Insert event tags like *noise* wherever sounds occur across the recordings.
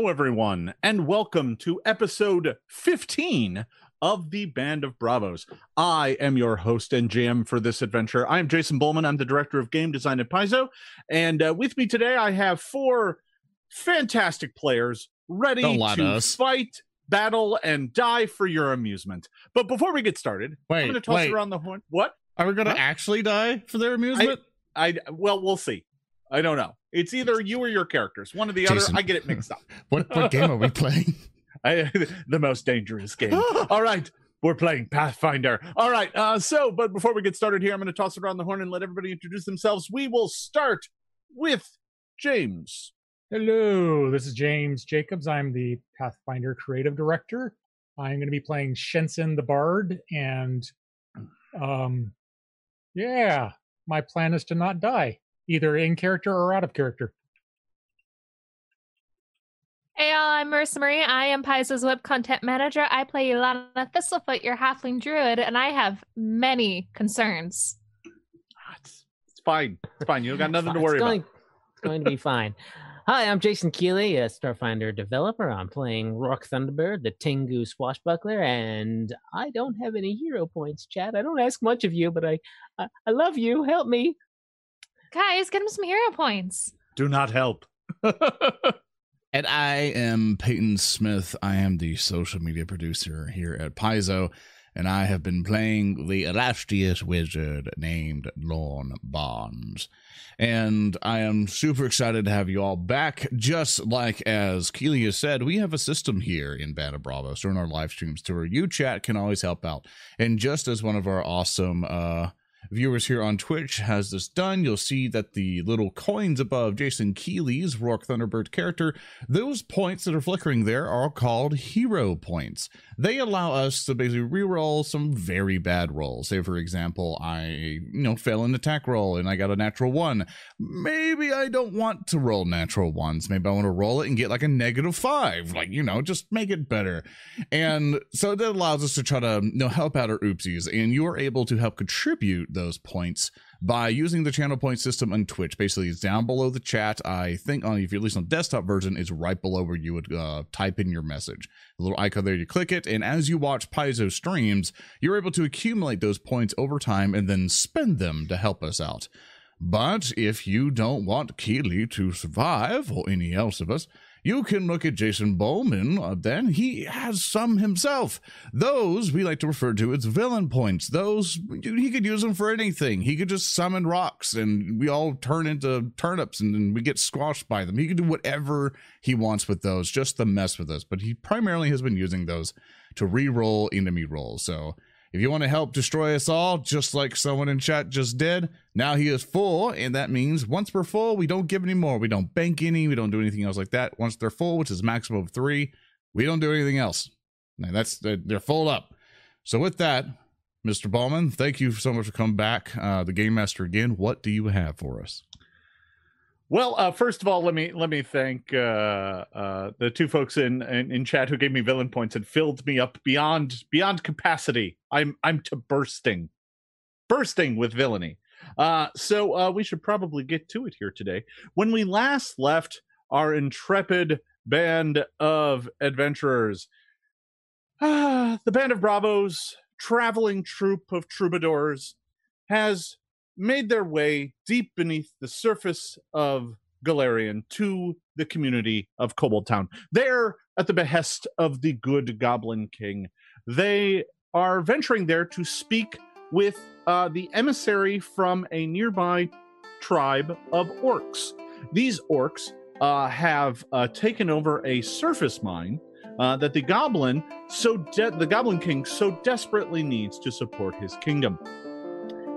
Hello, everyone, and welcome to episode 15 of the Band of Bravos. I am your host and GM for this adventure. I am Jason Bulmahn. I'm the director of game design at Paizo. And uh, with me today, I have four fantastic players ready to fight, battle, and die for your amusement. But before we get started, I'm going to toss wait. around the horn. What? Are we going to Huh? actually die for their amusement? I well, we'll see. I don't know. It's either you or your characters. One or the Jason. other. I get it mixed up. *laughs* what what game are we playing? *laughs* I, the most dangerous game. *gasps* All right. We're playing Pathfinder. All right. Uh, so, but before we get started here, I'm going to toss it around the horn and let everybody introduce themselves. We will start with James. Hello, this is James Jacobs. I'm the Pathfinder creative director. I'm going to be playing Shenson the Bard, and um, yeah, my plan is to not die, either in character or out of character. Hey, all, I'm Marissa Marie. I am Paizo's web content manager. I play Ilana Thistlefoot, your halfling druid, and I have many concerns. Ah, It's, it's fine. It's fine. You don't got *laughs* nothing to It's worry going, about. It's going to be fine. *laughs* Hi, I'm Jason Keeley, a Starfinder developer. I'm playing Rock Thunderbird, the Tengu swashbuckler, and I don't have any hero points, Chad. I don't ask much of you, but I, I, I love you. Help me. Guys, get him some hero points. Do not help. *laughs* And I am Peyton Smith. I am the social media producer here at Paizo, and I have been playing the illustrious wizard named Lorne Barnes. And I am super excited to have you all back. Just like as Kelia said, we have a system here in Band of Bravos during our live streams to where you chat can always help out. And just as one of our awesome uh viewers here on Twitch has this done, you'll see that the little coins above Jason Keeley's Rourke Thunderbird character, those points that are flickering there are called hero points. They allow us to basically reroll some very bad rolls. Say, for example, I, you know, fell an attack roll and I got a natural one. Maybe I don't want to roll natural ones. Maybe I want to roll it and get like a negative five. Like, you know, just make it better. And so that allows us to try to you know help out our oopsies, and you are able to help contribute those points by using the channel point system on Twitch. Basically, it's down below the chat. I think on if you're at least on the desktop version, it's right below where you would uh, type in your message. The little icon there, you click it, and as you watch Paizo streams, you're able to accumulate those points over time and then spend them to help us out. But if you don't want Keeley to survive, or any else of us, you can look at Jason Bulmahn. Uh, then he has some himself. Those we like to refer to as villain points. Those he could use them for anything. He could just summon rocks, and we all turn into turnips, and we get squashed by them. He can do whatever he wants with those, just to mess with us. But he primarily has been using those to re-roll enemy rolls. So if you want to help destroy us all, just like someone in chat just did, now he is full, and that means once we're full, we don't give any more. We don't bank any, we don't do anything else like that. Once they're full, which is maximum of three, we don't do anything else. That's they're they're full up. So with that, Mr. Bulmahn, thank you so much for coming back. Uh, the game master again. What do you have for us? Well, uh, first of all, let me let me thank uh, uh, the two folks in, in in chat who gave me villain points and filled me up beyond beyond capacity. I'm I'm to bursting, bursting with villainy. Uh, so uh, we should probably get to it here today. When we last left our intrepid band of adventurers, *sighs* the band of Bravos, traveling troupe of troubadours, has made their way deep beneath the surface of Golarion to the community of Kobold Town. There, at the behest of the good Goblin King, they are venturing there to speak with uh, the emissary from a nearby tribe of orcs. These orcs uh, have uh, taken over a surface mine uh, that the goblin so de- the Goblin King so desperately needs to support his kingdom.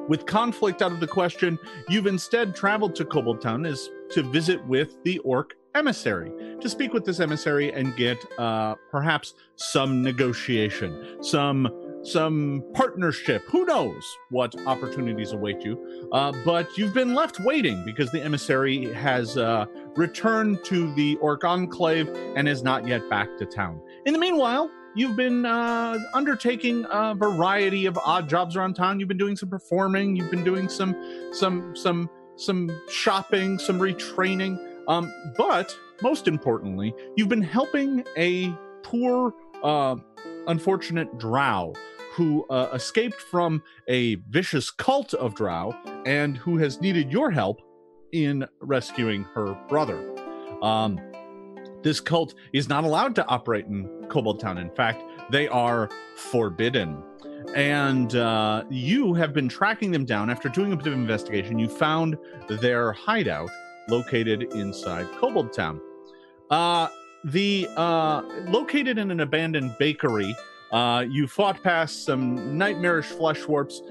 With conflict out of the question, you've instead traveled to Kobold Town as to visit with the orc emissary to speak with this emissary and get uh, perhaps some negotiation, some some partnership. Who knows what opportunities await you? Uh, but you've been left waiting because the emissary has uh, returned to the orc enclave and is not yet back to town. In the meanwhile, you've been uh, undertaking a variety of odd jobs around town. You've been doing some performing. You've been doing some some some some shopping, some retraining. Um, but most importantly, you've been helping a poor, uh, unfortunate drow who uh, escaped from a vicious cult of drow and who has needed your help in rescuing her brother. Um, this cult is not allowed to operate in Kobold Town. In fact, they are forbidden. And uh, you have been tracking them down. After doing a bit of investigation, you found their hideout located inside Kobold Town. Uh, the uh, located in an abandoned bakery. Uh, you fought past some nightmarish flesh warps,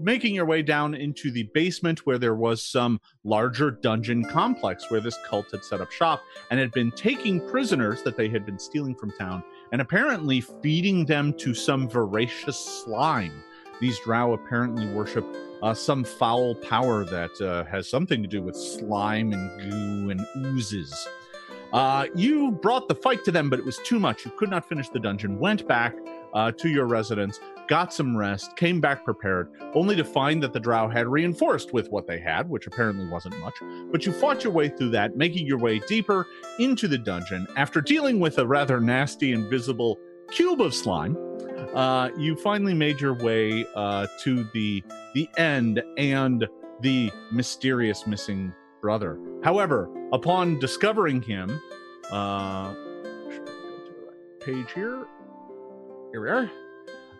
making your way down into the basement where there was some larger dungeon complex where this cult had set up shop and had been taking prisoners that they had been stealing from town and apparently feeding them to some voracious slime. These drow apparently worship uh, some foul power that uh, has something to do with slime and goo and oozes. Uh, you brought the fight to them, but it was too much. You could not finish the dungeon. Went back uh, to your residence, got some rest, came back prepared, only to find that the drow had reinforced with what they had, which apparently wasn't much. But you fought your way through that, making your way deeper into the dungeon. After dealing with a rather nasty, invisible cube of slime, uh, you finally made your way uh, to the the end and the mysterious missing brother. However, upon discovering him, uh, page here? Here we are.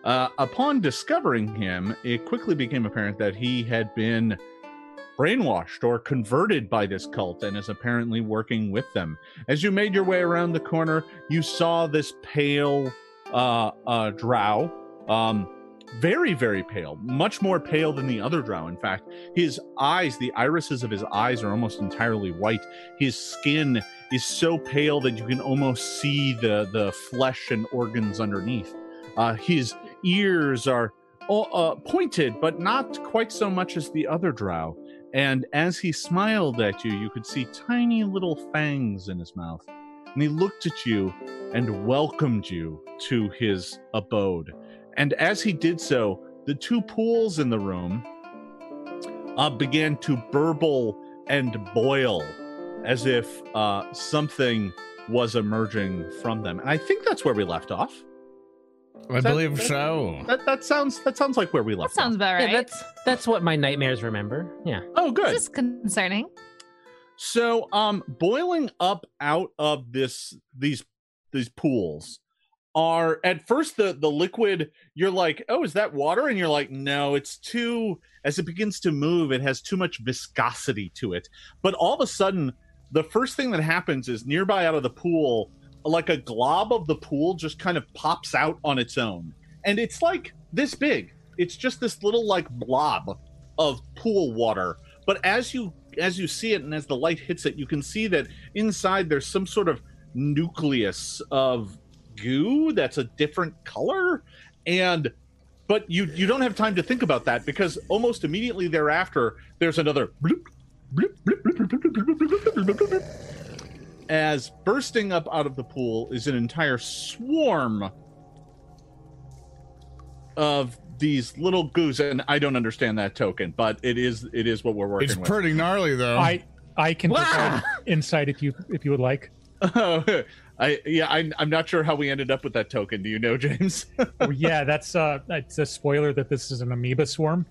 Uh, upon discovering him, it quickly became apparent that he had been brainwashed or converted by this cult and is apparently working with them. As you made your way around the corner, you saw this pale uh, uh, drow, um, very, very pale, much more pale than the other drow. In fact, his eyes, the irises of his eyes, are almost entirely white. His skin is so pale that you can almost see the the flesh and organs underneath. Uh, his ears are uh, pointed, but not quite so much as the other drow. And as he smiled at you, you could see tiny little fangs in his mouth. And he looked at you and welcomed you to his abode. And as he did so, the two pools in the room uh, began to burble and boil as if uh, something was emerging from them. And I think that's where we left off. I that- believe that- so. That that sounds that sounds like where we left. That sounds off. about right. Yeah, that's that's what my nightmares remember. Yeah. Oh, good. This is concerning. So, um, boiling up out of this these these pools are at first the the liquid. You're like, oh, is that water? And you're like, no, it's too. As it begins to move, it has too much viscosity to it. But all of a sudden, the first thing that happens is nearby out of the pool, like a glob of the pool just kind of pops out on its own, and it's like this big. It's just this little like blob of pool water. But as you as you see it and as the light hits it, you can see that inside there's some sort of nucleus of goo that's a different color and but you you don't have time to think about that because almost immediately thereafter there's another bloop, bloop, bloop, bloop, bloop, bloop, bloop, bloop, bloop. As bursting up out of the pool is an entire swarm of these little goos and i don't understand that token but it is it is what we're working It's with pretty gnarly though. I I can Wow. provide insight if you if you would like. Oh, *laughs* I yeah, I, I'm not sure how we ended up with that token. Do you know, James? *laughs* Oh, yeah, that's uh it's a spoiler that this is an amoeba swarm.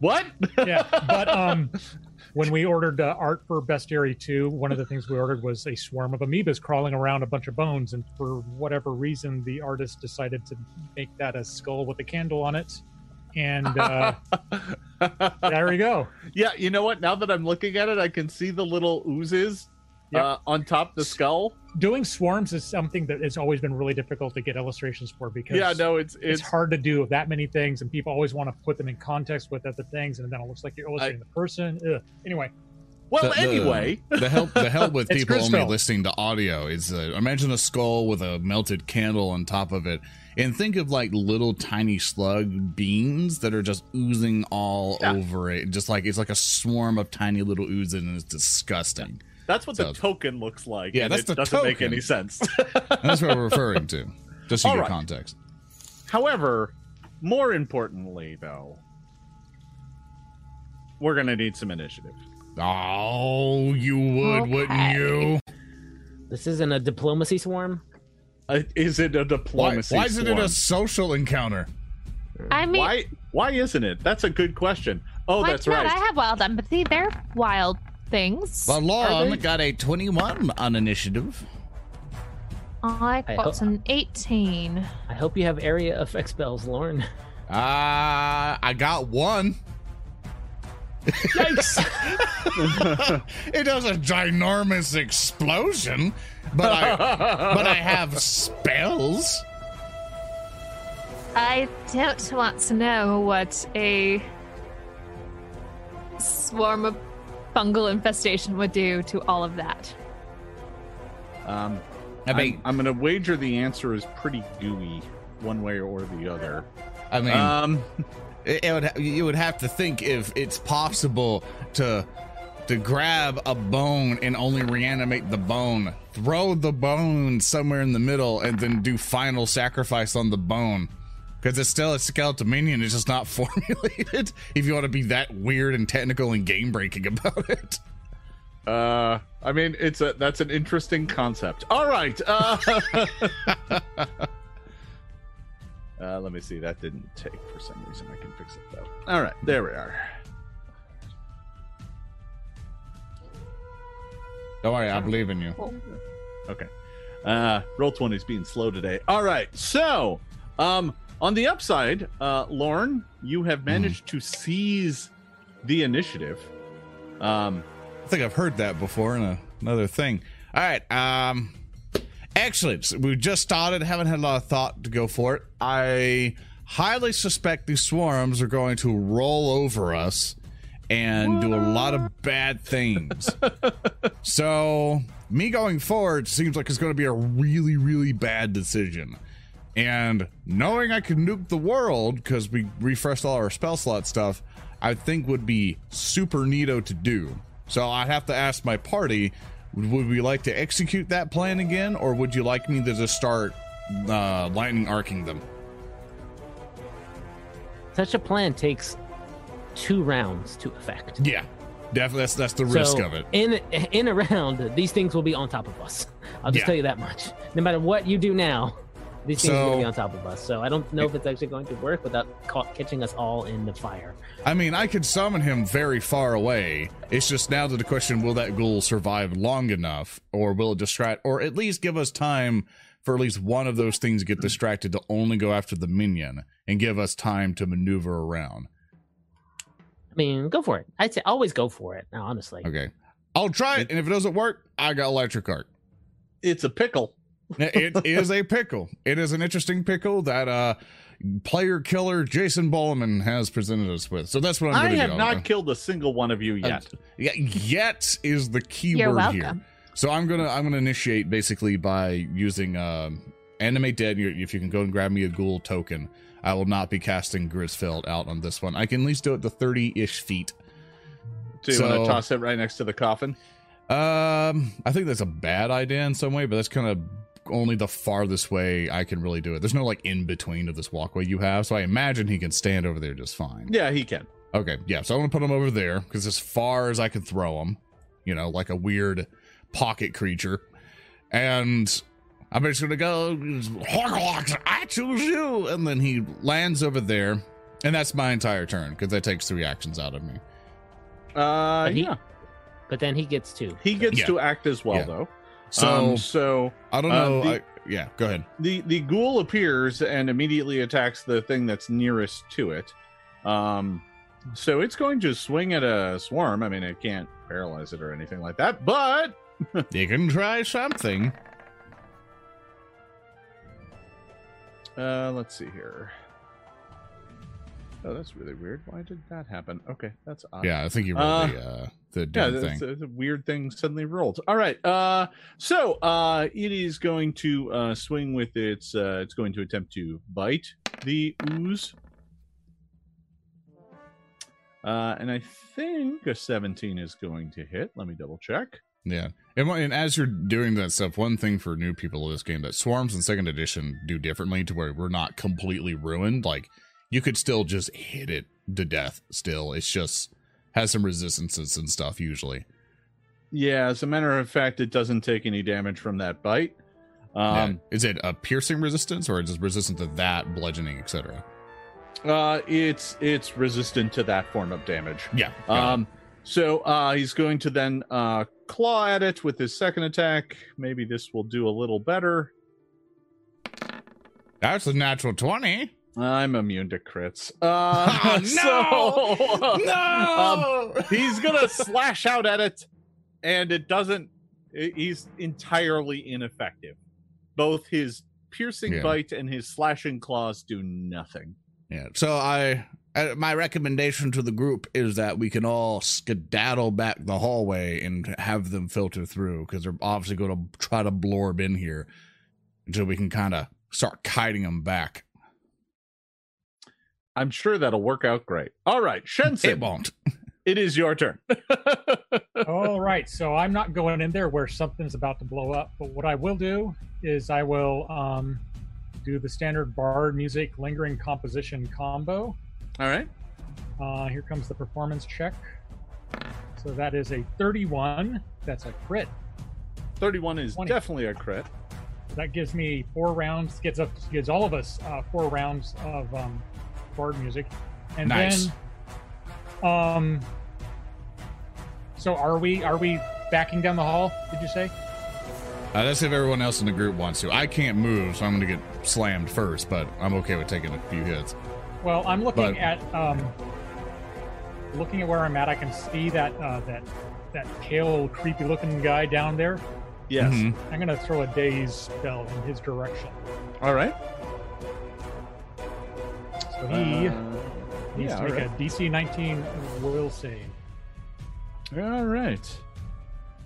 what? Yeah, but um *laughs* when we ordered uh, art for Bestiary 2, one of the things we ordered was a swarm of amoebas crawling around a bunch of bones and for whatever reason the artist decided to make that a skull with a candle on it. And uh *laughs* there we go. yeah, you know what? Now that I'm looking at it, I can see the little oozes Yep. uh, on top of the skull. Doing swarms is something that has always been really difficult to get illustrations for because Yeah, no, it's it's it's hard to do that many things, and people always want to put them in context with other things, and then it looks like you're illustrating the person. Ugh. Anyway, well. The- the- anyway, *laughs* the help the help with people only listening to audio is uh, imagine a skull with a melted candle on top of it and think of like little tiny slug beans that are just oozing all Yeah. over it just like it's like a swarm of tiny little oozes and it's disgusting that's what the token looks like. Yeah, and that's it the doesn't make any sense. *laughs* that's what we're referring to just to All give right. context However, more importantly, though, we're gonna need some initiative. oh you would wouldn't you This isn't a diplomacy swarm. Uh, is it a Why, diplomacy? why isn't it a social encounter? I mean, why? Why isn't it? That's a good question. Oh, why that's not? right. I have wild empathy. They're wild things. Well, Are Lauren they? got a 21 on initiative. I I got hope- an 18. I hope you have area effect spells, Lauren. Uh, I got one. Yikes! *laughs* *laughs* it does a ginormous explosion, but I but I have spells. I don't want to know what a swarm of fungal infestation would do to all of that. um, I I'm, I'm going to wager the answer is pretty gooey, one way or the other. I mean, Um, *laughs* it, it would ha- you would have to think if it's possible to to grab a bone and only reanimate the bone, throw the bone somewhere in the middle, and then do final sacrifice on the bone. Because it's still a skeleton minion, it's just not *laughs* formulated. If you want to be that weird and technical and game breaking about it. uh, I mean, it's a that's an interesting concept. All right. Uh, *laughs* uh, let me see. That didn't take for some reason. I can fix it though. All right, there we are. Don't worry, I believe in you. Okay. Uh Roll20 is being slow today. All right. So, um on the upside, uh Lauren, you have managed to seize the initiative. Um I think I've heard that before in a, another thing. All right. Um, excellent. So we just started. Haven't had a lot of thought to go for it. I highly suspect these swarms are going to roll over us and do a lot of bad things. *laughs* so me going forward seems like it's going to be a really, really bad decision. And knowing I could nuke the world because we refreshed all our spell slot stuff, I think would be super neato to do. So I have to ask my party: Would we like to execute that plan again, or would you like me to just start uh, lightning arcing them? Such a plan takes two rounds to effect. Yeah, definitely. That's that's the risk so of it. In in a round, these things will be on top of us. I'll just Yeah. tell you that much. No matter what you do now, these things are going to be on top of us. So I don't know if it's actually going to work without ca- catching us all in the fire. I mean, I could summon him very far away. It's just now to the question: Will that ghoul survive long enough, or will it distract, or at least give us time for at least one of those things to get distracted to only go after the minion and give us time to maneuver around? I mean, go for it. I'd say always go for it. Now, honestly, Okay, I'll try it, and if it doesn't work, I got electric arc. it's a pickle. It is a pickle. It is an interesting pickle that uh player killer Jason Bulmahn has presented us with. So that's what I'm I going to do. I have do. not killed a single one of you yet. Yeah, yet is the key You're word here. So I'm gonna I'm gonna initiate basically by using um, animate dead. If you can go and grab me a ghoul token, I will not be casting Grisfeld out on this one. I can at least do it to 30 ish feet. so you want so- to toss it right next to the coffin? Um, I think that's a bad idea in some way, but that's kind of only the farthest way I can really do it. There's no like in between of this walkway you have, so I imagine he can stand over there just fine. Yeah, he can. Okay, yeah. So I'm gonna put him over there because as far as I can throw him, you know, like a weird pocket creature, and I'm just gonna go. I choose you, and then he lands over there, and that's my entire turn because that takes three actions out of me. Uh, But he- yeah. but then he gets two. He gets Yeah. to act as well, Yeah. though. So Um, so I don't uh, know. the- I, yeah, go ahead. the the ghoul appears and immediately attacks the thing that's nearest to it. Um, so it's going to swing at a swarm. I mean, it can't paralyze it or anything like that, but *laughs* You can try something. uh, let's see here. Oh, that's really weird. Why did that happen? Okay, that's odd. Yeah, I think you rolled Uh, the uh, the Yeah, thing. a, it's a weird thing suddenly rolled. All right. Uh so uh it is going to uh swing with its uh it's going to attempt to bite the ooze. Uh and I think a 17 is going to hit. Let me double check. Yeah, and, and as you're doing that stuff, one thing for new people of this game that swarms in second edition do differently to where we're not completely ruined. Like you could still just hit it to death. Still, it's just has some resistances and stuff usually. Yeah, as a matter of fact, it doesn't take any damage from that bite. Yeah. Um, Is it a piercing resistance or is it resistant to that, bludgeoning, etc.? uh, it's it's resistant to that form of damage. Yeah. got it. Um, so uh, he's going to then uh, claw at it with his second attack. Maybe this will do a little better. That's a natural 20. I'm immune to crits. *laughs* Uh, Oh, so- *laughs* no! he's gonna slash out at it, and it doesn't. i- He's entirely ineffective. Both his piercing Yeah. bite and his slashing claws do nothing. Yeah. So I, uh, my recommendation to the group is that we can all skedaddle back the hallway and have them filter through because they're obviously going to try to blorb in here until we can kind of start kiting them back. I'm sure that'll work out great. All right, It won't. *laughs* it is your turn. *laughs* All right, so I'm not going in there where something's about to blow up, but what I will do is I will um, do the standard bard music lingering composition combo. All right. Uh, here comes the performance check. So that is a 31. That's a crit. 31 is 20. definitely a crit. That gives me four rounds. Gives up. Gives all of us uh, four rounds of um, bard music, and Nice. then, um. So are we? Are we backing down the hall? Did you say? Uh, that's if everyone else in the group wants to. I can't move, so I'm going to get slammed first, but I'm okay with taking a few hits. Well, I'm looking But- at um, looking at where I'm at. I can see that uh, that that pale, creepy-looking guy down there. Yes. Mhm. I'm gonna throw a daze spell in his direction. All right. So he Uh, needs yeah, to make all right. a DC 19 will save. All right.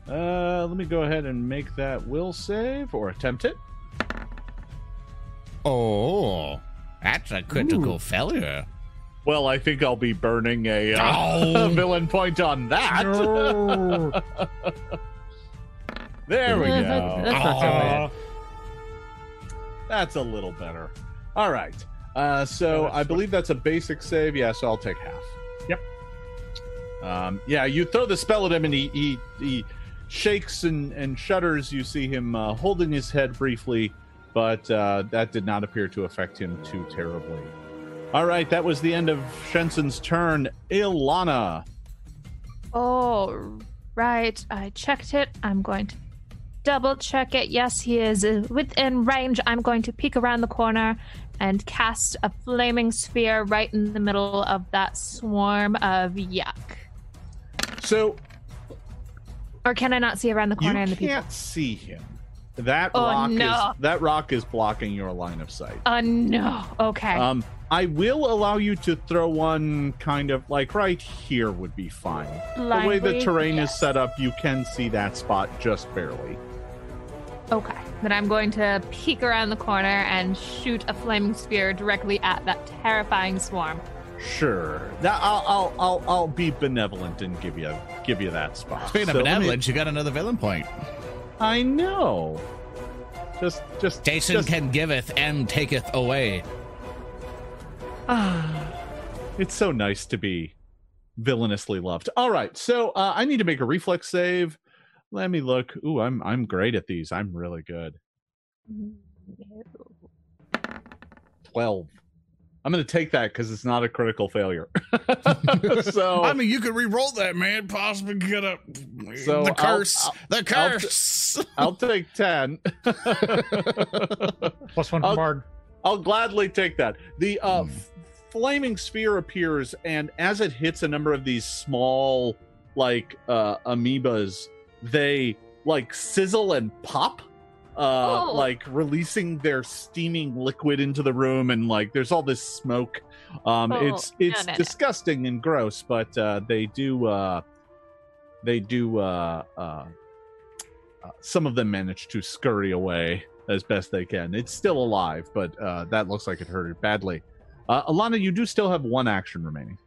Uh, let me go ahead and make that will save or attempt it. Oh, that's a critical failure. Well, I think I'll be burning a, uh, Oh. *laughs* villain point on that. No. *laughs* there we Yeah, go. that- that's not so Oh. That's a little better. All right. Uh, so Yeah, that's I believe that's a basic save. Yeah, so I'll take half. Yep. Um, yeah, you throw the spell at him and he he, he shakes and, and shudders. You see him uh, holding his head briefly, but uh, that did not appear to affect him too terribly. All right, that was the end of Shensen's turn. Ilana. Oh, right. I checked it. I'm going to double check it. Yes, he is uh, within range. I'm going to peek around the corner and cast a flaming sphere right in the middle of that swarm of yuck. So Or can I not see around the you corner and the people? You can't people? see him. That Oh, rock no. is that rock is blocking your line of sight. Oh no. Okay. Um, I will allow you to throw one kind of like right here would be fine. the way the terrain is set up, you can see that spot just barely. Okay. Then I'm going to peek around the corner and shoot a flaming spear directly at that terrifying swarm. Sure. That I'll I'll I'll, I'll be benevolent and give you give you that spot. Speaking of So let me- you got another villain point. I know. Just just Jason just- can giveth and taketh away. *sighs* It's so nice to be villainously loved. All right, so uh, I need to make a reflex save. Let me look. Ooh, I'm I'm great at these. I'm really good. Twelve. I'm going to take that because it's not a critical failure. *laughs* *laughs* so I mean, you could re-roll that, man. Possibly get a So the curse. I'll- the I'll t- curse. I'll take ten. *laughs* Plus one I'll- from Bard. I'll gladly take that. The uh, f- flaming sphere appears, and as it hits a number of these small, like uh, amoebas, they like sizzle and pop, uh, Oh. like releasing their steaming liquid into the room, and like there's all this smoke. Um, Oh, it's it's no, no, no. disgusting and gross, but uh, they do uh, they do uh, uh, uh, some of them manage to scurry away as best they can. It's still alive, but uh, that looks like it hurt it badly. Uh, Alana, you do still have one action remaining.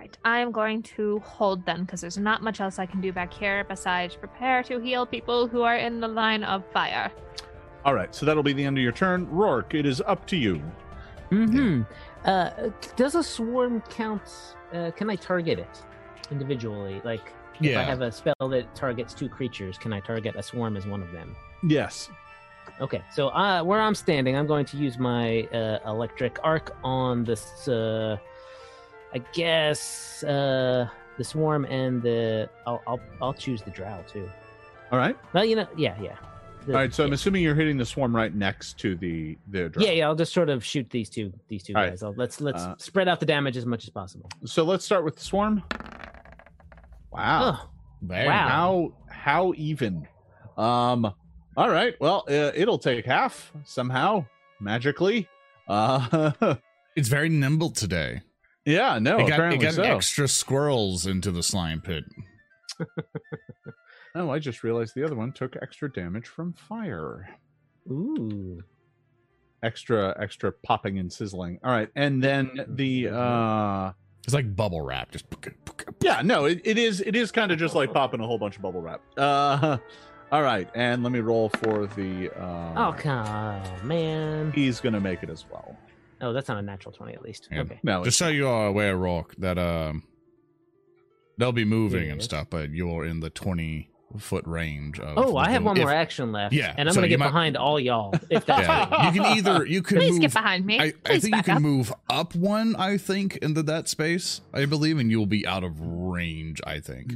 Right. I am going to hold then because there's not much else I can do back here besides prepare to heal people who are in the line of fire. All right, so that'll be the end of your turn. Rourke, it is up to you. Hmm. Uh, does a swarm count? Uh, can I target it individually? Like, if Yeah. I have a spell that targets two creatures, can I target a swarm as one of them? Yes. Okay, so uh, where I'm standing, I'm going to use my uh, electric arc on this. I guess uh, the swarm and the. I'll, I'll I'll choose the drow too. All right. Well, you know, yeah, yeah. The- All right. So I'm assuming you're hitting the swarm right next to the the drone. yeah, yeah. I'll just sort of shoot these two these two All right. guys. I'll, let's let's Uh, spread out the damage as much as possible. So let's start with the swarm. Wow. Oh, There. Wow. How how even? Um. All right. Well, uh, it'll take half somehow magically. Uh. *laughs* It's very nimble today. Yeah. No. it got, it got so. extra squirrels into the slime pit. *laughs* Oh, I just realized the other one took extra damage from fire. ooh. Extra, extra popping and sizzling. All right, and then the uh It's like bubble wrap. Just yeah, no, it, it is it is kind of just like popping a whole bunch of bubble wrap. Uh *laughs* all right, and let me roll for the uh Oh, come on, man. he's gonna make it as well. Oh, that's not a natural twenty at least. Yeah. Okay. No, just so you are aware, Rock, that um, they'll be moving and stuff, but you're in the twenty foot range. Of Oh, I have one if- more action left. Yeah, and I'm so gonna get might- behind all y'all if that's Yeah, you can either you *laughs* can Please move. get behind me. I, I Please think you can up. move up one. I think into that space. I believe, and you'll be out of range. I think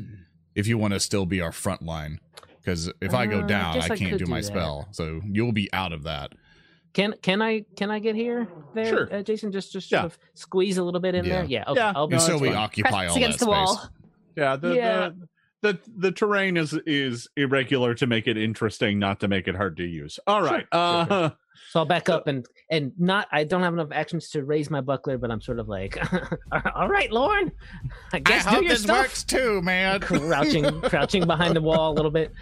if you want to still be our front line, because if I go Uh, down, I I can't do do my that. spell. So you'll be out of that. Can can I can I get here there, Sure. uh, Jason? Just just Yeah. sort of squeeze a little bit in Yeah. there. Yeah. Okay. Yeah. I'll be No, so we fine. occupy Press all against that the space. wall. yeah, the, Yeah. the the the terrain is is irregular to make it interesting, not to make it hard to use. All right. Sure, right. sure, uh sure. *laughs* So I'll back up and and not. I don't have enough actions to raise my buckler, but I'm sort of like, *laughs* all right, Lauren. I I guess do hope your this stuff. works too, man. *laughs* crouching crouching behind the wall a little bit.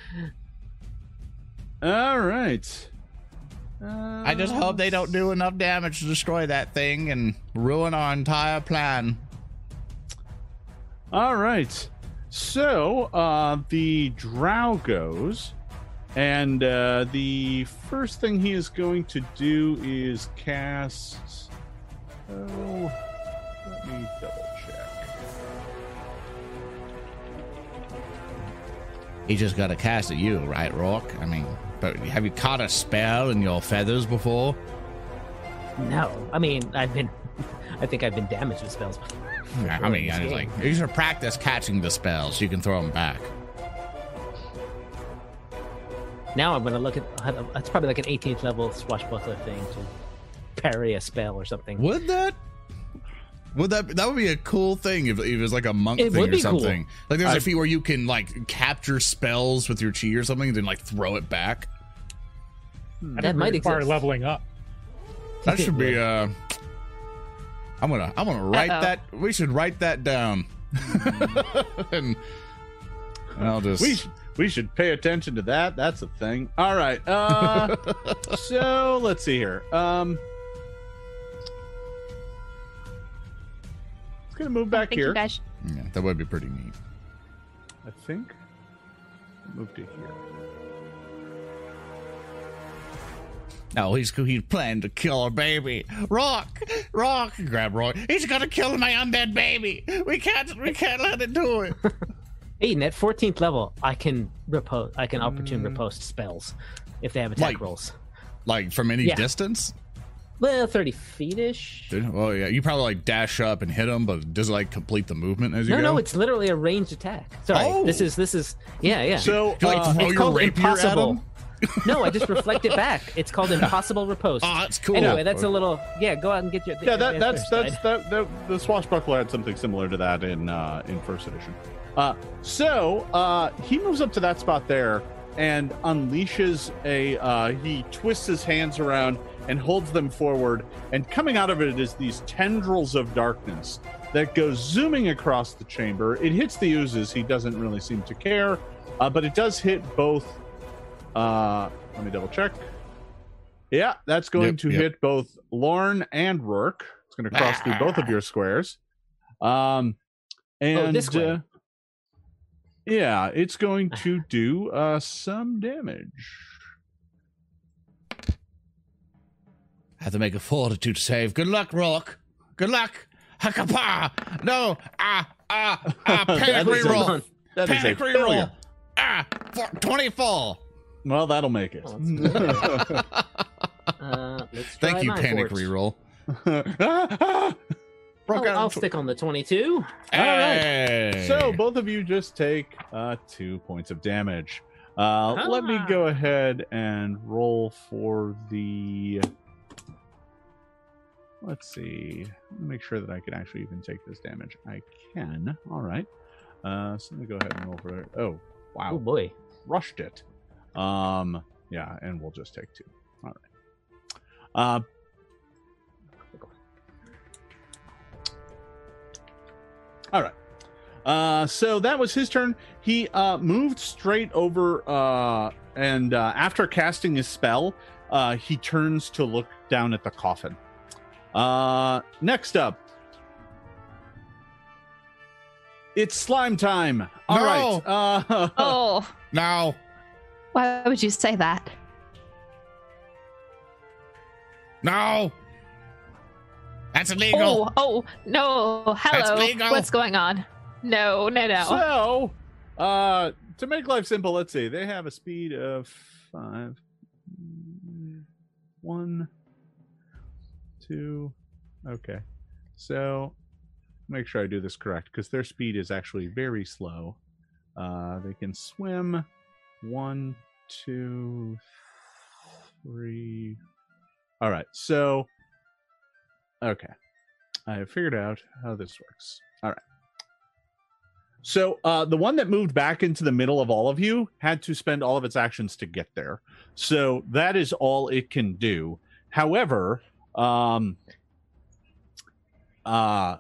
all right. Uh, I just hope they don't do enough damage to destroy that thing and ruin our entire plan. All right. So uh, the drow goes, and uh, the first thing he is going to do is cast. Oh, let me double check. He just got a cast at you, right, Rock? I mean, but have you caught a spell in your feathers before? No, I mean I've been. *laughs* I think I've been damaged with spells before. I mean, I this was game. like, you should practice catching the spells. You can throw them back. Now I'm gonna look at. That's probably like an 18th level swashbuckler thing to parry a spell or something. Would that? Would that that would be a cool thing if, if it was like a monk It thing would or be cool. something? Like there's I- a feat where you can like capture spells with your chi or something, and then like throw it back. That That might require exist. leveling up. That should be *laughs* uh I'm gonna I'm gonna write Uh-oh. that we should write that down. and, *laughs* and I'll just We sh- we should pay attention to that. That's a thing. All right. Uh, *laughs* so let's see here. Um, it's gonna move back Thank here. you guys. yeah, that would be pretty neat. I think. Move to here. No, he's he's planning to kill our baby. Rock, Rock, grab Roy. He's gonna kill my undead baby. We can't we can't let it do it. Aiden, at 14th level, I can repose. I can opportune Mm. riposte spells if they have attack Like- rolls. Like from any Yeah. distance. Well, 30 feet ish. Dude, Well, yeah, you probably like dash up and hit him, but does it like complete the movement as you No, go? no, no, it's literally a ranged attack. Sorry, Oh. this is this is yeah, yeah. So you, like, uh, throw it's your called impossible. *laughs* no, I just reflect it back. It's called *laughs* impossible riposte. Oh, that's cool. Anyway, that's a little yeah. Go out and get your yeah, that, that's that's that, that the swashbuckler had something similar to that in uh, in first edition. Uh, so uh, he moves up to that spot there and unleashes a. Uh, he twists his hands around and holds them forward, and coming out of it is these tendrils of darkness that go zooming across the chamber. It hits the oozes. He doesn't really seem to care, uh, but it does hit both. Uh, let me double check. Yeah, that's going Yep, to yep. hit both Lorne and Rourke. It's going to cross through both of your squares. Um, and Oh, this uh, yeah, it's going to *sighs* do uh, some damage. Have to make a fortitude save. Good luck, Rock. Good luck. Hakapa. No. Ah, ah, ah. Panic That is *laughs* reroll. That is a Panic failure. reroll. Ah, four, 24. Well, that'll make it. Oh, *laughs* Uh, let's try Thank you, panic fort. reroll. Ah, *laughs* ah. Broke I'll, out I'll tw- stick on the 22. All right. So both of you just take uh, two points of damage. Uh, Let me Ah. go ahead and roll for the. Let's see. Let me make sure that I can actually even take this damage. I can. All right. Uh, so let me go ahead and roll for it. Oh, wow. Oh boy. Rushed it. Um, yeah, and we'll just take two. All right. Uh, all right. Uh, so that was his turn. He uh, moved straight over, uh, and uh, after casting his spell, uh, he turns to look down at the coffin. Uh, next up, it's slime time. All No. right. Uh, *laughs* Oh, now, why would you say that? no. That's illegal. Oh, oh, no. Hello. legal. What's going on? No, no, no. So, uh, to make life simple, let's see. They have a speed of five, one, two. Okay. So, make sure I do this correct because their speed is actually very slow. Uh, they can swim one, two, three. All right. So, okay. I have figured out how this works. All right. So uh, the one that moved back into the middle of all of you had to spend all of its actions to get there. So that is all it can do. However, um, uh,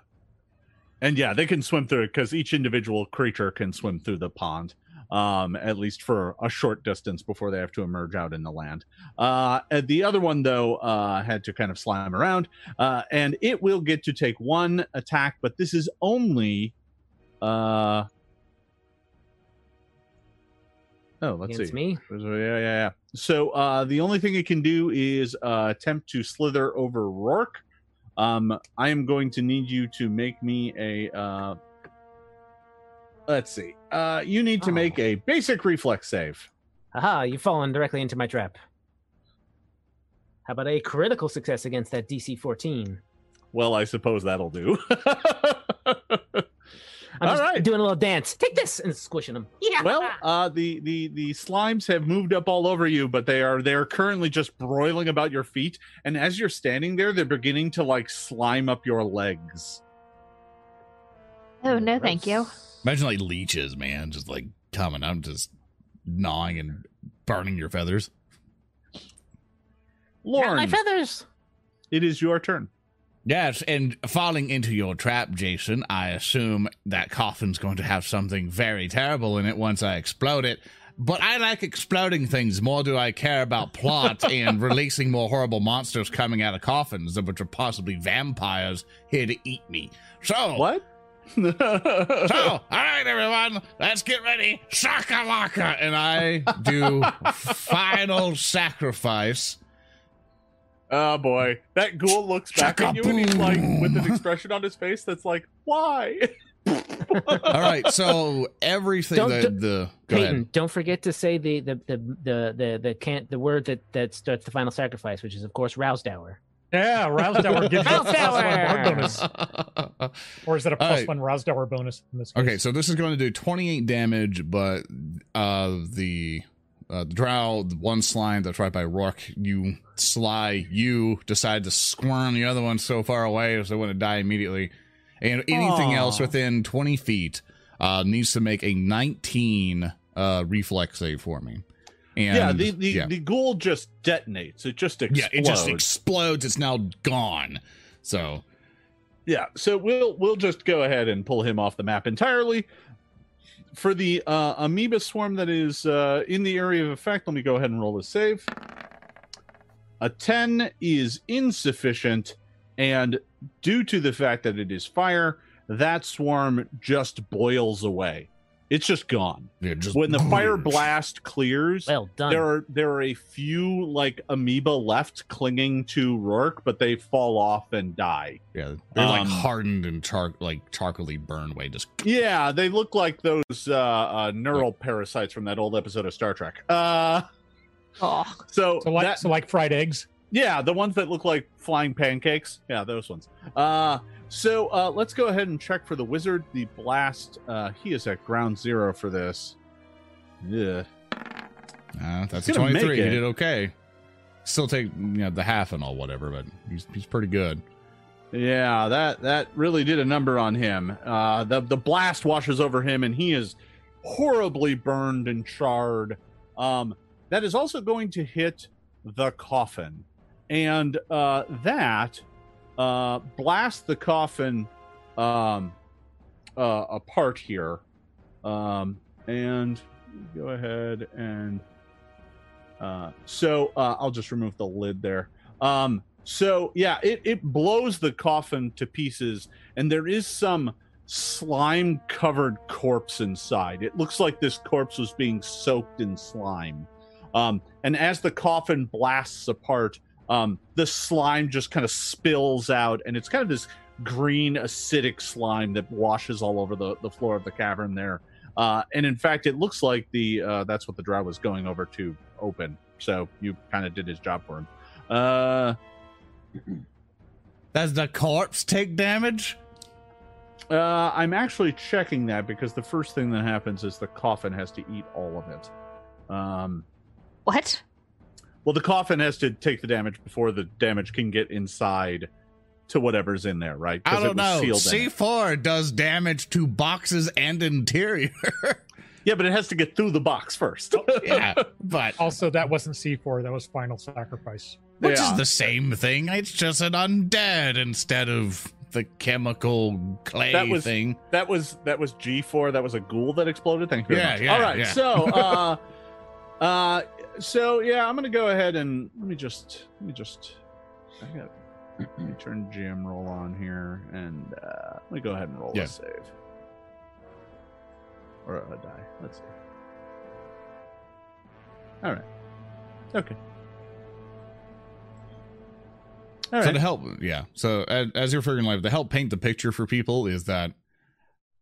and yeah, they can swim through it because each individual creature can swim through the pond, um, at least for a short distance before they have to emerge out in the land. Uh, the other one, though, uh, had to kind of slime around, uh, and it will get to take one attack, but this is only uh oh let's Against see me. yeah yeah yeah so uh the only thing it can do is uh attempt to slither over rourke um i am going to need you to make me a uh let's see uh you need to Oh. make a basic reflex save Aha, you've fallen directly into my trap. How about a critical success against that DC 14? well i suppose that'll do *laughs* I'm All just right. doing a little dance. Take this and squishing them. Yeah. Well, uh, the the the slimes have moved up all over you, but they are they're currently just broiling about your feet. And as you're standing there, they're beginning to like slime up your legs. Oh, no, thank you. Imagine like leeches, man, just like coming out, just gnawing and burning your feathers. Not Lauren, my feathers. it is your turn. Yes, and falling into your trap, Jason, I assume that coffin's going to have something very terrible in it once I explode it. But I like exploding things more do I care about plot *laughs* and releasing more horrible monsters coming out of coffins, which are possibly vampires here to eat me. So, What? *laughs* so, *laughs* all right, everyone, let's get ready. Shakalaka! And I do final sacrifice. Oh boy, that ghoul looks back at you and he's like with an expression on his face that's like, "Why?" *laughs* All right, so everything Don't- the, don't- the Peyton, don't forget to say the the the the the, the can't the word that that starts the final sacrifice, which is of course roused hour. Yeah, Rousdower gives you a plus one Rousdower! bonus. *laughs* Or is it a plus Alright. one Rousdower bonus in this case? Okay, so this is going to do 28 damage, but uh the uh, the drow, the one slime that's right by Rourke, you sly, you decide to squirm the other one so far away as they want to die immediately. And anything Aw. else within 20 feet uh, needs to make a 19 uh, reflex save for me. And yeah, the the, yeah. the ghoul just detonates. It just explodes. yeah, it just explodes. It's now gone. So Yeah, so we'll we'll just go ahead and pull him off the map entirely. For the uh, amoeba swarm that is uh, in the area of effect, let me go ahead and roll a save. A 10 is insufficient, and due to the fact that it is fire, that swarm just boils away. It's just gone. Yeah, just When the fire *laughs* blast clears, Well done. there are there are a few like amoeba left clinging to Rourke, but they fall off and die. Yeah, they're like Um, hardened and char like charcoaly burned way. Just *laughs* Yeah, they look like those uh, uh, neural parasites from that old episode of Star Trek. Uh, Oh, so, So like that- so like fried eggs. yeah, the ones that look like flying pancakes. Yeah, those ones. Uh, so uh, let's go ahead and check for the wizard. The blast. Uh, he is at ground zero for this. Yeah. uh, that's a twenty three. He did okay. Still take you know the half and all whatever, but he's he's pretty good. Yeah, that that really did a number on him. Uh, the the blast washes over him, and he is horribly burned and charred. Um, that is also going to hit the coffin, and uh, that uh, blast the coffin um, uh, apart here. Um, and go ahead and uh, so uh, I'll just remove the lid there. Um, so yeah, it, it blows the coffin to pieces, and there is some slime covered corpse inside. It looks like this corpse was being soaked in slime. Um, and as the coffin blasts apart, um, the slime just kind of spills out, and it's kind of this green acidic slime that washes all over the, the floor of the cavern there. Uh, and in fact, it looks like the uh, that's what the drow was going over to open. So you kind of did his job for him. Uh, Does the corpse take damage? Uh, I'm actually checking that because the first thing that happens is the coffin has to eat all of it. Um, what? Well, the coffin has to take the damage before the damage can get inside to whatever's in there, right? I don't was know. C it. four does damage to boxes and interior. *laughs* Yeah, but it has to get through the box first. *laughs* yeah, but Also, that wasn't C4. That was Final Sacrifice. which Yeah. is the same thing. It's just an undead instead of the chemical clay That was- thing. That was that was G4. That was a ghoul that exploded. Thank you very Yeah, much. yeah, All right. yeah. So, *laughs* uh, uh, so yeah, I'm gonna go ahead and let me just let me just I got let me turn GM roll on here and uh, let me go ahead and roll Yeah. a save or a die. Let's see. All right. Okay. All so right. to help, yeah. So as, as you're figuring life, to help paint the picture for people is that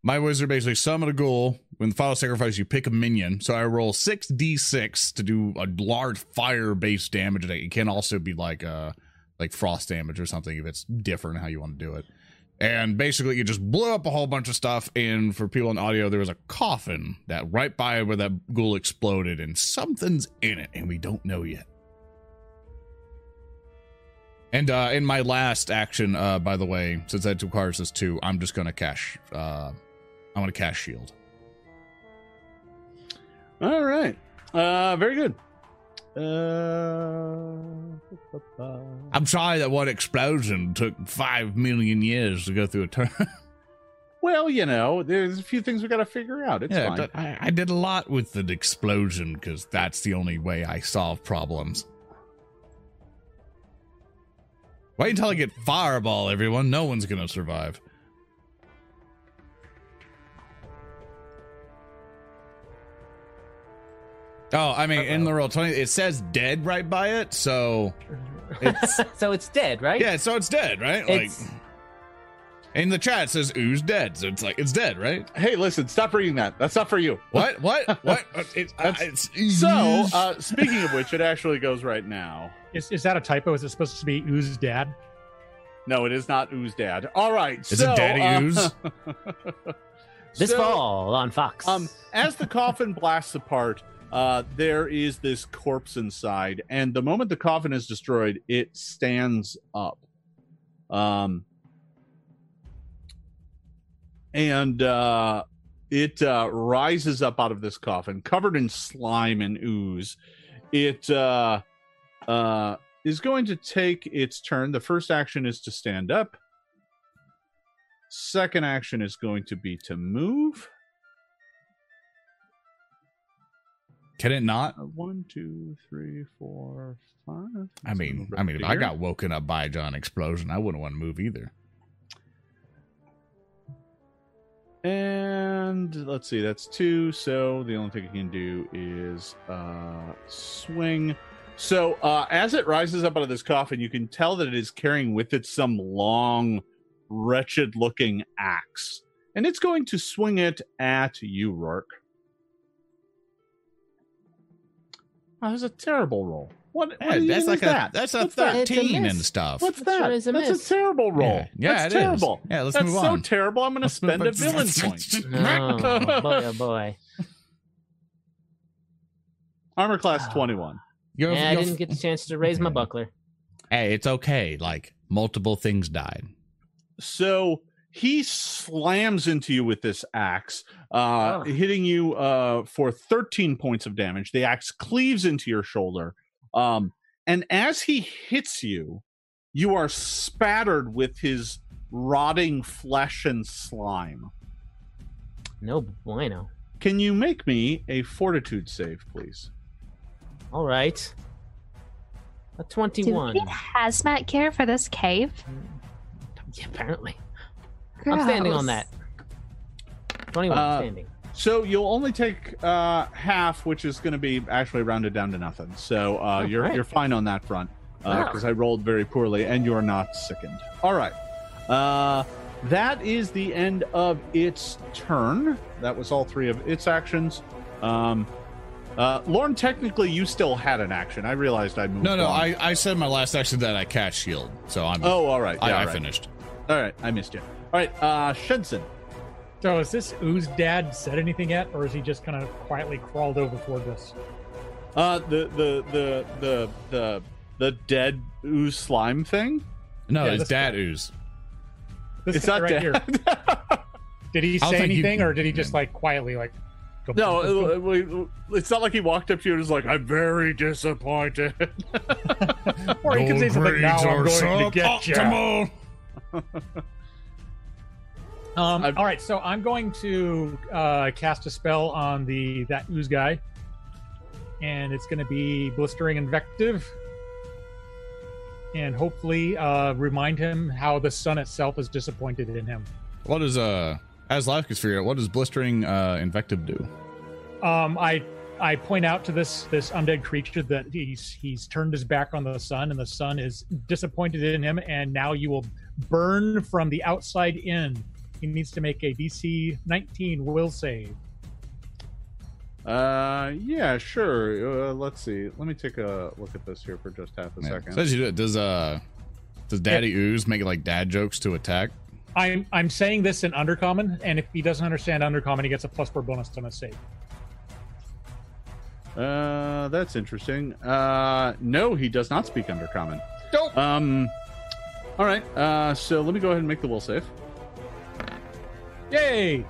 my wizard basically summoned a ghoul. When the final sacrifice, you pick a minion. So I roll six d6 to do a large fire-based damage. It can also be like uh like frost damage or something if it's different how you want to do it. And basically, you just blew up a whole bunch of stuff. And for people on audio, there was a coffin that right by where that ghoul exploded, and something's in it, and we don't know yet. And uh, in my last action, uh, by the way, since that requires this too, I'm just gonna cash. Uh, I'm gonna cash shield. All right. Uh, very good. Uh, I'm sorry that one explosion took five million years to go through a turn. *laughs* well, you know, there's a few things we got to figure out. It's yeah, fine. but I, I did a lot with the explosion because that's the only way I solve problems. Wait until I get fireball, everyone. No one's gonna survive. Oh, I mean, in the roll twenty, it says dead right by it, so it's *laughs* so it's dead, right? yeah, so it's dead, right? It's- Like in the chat it says ooze dead, so it's like it's dead, right? hey, listen, stop reading that. That's not for you. What? What? *laughs* What? It, uh, it's So, uh, speaking of which, it actually goes right now. Is, is that a typo? Is it supposed to be Ooze's dad? No, it is not Ooze Dad. All right. Is so, it Daddy uh, Ooze? *laughs* This so, fall on Fox. Um, as the coffin blasts apart, uh, there is this corpse inside, and the moment the coffin is destroyed, it stands up. Um, and uh, it uh, rises up out of this coffin, covered in slime and ooze. It uh, uh, is going to take its turn. The first action is to stand up. Second action is going to be to move. Can it not? Uh, one, two, three, four, five. I mean, I mean, if I got woken up by a giant explosion, I wouldn't want to move either. And let's see, that's two. So the only thing you can do is uh, swing. So uh, as it rises up out of this coffin, you can tell that it is carrying with it some long, wretched looking axe. And it's going to swing it at you, Rourke. Oh, that was a terrible roll. What, what Yeah, even that's is like that? a that's a What's that? It's a thirteen miss. and stuff. What's That sure that? is a That's miss. a terrible roll. Yeah, yeah, That's it is. terrible. Yeah, let's That's move so terrible. I'm going to spend a on. villain point. No, *laughs* oh, boy, oh boy. *laughs* Armor class ah. 21. You're- Yeah, I you're- didn't get the chance to raise my buckler. Hey, it's okay. Like multiple things died. So he slams into you with this axe, uh, Oh. hitting you uh, for 13 points of damage. The axe cleaves into your shoulder. Um, and as he hits you, you are spattered with his rotting flesh and slime. No bueno. Can you make me a fortitude save, please? All right. A Do 21. we need hazmat gear for this cave? Yeah, apparently. I'm standing on that. 21 Uh, standing. So you'll only take uh, half, which is going to be actually rounded down to nothing. So uh, Oh, you're great. you're fine on that front Wow. because I rolled very poorly, and you're not sickened. All right, uh, that is the end of its turn. That was all three of its actions. Um, uh, Lorne, technically, you still had an action. I realized I moved. No, no. on. I, I said my last action that I cast shield, so I'm. Oh, all right. I, Yeah, I all right. finished. All right, I missed you. All right, uh, Shenson. So is this Ooze dad said anything yet, or is he just kind of quietly crawled over toward us? Uh, the the the the the the dead ooze slime thing. No, Yeah, it's this dad guy. ooze. This it's guy not right dead. here. *laughs* Did he I'll say think you- anything, or did he just like quietly like? go- No, *laughs* it- it- it's not like he walked up to you and was like, "I'm very disappointed." or he could say something. Now I'm going to get you. *laughs* Optimal. Um, all right, so I'm going to uh, cast a spell on the that ooze guy, and it's going to be blistering invective, and hopefully uh, remind him how the sun itself is disappointed in him. What does uh as life gets figured out? What does blistering uh invective do? Um, I I point out to this this undead creature that he's he's turned his back on the sun, and the sun is disappointed in him, and now you will burn from the outside in. He needs to make a DC 19 will save. uh, yeah, sure. Uh, let's see. Let me take a look at this here for just half a Yeah. second. Says you do it. Does uh does Daddy Ooze make like dad jokes to attack? I'm I'm saying this in undercommon, and if he doesn't understand undercommon, he gets a plus four bonus on a save. Uh, that's interesting. Uh, no, he does not speak undercommon. Nope. Um, all right. Uh, so let me go ahead and make the will save. Yay!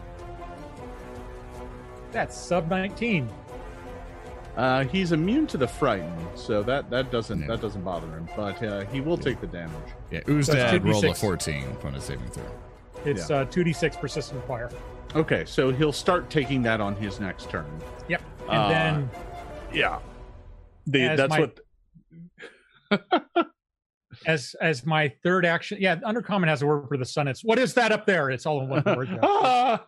That's sub 19. Uh, he's immune to the frightened, so that that doesn't Yeah. that doesn't bother him. But uh, he will take the damage. Yeah, Ooze So it's rolled a 14 on his saving throw. It's uh, 2d6 persistent fire. Okay, so he'll start taking that on his next turn. Yep. And Uh, then Yeah. The, that's my- what. *laughs* as as my third action, yeah, undercommon has a word for the sun. It's what is that up there? It's all in one word. *laughs* uh,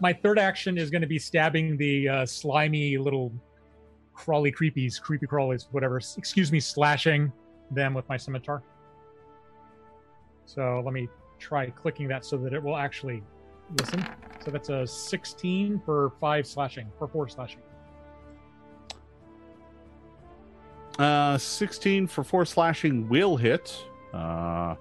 my third action is going to be stabbing the uh, slimy little crawly creepies, creepy crawlies, whatever. Excuse me, slashing them with my scimitar. So let me try clicking that so that it will actually listen. So that's a 16 for five slashing, for four slashing. Uh, 16 for four slashing will hit. Uh,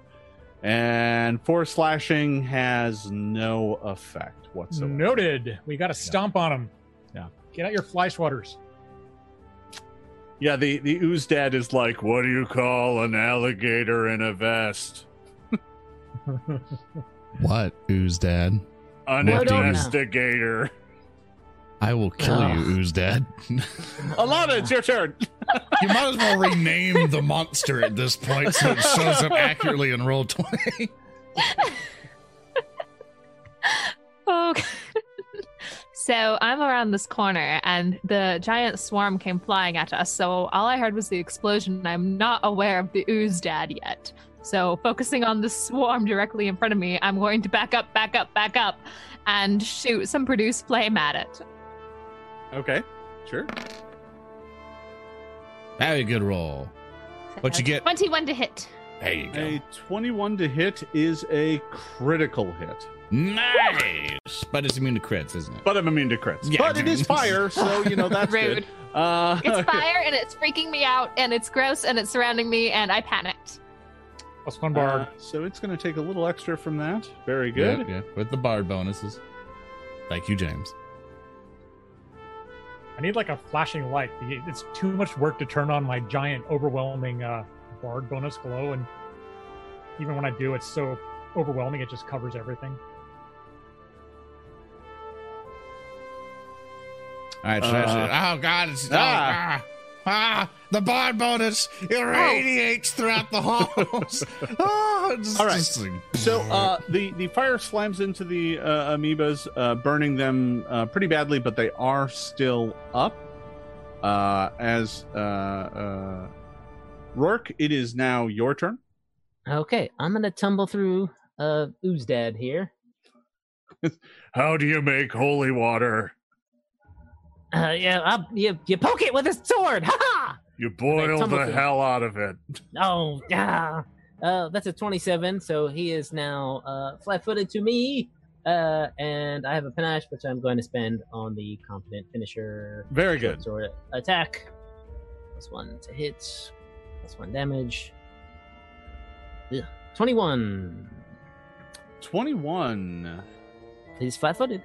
and four slashing has no effect whatsoever. Noted. We got to stomp on them. Yeah. Get out your fly swatters. Yeah, the, the ooze dad is like, what do you call an alligator in a vest? *laughs* What, Ooze dad? An I don't know. investigator. I will kill Ugh. you, Ooze dad. Alana, it's your turn. *laughs* you might as well rename the monster at this point so it shows up accurately in Roll20. *laughs* Okay. so I'm around this corner, and the giant swarm came flying at us. So all I heard was the explosion. and I'm not aware of the ooze dad yet. So, focusing on the swarm directly in front of me, I'm going to back up, back up, back up, and shoot some produce flame at it. Okay, sure. Very good roll. What you get? 21 to hit. There you go. A 21 to hit is a critical hit. Nice. But it's immune to crits, isn't it? But I'm immune to crits. Yeah. But it is fire, so you know that's *laughs* Rude. good. Uh, It's *laughs* fire and it's freaking me out and it's gross and it's surrounding me and I panicked. Plus one bard. uh, so it's going to take a little extra from that. Very Yeah, good. yeah. With the bard bonuses. Thank you, James. I need like a flashing light. It's too much work to turn on my giant, overwhelming uh, bard bonus glow, and even when I do, it's so overwhelming it just covers everything. All right, should I- Uh, should- oh god, it's oh, ah. ah, ah, the bond bonus irradiates throughout the halls. oh, *laughs* it's All right. just like- So uh, the the fire slams into the uh, amoebas, uh, burning them uh, pretty badly, but they are still up. Uh, as uh, uh, Rourke, it is now your turn. Okay, I'm gonna tumble through uh Oozdad here. *laughs* How do you make holy water? Uh, yeah, I'll, you you poke it with a sword. Ha ha! You boil tumble the through. hell out of it. Oh, yeah. Uh, that's a 27, so he is now uh, flat-footed to me. Uh, and I have a panache, which I'm going to spend on the competent finisher. Very good. Sword attack. Plus one to hit. Plus one damage. Ugh. 21. Twenty-one. He's flat-footed.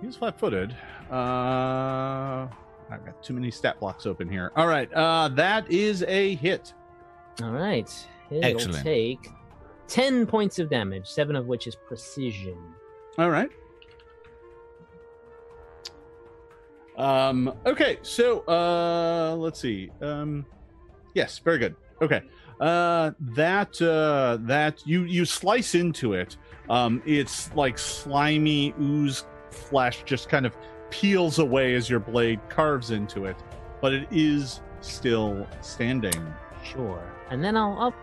He's flat-footed. Uh, I've got too many stat blocks open here. All right, uh, that is a hit. All right. It'll Excellent. take 10 points of damage, seven of which is precision. All right. Um. Okay. So, uh, let's see. Um, yes. Very good. Okay. Uh, that uh, that you you slice into it. Um, it's like slimy ooze flesh, just kind of peels away as your blade carves into it, but it is still standing. Sure. And then I'll I'll,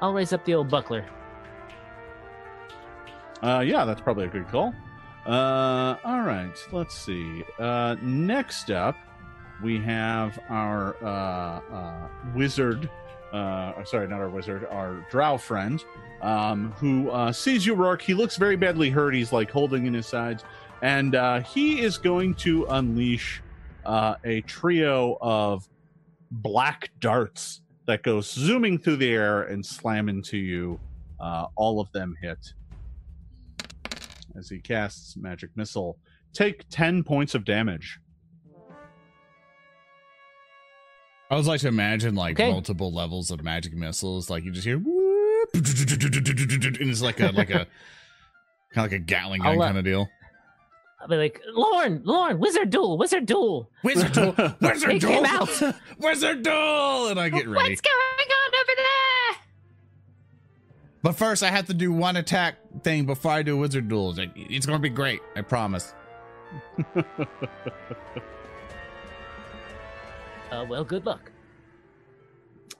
I'll raise up the old buckler. Uh, yeah, that's probably a good call. Uh, all right, let's see. Uh, next up, we have our uh, uh, wizard. Uh, sorry, not our wizard, our drow friend, um, who uh, sees you, Rourke. He looks very badly hurt. He's like holding in his sides, and uh, he is going to unleash uh, a trio of black darts that go zooming through the air and slam into you. Uh, all of them hit as he casts magic missile. Take 10 points of damage. I would like to imagine like Okay. multiple levels of magic missiles. Like you just hear, whoop, *laughs* and it's like a like a kind of like a Gatling gun uh, kind of deal. I'll be like, Lorne, Lorne, wizard duel, wizard duel. Wizard duel, *laughs* wizard They duel, came out. *laughs* wizard duel, and I get ready. What's going on over there? But first, I have to do one attack thing before I do wizard duels. Like, It's going to be great. I promise. Uh, well, good luck.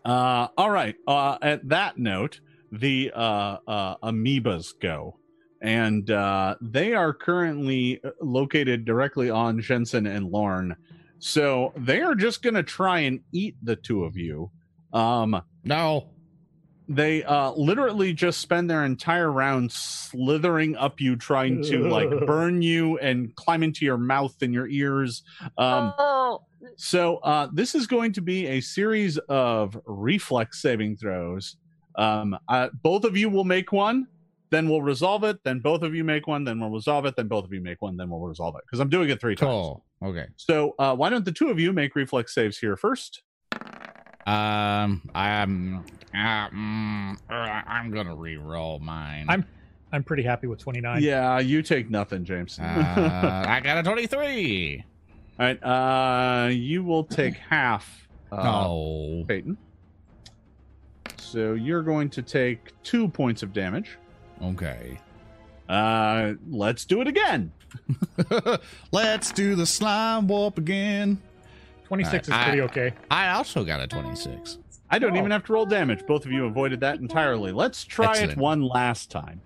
Uh, all right. Uh, at that note, the uh, uh, amoebas go. And uh, they are currently uh, located directly on Jensen and Lorne. So they are just going to try and eat the two of you. Um, No. They uh literally just spend their entire round slithering up you trying to like *laughs* burn you and climb into your mouth and your ears um oh, so uh this is going to be a series of reflex saving throws um uh, both of you will make one then we'll resolve it then both of you make one then we'll resolve it then both of you make one then we'll resolve it because i'm doing it three times Cool. Okay. so uh why don't the two of you make reflex saves here first Um, I'm, uh, mm, uh, I'm gonna re-roll mine. I'm- I'm pretty happy with 29. yeah you take nothing james uh, *laughs* I got a twenty-three. All right, uh, you will take half, uh, oh, Peyton. So you're going to take two points of damage. okay. Uh, let's do it again. *laughs* Let's do the slime warp again. 26 Alright, is pretty I- okay. I also got a twenty-six. I don't Oh. even have to roll damage. Both of you avoided that entirely. Let's try Excellent. it one last time.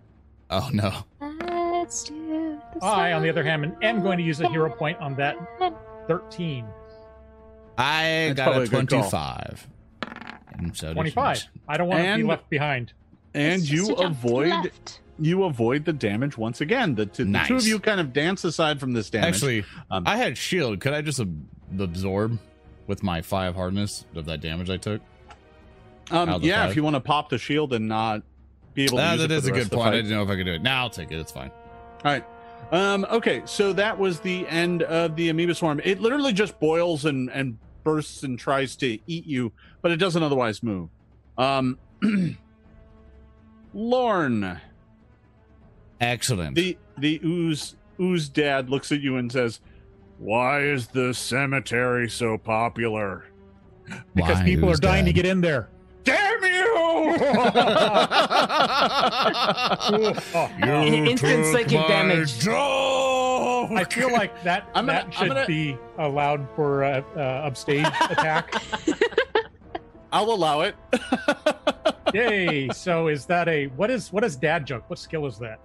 Oh no. Let's do I, on the other hand, am going to use a hero point on that 13. I That's got probably a a 25. And so 25. I don't want to be And- left behind. And you just a jump to the avoid left. you avoid the damage once again. The, t- the two of you kind of dance aside from this damage. Actually, Um, I had shield. Could I just ab- absorb with my five hardness of that damage I took? um, out of the yeah, five. if you want to pop the shield and not be able to Ah, use that the a good point. I didn't know if I could do it. Now I'll take it. It's fine. All right. Um, okay, so that was the end of the amoeba swarm. It literally just boils and, and bursts and tries to eat you, but it doesn't otherwise move. Um, *clears throat* Lorne, Excellent. the the ooze ooze dad looks at you and says, "Why is the cemetery so popular?" Because Why, people are who's dying to get in there. Damn you! *laughs* In- instant psychic damage. dog! I feel like that, I'm gonna- that I'm should gonna- be allowed for uh, uh, upstage *laughs* attack. *laughs* I'll allow it. Yay! So is that a what is what is dad joke? What skill is that?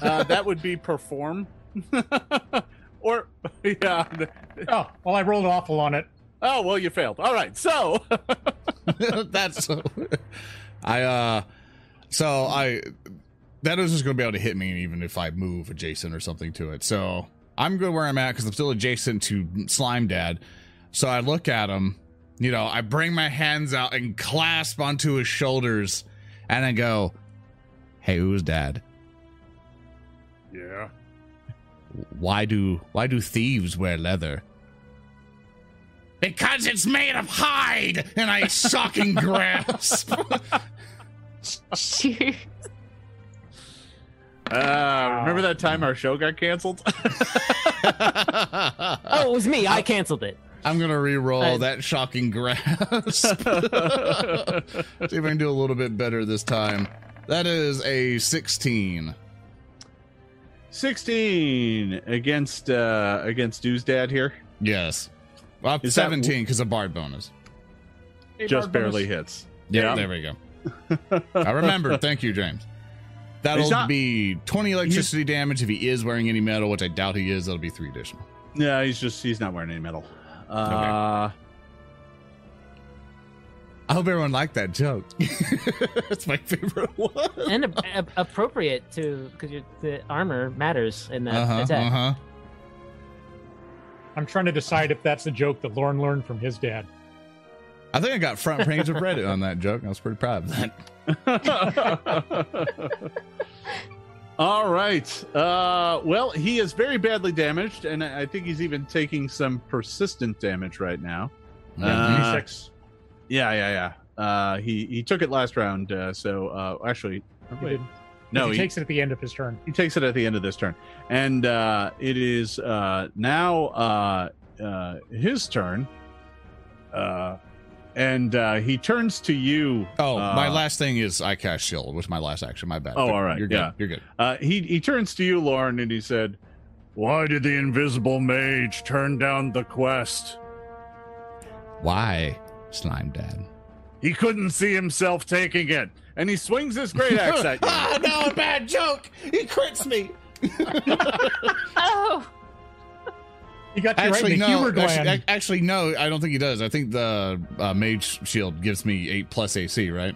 uh, that would be perform, or *laughs* yeah. Oh, well, I rolled awful on it. Oh well, you failed. All right, so *laughs* *laughs* That's I uh so I that is just gonna be able to hit me even if I move adjacent or something to it. So I'm good where I'm at because I'm still adjacent to Slime Dad. So I look at him, you know, I bring my hands out and clasp onto his shoulders and I go, Hey, who's dad? yeah. Why do why do thieves wear leather? Because it's made of hide and I shocking grasp. Shoot. *laughs* Uh, remember that time our show got canceled? *laughs* Oh, it was me. I canceled it. I'm gonna re-roll I- that shocking grasp. *laughs* See if I can do a little bit better this time. That is a 16. Sixteen against uh against Dew's dad here. Yes. Well, Is that- 17 because of bard bonus. Hey, Just Bard bonus. barely hits. Yeah, there we go. *laughs* I remember. Thank you, James. That'll He's not- be 20 electricity damage if he is wearing any metal, which I doubt he is. That'll be three additional. Yeah, he's just he's not wearing any metal. Uh, I hope everyone liked that joke. *laughs* That's my favorite one. And a- a- appropriate to because the armor matters in that Uh-huh, attack. uh-huh. I'm trying to decide if that's a joke that Lauren learned from his dad. I think I got front page of Reddit on that joke. I was pretty proud of that. *laughs* All right. Uh, well, he is very badly damaged, and I I think he's even taking some persistent damage right now. Mhm. Uh, D6. Yeah, yeah, yeah. Uh, he he took it last round. Uh, so uh, actually, He wait, didn't. no, he, he, takes it at the end of his turn. he takes it at the end of this turn, and uh, it is uh, now uh, uh, his turn. Uh, and uh, he turns to you. Oh, my uh, last thing is I cast shield, which is my last action. My bad. Oh, all right, You're good. yeah. You're good. Uh, he he turns to you, Lauren, and he said, "Why did the invisible mage turn down the quest? Why, Slime Dad? He couldn't see himself taking it." And he swings his great axe at *laughs* you. oh, no, a bad joke. He crits me. *laughs* Oh, He got you Actually, right in the no. humor gland. Actually, ac- actually, no. I don't think he does. I think the uh, mage shield gives me eight plus AC, right?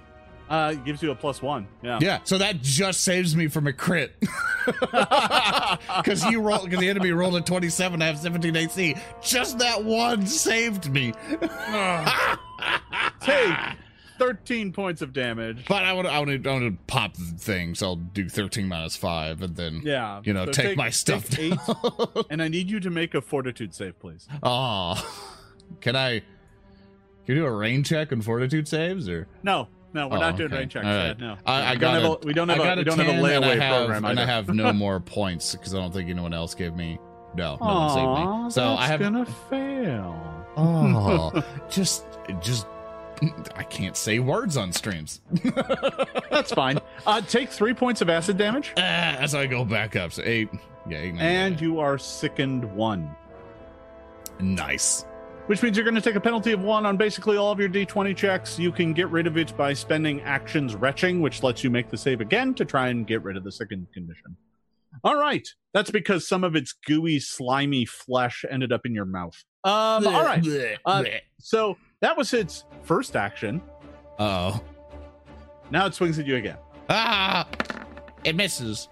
Uh, it gives you a plus one. Yeah. Yeah. So that just saves me from a crit. *laughs* Because you rolled, because the enemy rolled a twenty-seven. I have seventeen AC. Just that one saved me. *laughs* Take thirteen points of damage. But I would, I would, I would pop the thing, so I'll do thirteen minus five, and then Yeah. you know So take, my stuff take eight, *laughs* and I need you to make a fortitude save, please. oh, can I? Can you do a rain check and fortitude saves, or No, no, we're Oh, not doing okay. rain checks. Right. No, I, I we don't have a, a, we don't have a we don't have a 10 and I layaway have, program. and I have no *laughs* more points because I don't think anyone else gave me. No, no one saved me. So I have. gonna fail. *laughs* Oh, just, just. I can't say words on streams. *laughs* That's fine. Uh, take three points of acid damage, Ah, as I go back up, so eight. Yeah, eight, nine, and nine. you are sickened one. nice. Which means you're going to take a penalty of one on basically all of your d20 checks. You can get rid of it by spending actions retching, which lets you make the save again to try and get rid of the second condition. All right, that's because some of its gooey, slimy flesh ended up in your mouth. Um, all right, Uh, so that was its first action. Oh. Now it swings at you again. Ah! It misses.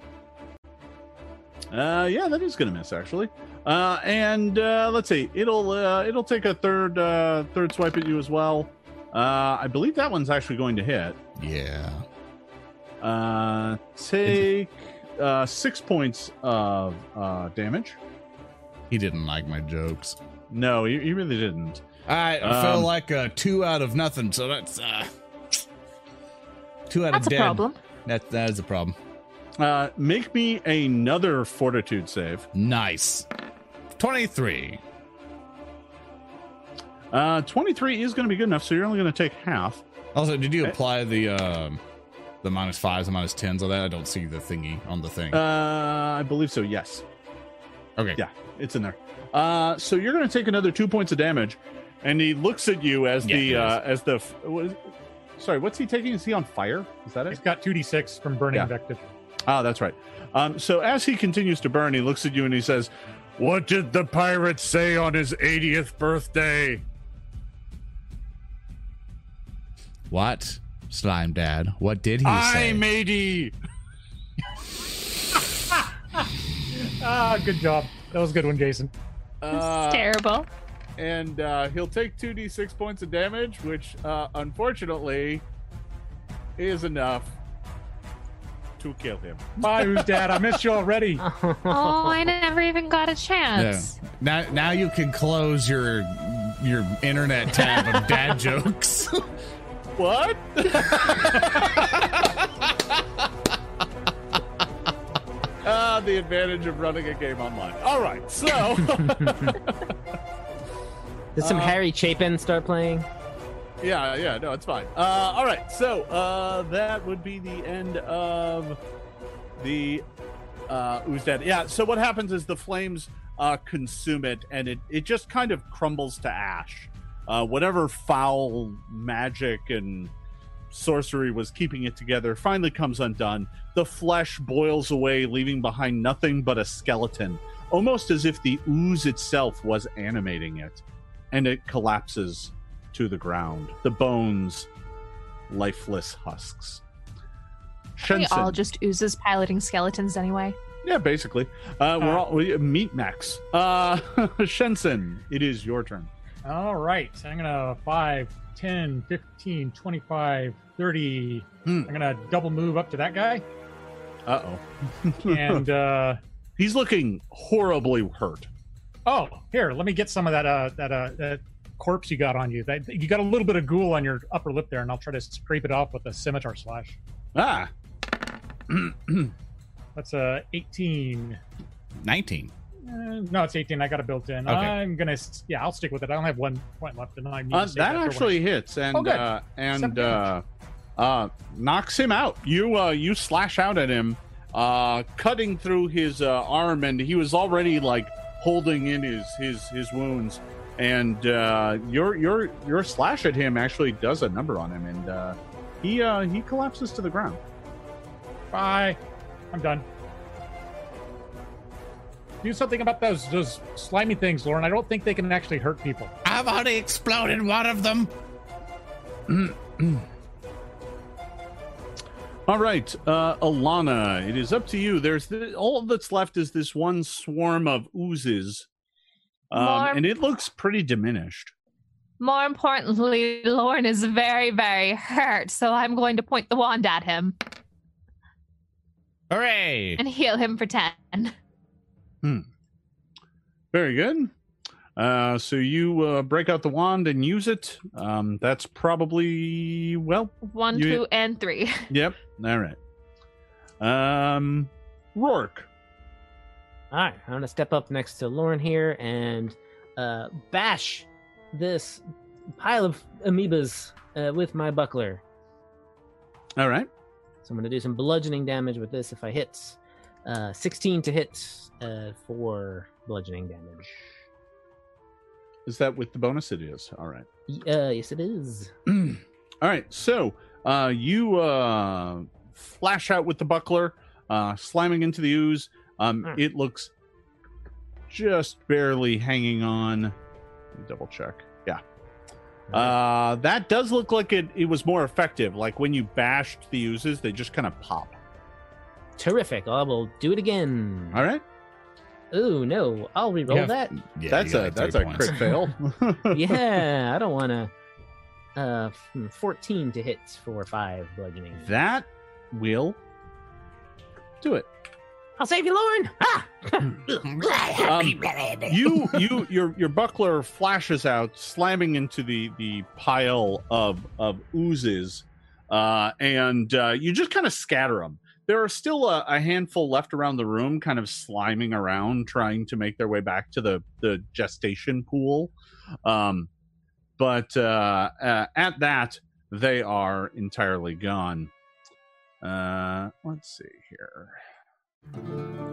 Uh, yeah, that is going to miss actually. Uh, and uh, let's see, it'll uh, it'll take a third uh, third swipe at you as well. Uh, I believe that one's actually going to hit. Yeah. Uh, take uh, six points of uh, damage. He didn't like my jokes. No, he, he really didn't. I Um, felt like a two out of nothing, so that's uh, two out That's of dead. That's a problem. That that is a problem. Uh, make me another fortitude save. Nice. Twenty-three. Uh, 23 is going to be good enough, so you're only going to take half. Also, did you apply the um, the minus fives and minus tens on that? I don't see the thingy on the thing. Uh, I believe so, yes. okay. Yeah, it's in there. Uh, so you're going to take another two points of damage, and he looks at you as Yeah, the uh, as the. What is, sorry, what's he taking? Is he on fire? Is that it? He's got 2d6 from burning Yeah. invective. Ah, that's right. Um, so as he continues to burn, he looks at you and he says, "What did the pirate say on his 80th birthday?" What? Slime Dad. What did he say? I matey. *laughs* Ah, good job. That was a good one, Jason. Uh, Terrible. and uh, he'll take 2d6 points of damage, which uh, unfortunately is enough to kill him. Bye, who's dad? I missed you already. *laughs* Oh, I never even got a chance. Now, now you can close your your internet tab of dad *laughs* jokes. What? *laughs* Ah, the advantage of running a game online. All right, so Did some Uh, Harry Chapin start playing? Yeah, yeah, no, it's fine. Uh, all right, so uh, that would be the end of the uh, dead. Yeah. So what happens is the flames uh, consume it, and it it just kind of crumbles to ash. Uh, whatever foul magic and sorcery was keeping it together finally comes undone. The flesh boils away, leaving behind nothing but a skeleton, almost as if the ooze itself was animating it, and it collapses to the ground. The bones, lifeless husks. We all just oozes piloting skeletons anyway. Yeah, basically. Uh, we're Uh, all we, meat max. Uh, *laughs* Shensen, it is your turn. All right. I'm going to 5, 10, 15, 25, 30. Hmm. I'm going to double move up to that guy. Uh oh. *laughs* And, uh, He's looking horribly hurt. oh, here, let me get some of that, uh, that, uh, that corpse you got on you. That You got a little bit of ghoul on your upper lip there, and I'll try to scrape it off with a scimitar slash. Ah. *clears throat* That's a 18. Nineteen. Uh, no, it's 18. I got it built in. Okay. I'm gonna, yeah, I'll stick with it. I don't have one point left, and I need Uh, that when- actually hits and Oh, uh, and uh, uh, knocks him out. You uh, you slash out at him, uh, cutting through his uh, arm, and he was already like holding in his his his wounds. And uh, your your your slash at him actually does a number on him, and uh, he uh, he collapses to the ground. Bye. I'm done. Do something about those those slimy things, Lauren. I don't think they can actually hurt people. I've already exploded one of them. *clears throat* All right, uh, Alana, it is up to you. There's the, all that's left is this one swarm of oozes, um, More- and it looks pretty diminished. More importantly, Lauren is very, very hurt, so I'm going to point the wand at him Hooray! and heal him for 10. Hmm. Very good. Uh, so you uh, break out the wand and use it. Um, that's probably well. One, You- two, and three. *laughs* Yep. All right. Um, Rourke. All right, I'm gonna step up next to Lauren here and uh, bash this pile of amoebas uh, with my buckler. All right. So I'm gonna do some bludgeoning damage with this if I hit. Uh, 16 to hit uh, for bludgeoning damage. Is that with the bonus? It is. All right. Uh, yes, it is. *clears throat* All right. So uh, you uh, flash out with the buckler, uh, slamming into the ooze. Um, Hmm. It looks just barely hanging on. Let me double check. Yeah. Uh, that does look like it, it was more effective. Like when you bashed the oozes, they just kind of pop. Terrific. I will do it again. All right. Ooh, no. I'll re-roll Yeah. that. Yeah, that's a like that's a points. crit *laughs* fail. *laughs* yeah, I don't want to. Uh, hmm, 14 to hit for 5 bludgeoning. that will do it. I'll save you, Lauren! Ah! *laughs* Um, you you your your buckler flashes out, slamming into the the pile of of oozes, uh, and uh, you just kind of scatter them. There are still a, a handful left around the room, kind of sliming around, trying to make their way back to the the gestation pool. Um, but uh, uh, at that, they are entirely gone. Uh, let's see here.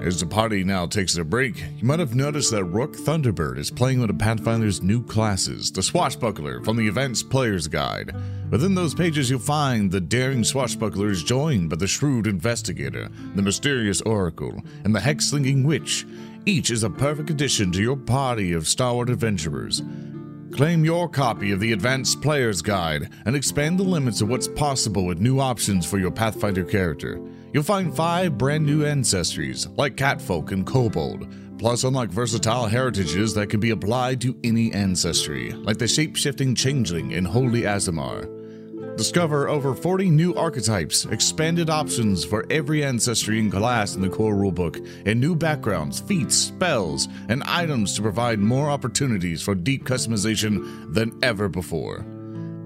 As the party now takes a break, you might have noticed that Rourke Thunderbird is playing one of Pathfinder's new classes, the Swashbuckler, from the Advanced Player's Guide. Within those pages, you'll find the daring swashbuckler is joined by the shrewd investigator, the mysterious oracle, and the hex-slinging witch. Each is a perfect addition to your party of stalwart adventurers. Claim your copy of the Advanced Player's Guide and expand the limits of what's possible with new options for your Pathfinder character. You'll find five brand new ancestries, like Catfolk and Kobold, plus unlock versatile heritages that can be applied to any ancestry, like the shape-shifting Changeling in Holy Aasimar. Discover over 40 new archetypes, expanded options for every ancestry and class in the core rulebook, and new backgrounds, feats, spells, and items to provide more opportunities for deep customization than ever before.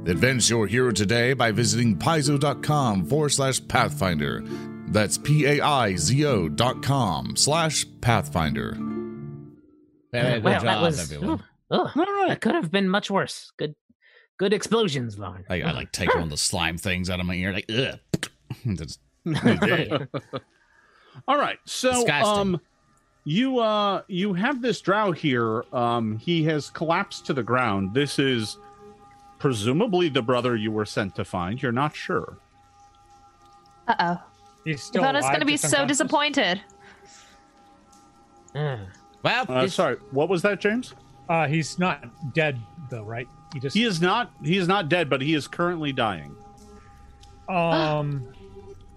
Advance your hero today by visiting paizo.com forward slash pathfinder. That's P A I Z O dot com slash pathfinder. Very good well, that job, was. everyone. ooh, ugh, All right. that could have been much worse. Good, good explosions, Lauren. I, I like take one of the slime things out of my ear, like ugh. *laughs* That's- *laughs* All right. So Disgusting. um you uh you have this drow here. Um he has collapsed to the ground. This is presumably the brother you were sent to find. You're not sure. Uh oh. He's still Ivona's alive, going to be so disappointed. Ah. well, Uh, sorry. What was that, James? Uh, he's not dead though, right? He just He is not he is not dead, but he is currently dying. um.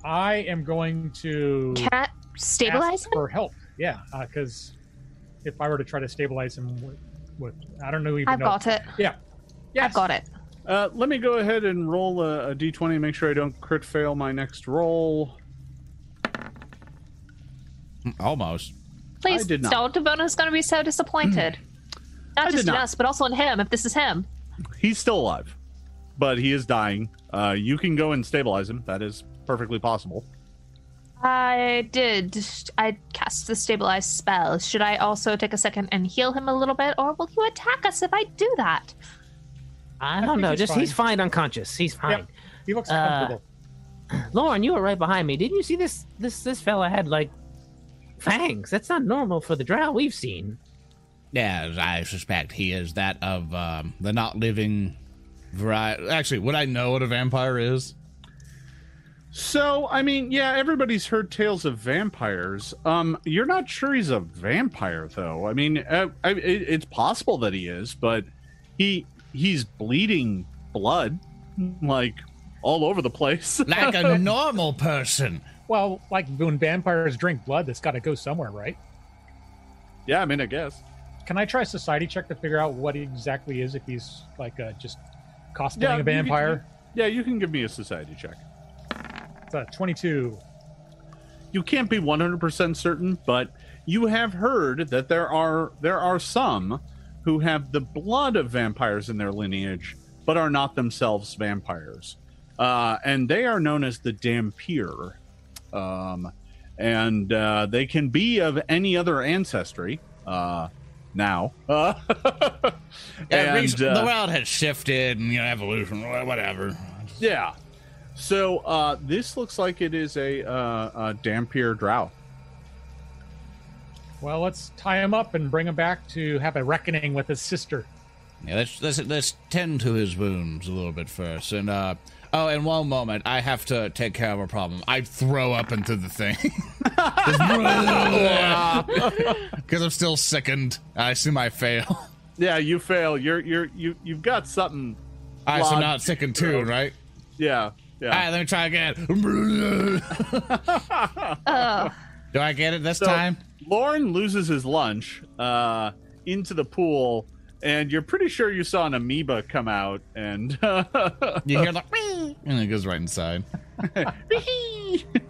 I am going to Can I stabilize ask him? for help. Yeah, because if I were to try to stabilize him with, with I don't know even I've know. got it. Yes. I've got it. Uh, let me go ahead and roll a, a d20 and make sure I don't crit fail my next roll. Almost. Please did not. don't. Ivona's going to be so disappointed. I Not did just in not. us, but also in him, if this is him. He's still alive, but he is dying. Uh, you can go and stabilize him. That is perfectly possible. I did. I cast the stabilize spell. Should I also take a second and heal him a little bit, or will you attack us if I do that? I I don't think know. he's Just he's fine. fine unconscious. He's fine. He looks Uh, comfortable. Lauren, you were right behind me. Didn't you see this? This this fella had like fangs. That's not normal for the drow we've seen. Yeah, I suspect he is that of um, the not living variety. Actually, would I know what a vampire is? So, I mean, yeah, everybody's heard tales of vampires. Um, you're not sure he's a vampire, though. I mean, uh, I, it, it's possible that he is, but he he's bleeding blood, like all over the place. Like a *laughs* normal person. Well, like when vampires drink blood, that's got to go somewhere, right? yeah, I mean, I guess. Can I try a society check to figure out what he exactly is if he's like uh, just cosplaying Yeah, a you can- vampire? Yeah, you can give me a society check. It's a 22. You can't be 100% certain, but you have heard that there are there are some who have the blood of vampires in their lineage, but are not themselves vampires. Uh, and they are known as the Dhampir. Um, and uh, they can be of any other ancestry uh, now. Uh, *laughs* Yeah, and, recent- uh, the world has shifted and you know evolution, whatever. yeah. So uh, this looks like it is a, uh, a Dhampir drow. Well, let's tie him up and bring him back to have a reckoning with his sister. Yeah, let's let's let's tend to his wounds a little bit first. And uh oh, in one moment, I have to take care of a problem. I throw up into the thing because *laughs* I'm still sickened. I assume I fail. Yeah, you fail. You're you're you you've got something. So I'm not sickened too, right? Yeah, yeah. All right, let me try again. Oh, *laughs* Do I get it this So- time? Lauren loses his lunch uh, into the pool, and you're pretty sure you saw an amoeba come out, and *laughs* You hear like, "Wee," *laughs* and it goes right inside. *laughs* All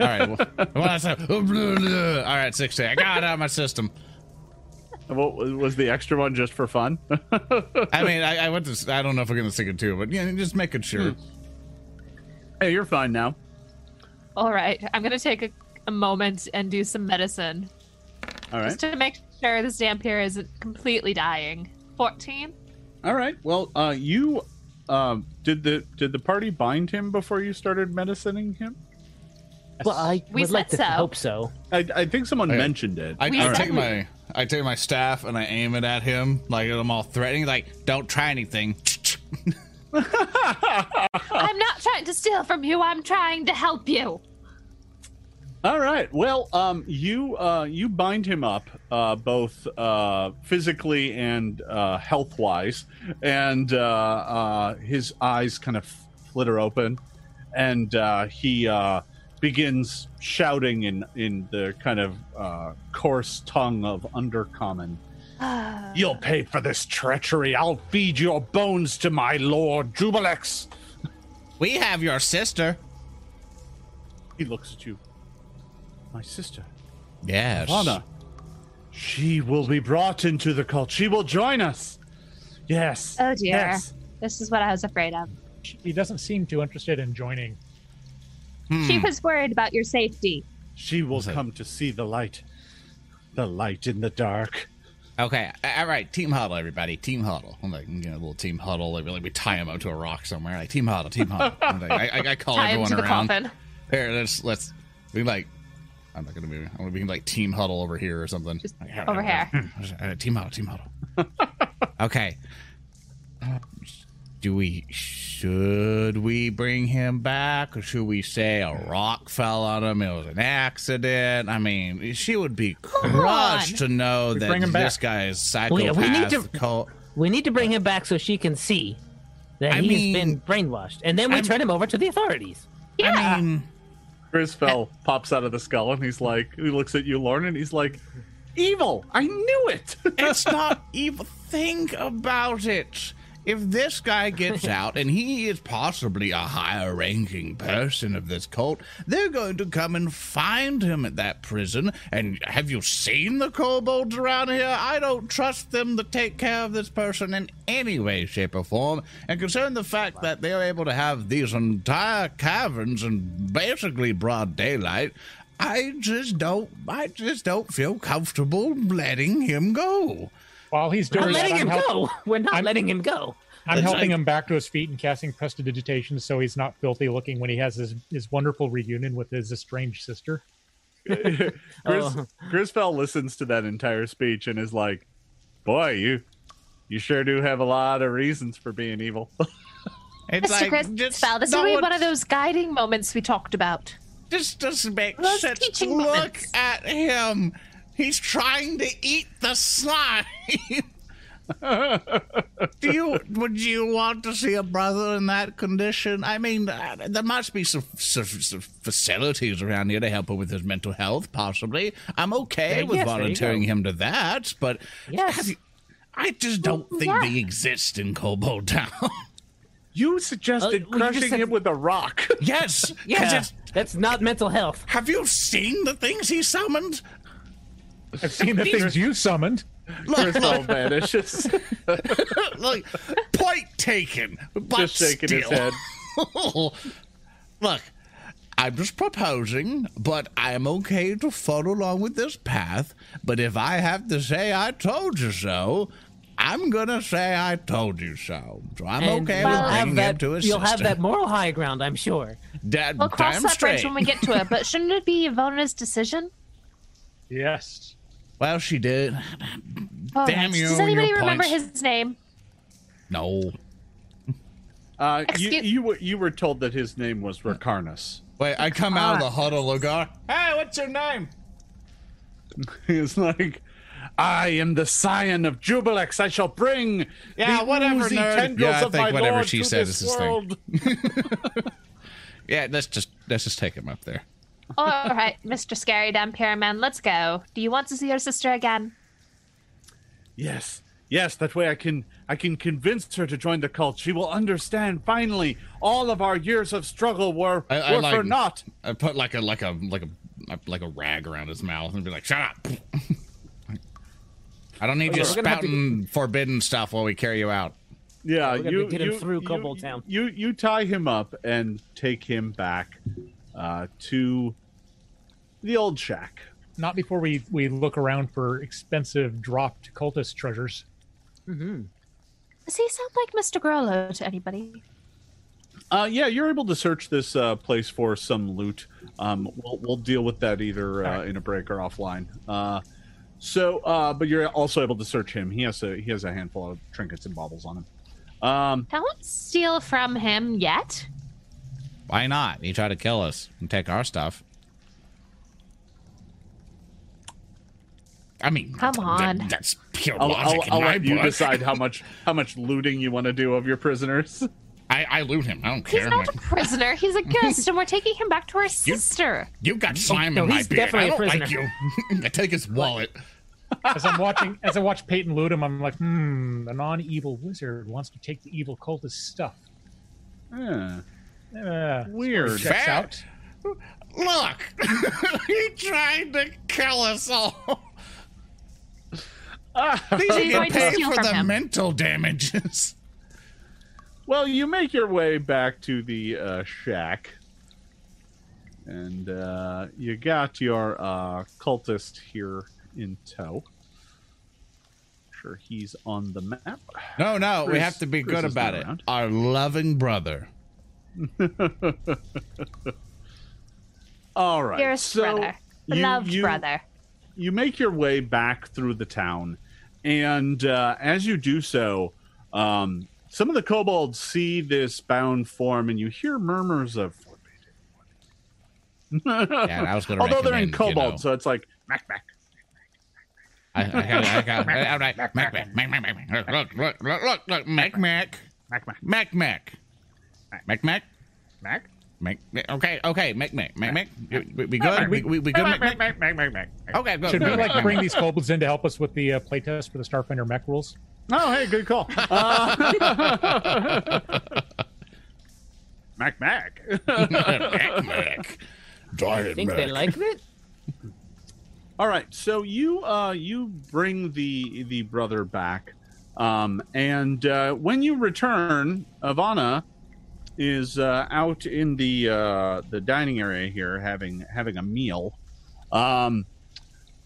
right, well, well, I said, all right, sixty. I got it out of my system. what was the extra one just for fun? I mean, I, I went to. I don't know if we're gonna stick it too, but yeah, just making sure. Hmm. hey, you're fine now. all right. I'm gonna take a, a moment and do some medicine All right. just to make sure this Dhampir isn't completely dying. 14. All right. Well, uh, you um, did the did the party bind him before you started medicining him? Well, I We would like to said so. hope so. I, I think someone Okay. mentioned it. I, We I said take my I take my staff and I aim it at him like I'm all threatening, like don't try anything. *laughs* I'm not trying to steal from you. I'm trying to help you. All right. Well, um, you uh, you bind him up uh, both uh, physically and uh, health wise, and uh, uh, his eyes kind of flitter open, and uh, he uh, begins shouting in in the kind of uh, coarse tongue of Undercommon. You'll pay for this treachery. I'll feed your bones to my lord Jubilex. we have your sister. He looks at you. My sister. Yes. Lana. She will be brought into the cult. She will join us. Yes. Oh, dear. Yes. This is what I was afraid of. He doesn't seem too interested in joining. Hmm. She was worried about your safety. She will Listen. come to see the light. The light in the dark. Okay, all right. Team huddle, everybody. Team huddle. I'm like, you know, a little team huddle. Like, like we tie him up to a rock somewhere. Like team huddle, team huddle. I'm like, I, I, I call Tie him everyone to the around. coffin. Here, let's let's we like. I'm not gonna be. I'm gonna be like team huddle over here or something. Just Like, over here. *laughs* Uh, team huddle, team huddle. *laughs* okay. Do we should we bring him back, or should we say a rock fell on him? It was an accident. I mean, she would be crushed to know that this back. guy is We- psychopath. we need to- cult- We need to bring him back so she can see that I he's mean- been brainwashed, and then we I'm- turn him over to the authorities. I mean, Grisfell pops out of the skull and he's like, he looks at you, Lauren, and he's like, evil. I knew it. it's *laughs* not evil. Think about it. If this guy gets out and he is possibly a higher ranking person of this cult, they're going to come and find him at that prison. And have you seen the kobolds around here? I don't trust them to take care of this person in any way, shape, or form. And concerning the fact that they're able to have these entire caverns in basically broad daylight, I just don't I just don't feel comfortable letting him go. While he's We're doing not that, letting I'm, him help- go. *laughs* We're not I'm- letting him go. I'm It's helping like- him back to his feet and casting prestidigitation so he's not filthy looking when he has his, his wonderful reunion with his estranged sister. *laughs* Gris, Oh. Grisfell listens to that entire speech and is like, boy, you you sure do have a lot of reasons for being evil. *laughs* It's Mr. like Chris just Spell, this is no really one one- of those guiding moments we talked about. Just doesn't make Those sense. teaching Look moments. at him. He's trying to eat the slime. Do you would you want to see a brother in that condition? I mean, uh, there must be some, some, some facilities around here to help him with his mental health. Possibly, I'm okay Uh, with yes, volunteering him to that, but Yes. you- I just don't think yeah. they exist in Kobold Town. *laughs* You suggested Uh, well, you crushing said- him with a rock. Yes. *laughs* Yeah, that's not mental health. have you seen the things he summoned? I've seen the things you summoned. Look, Grisfell vanishes, like point taken, but just shaking his head. *laughs* Look, I'm just proposing, but I'm okay to follow along with this path. But if I have to say I told you so, I'm gonna say I told you so. So I'm And okay you'll with have bringing him that. to his You'll have that moral high ground, I'm sure. Da- We'll cross damn that straight. bridge when we get to it, but shouldn't it be Yvona's decision? *laughs* Yes. Well, she did. Oh, Damn you Does anybody remember points. his name? No. Uh, you, Excuse- you were you were told that his name was Rakarnus. Wait, I come out of the Ah. huddle and go, Hey, what's your name? *laughs* He's like, I am the scion of Jubilex. I shall bring Yeah, the whatever, nerd. tendrils Yeah, I of think my whatever lord she to said this is his thing. world. *laughs* Yeah, let's just let's just take him up there. All right, Mr. Scary Damn Pyramid, let's go. Do you want to see your sister again? Yes, yes. That way, I can I can convince her to join the cult. She will understand finally. All of our years of struggle were I- I were for like- naught. I put like a like a like a like a rag around his mouth and be like, "Shut up." *laughs* I don't need you We're gonna spouting forbidden stuff while we carry you out. Yeah, we're gonna you get him you, through you- Kobold Town. You you tie him up and take him back uh, to the old shack. Not before we we look around for expensive dropped cultist treasures. Mm-hmm. Does he sound like Mr. Grollo to anybody? Uh, yeah, you're able to search this uh, place for some loot. Um, we'll we'll deal with that either uh, in a break or offline. Uh, so, uh, but you're also able to search him. He has a he has a handful of trinkets and baubles on him. Um, Don't steal from him yet. Why not? He tried to kill us and take our stuff. I mean, Come that- on. that's pure I'll, logic I'll, in I'll my let you decide how much how much looting you want to do of your prisoners. *laughs* I, I loot him. I don't He's care. He's not a prisoner. He's a *laughs* guest, and we're taking him back to our sister. You, you got slime no, in my he's beard. definitely I a don't like you. *laughs* I take his wallet. As I'm watching, as I watch Peyton loot him, I'm like, hmm, the non-evil wizard wants to take the evil cultist stuff. Yeah. Uh, Weird. checks Bad. out. Look, *laughs* he tried to kill us all. Ah, These are are you to pay steal for from the him? mental damages. *laughs* well, you make your way back to the uh, shack, and uh, you got your uh, cultist here in tow. Sure, he's on the map. No, no, we have to be Chris good about not it. around. Our loving brother. All right. Dearest so brother. you- Beloved you- brother. you make your way back through the town, and uh, as you do so, um, some of the kobolds see this bound form, and you hear murmurs of forbidden. Yeah, I was going to Although they're in recommend, you kobold, know. so it's like mac mac. I, I, I, I got, all right, Mac, Mac, Mac, Mac, Mac, Mac, look, look, look, look, look, Mac, Mac, Mac mac Mac, Mac, Mac, Mac, mac. Mac, okay, okay, Mac, Mac, Mac, Mac, we, we good, we, we, we good, Mac, Mac, mac mac mac mac. okay, good, Should we like bring these kobolds in to help us with the uh, playtest for the Starfinder mech rules? Oh, hey, good call. *laughs* Uh, *laughs* mac mac. Mac, Mac, I Giant think they like it. *laughs* All right, so you uh you bring the the brother back, um, and uh, when you return, Ivana is uh, out in the uh, the dining area here having having a meal, um,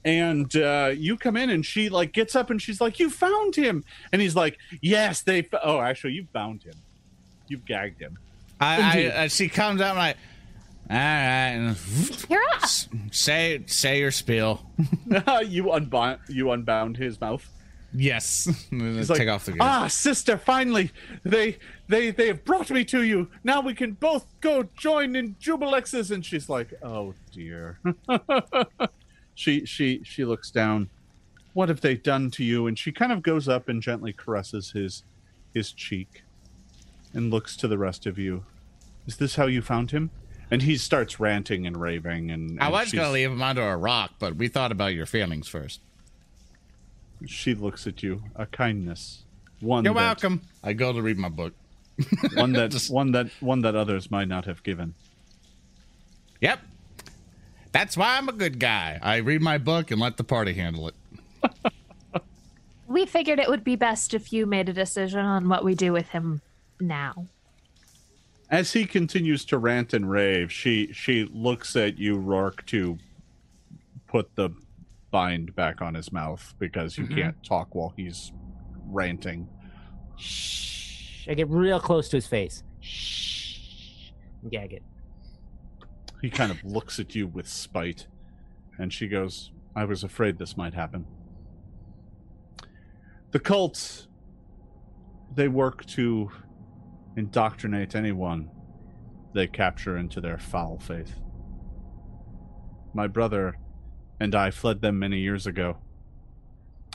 and uh, you come in and she like gets up and she's like, "You found him," and he's like, "Yes, they." F- oh, actually, you found him. You've gagged him. I, Indeed. I, uh, she comes out and like, all right, You're up. say, say your spiel. *laughs* you unbound you unbound his mouth. Yes, *laughs* He's take like, off the. Ah, sister, finally, they they they have brought me to you. Now we can both go join in Jubilexes. And she's like, oh dear. *laughs* she she she looks down. What have they done to you? And she kind of goes up and gently caresses his his cheek, and looks to the rest of you. Is this how you found him? And he starts ranting and raving. And, I and was gonna leave him under a rock, but we thought about your feelings first. She looks at you. A kindness. One You're that- welcome. I go to read my book. *laughs* one that *laughs* Just- one that one that others might not have given. Yep. That's why I'm a good guy. I read my book and let the party handle it. *laughs* We figured it would be best if you made a decision on what we do with him now. As he continues to rant and rave, she she looks at you, Rourke, to put the bind back on his mouth because you Mhm. can't talk while he's ranting. Shh. I get real close to his face. Shh. Gag it. He kind of looks at you with spite, and she goes, "I was afraid this might happen." The cults, they work to indoctrinate anyone they capture into their foul faith. My brother and I fled them many years ago,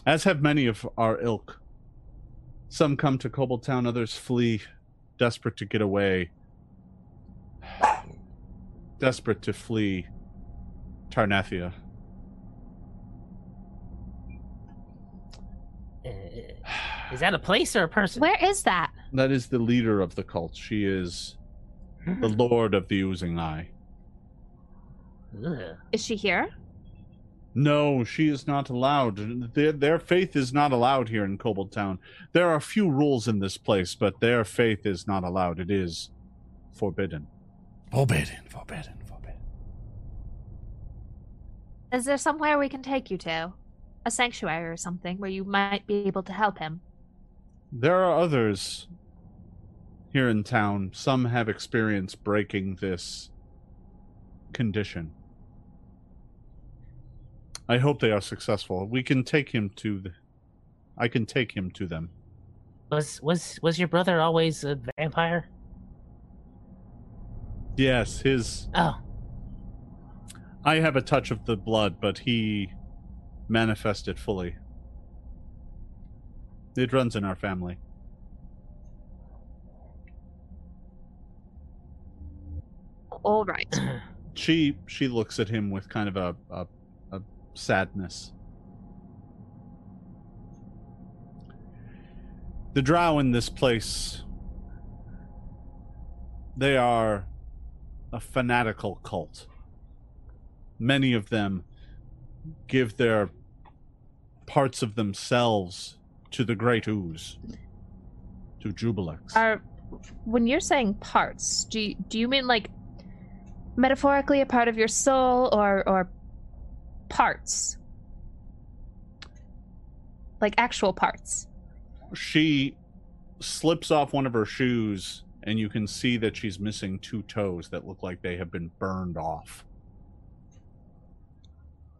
as have many of our ilk. Some come to Kobold Town, others flee, desperate to get away, desperate to flee Tarnathia. Uh, is that a place or a person? Where is that? That is the leader of the cult. She is the lord of the oozing eye. Ugh. Is she here? No, she is not allowed. Their, their faith is not allowed here in Kobold Town. There are few rules in this place, but their faith is not allowed. It is forbidden. Forbidden, forbidden, forbidden. Is there somewhere we can take you to? A sanctuary or something where you might be able to help him? There are others here in town. Some have experience breaking this condition. I hope they are successful. We can take him to the. I can take him to them. Was was was your brother always a vampire? Yes, his. Oh, I have a touch of the blood, but he manifested fully. It runs in our family. All right. *clears throat* She she looks at him with kind of a a, a sadness. The drow in this place they are a fanatical cult. Many of them give their parts of themselves to the great ooze, to Jubilex. Are when you're saying parts, do you, do you mean like metaphorically a part of your soul or or parts? Like actual parts. she slips off one of her shoes and you can see that she's missing two toes that look like they have been burned off.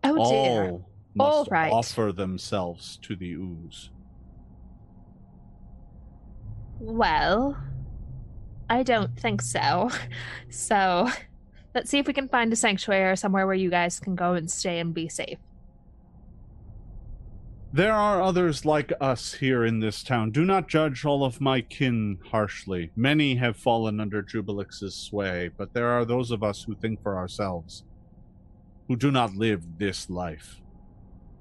Oh dear. All must All right. offer themselves to the ooze. Well, I don't think so. *laughs* So, let's see if we can find a sanctuary or somewhere where you guys can go and stay and be safe. There are others like us here in this town. Do not judge all of my kin harshly. Many have fallen under Jubilex's sway, but there are those of us who think for ourselves, who do not live this life.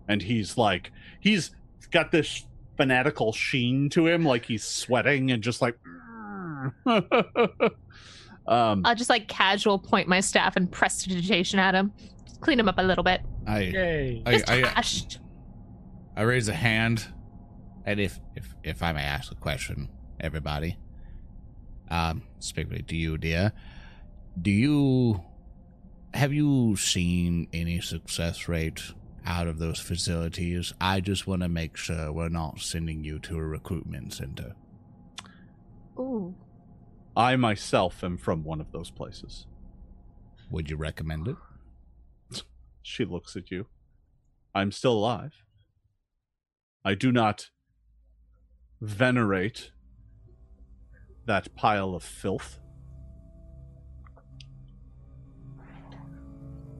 And he's like, he's got this fanatical sheen to him, like he's sweating and just like. Mm. *laughs* um, I'll just like casual point my staff and prestidigitation at him. Clean him up a little bit. I, Yay. I, Just I, hashed. I raise a hand, and if if if I may ask a question, everybody, um, specifically to you, dear, do you have you seen any success rate out of those facilities? I just want to make sure we're not sending you to a recruitment center. Ooh. I myself am from one of those places. Would you recommend it? She looks at you. I'm still alive. I do not venerate that pile of filth.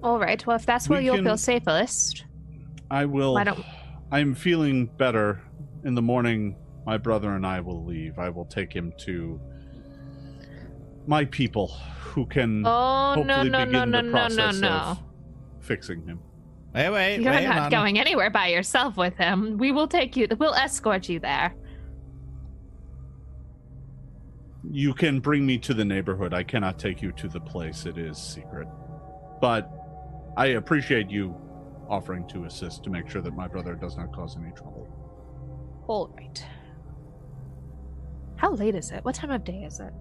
All right. Well, if that's where We you'll can- feel safest, I will. Why don't- I'm feeling better. In the morning, my brother and I will leave. I will take him to my people who can Oh hopefully no no begin no the no no process no! of fixing him. Wait, wait, You're wait, not Lana. going anywhere by yourself with him. We will take you. We'll escort you there. You can bring me to the neighborhood. I cannot take you to the place. It is secret. But I appreciate you offering to assist to make sure that my brother does not cause any trouble. All right. How late is it? What time of day is it?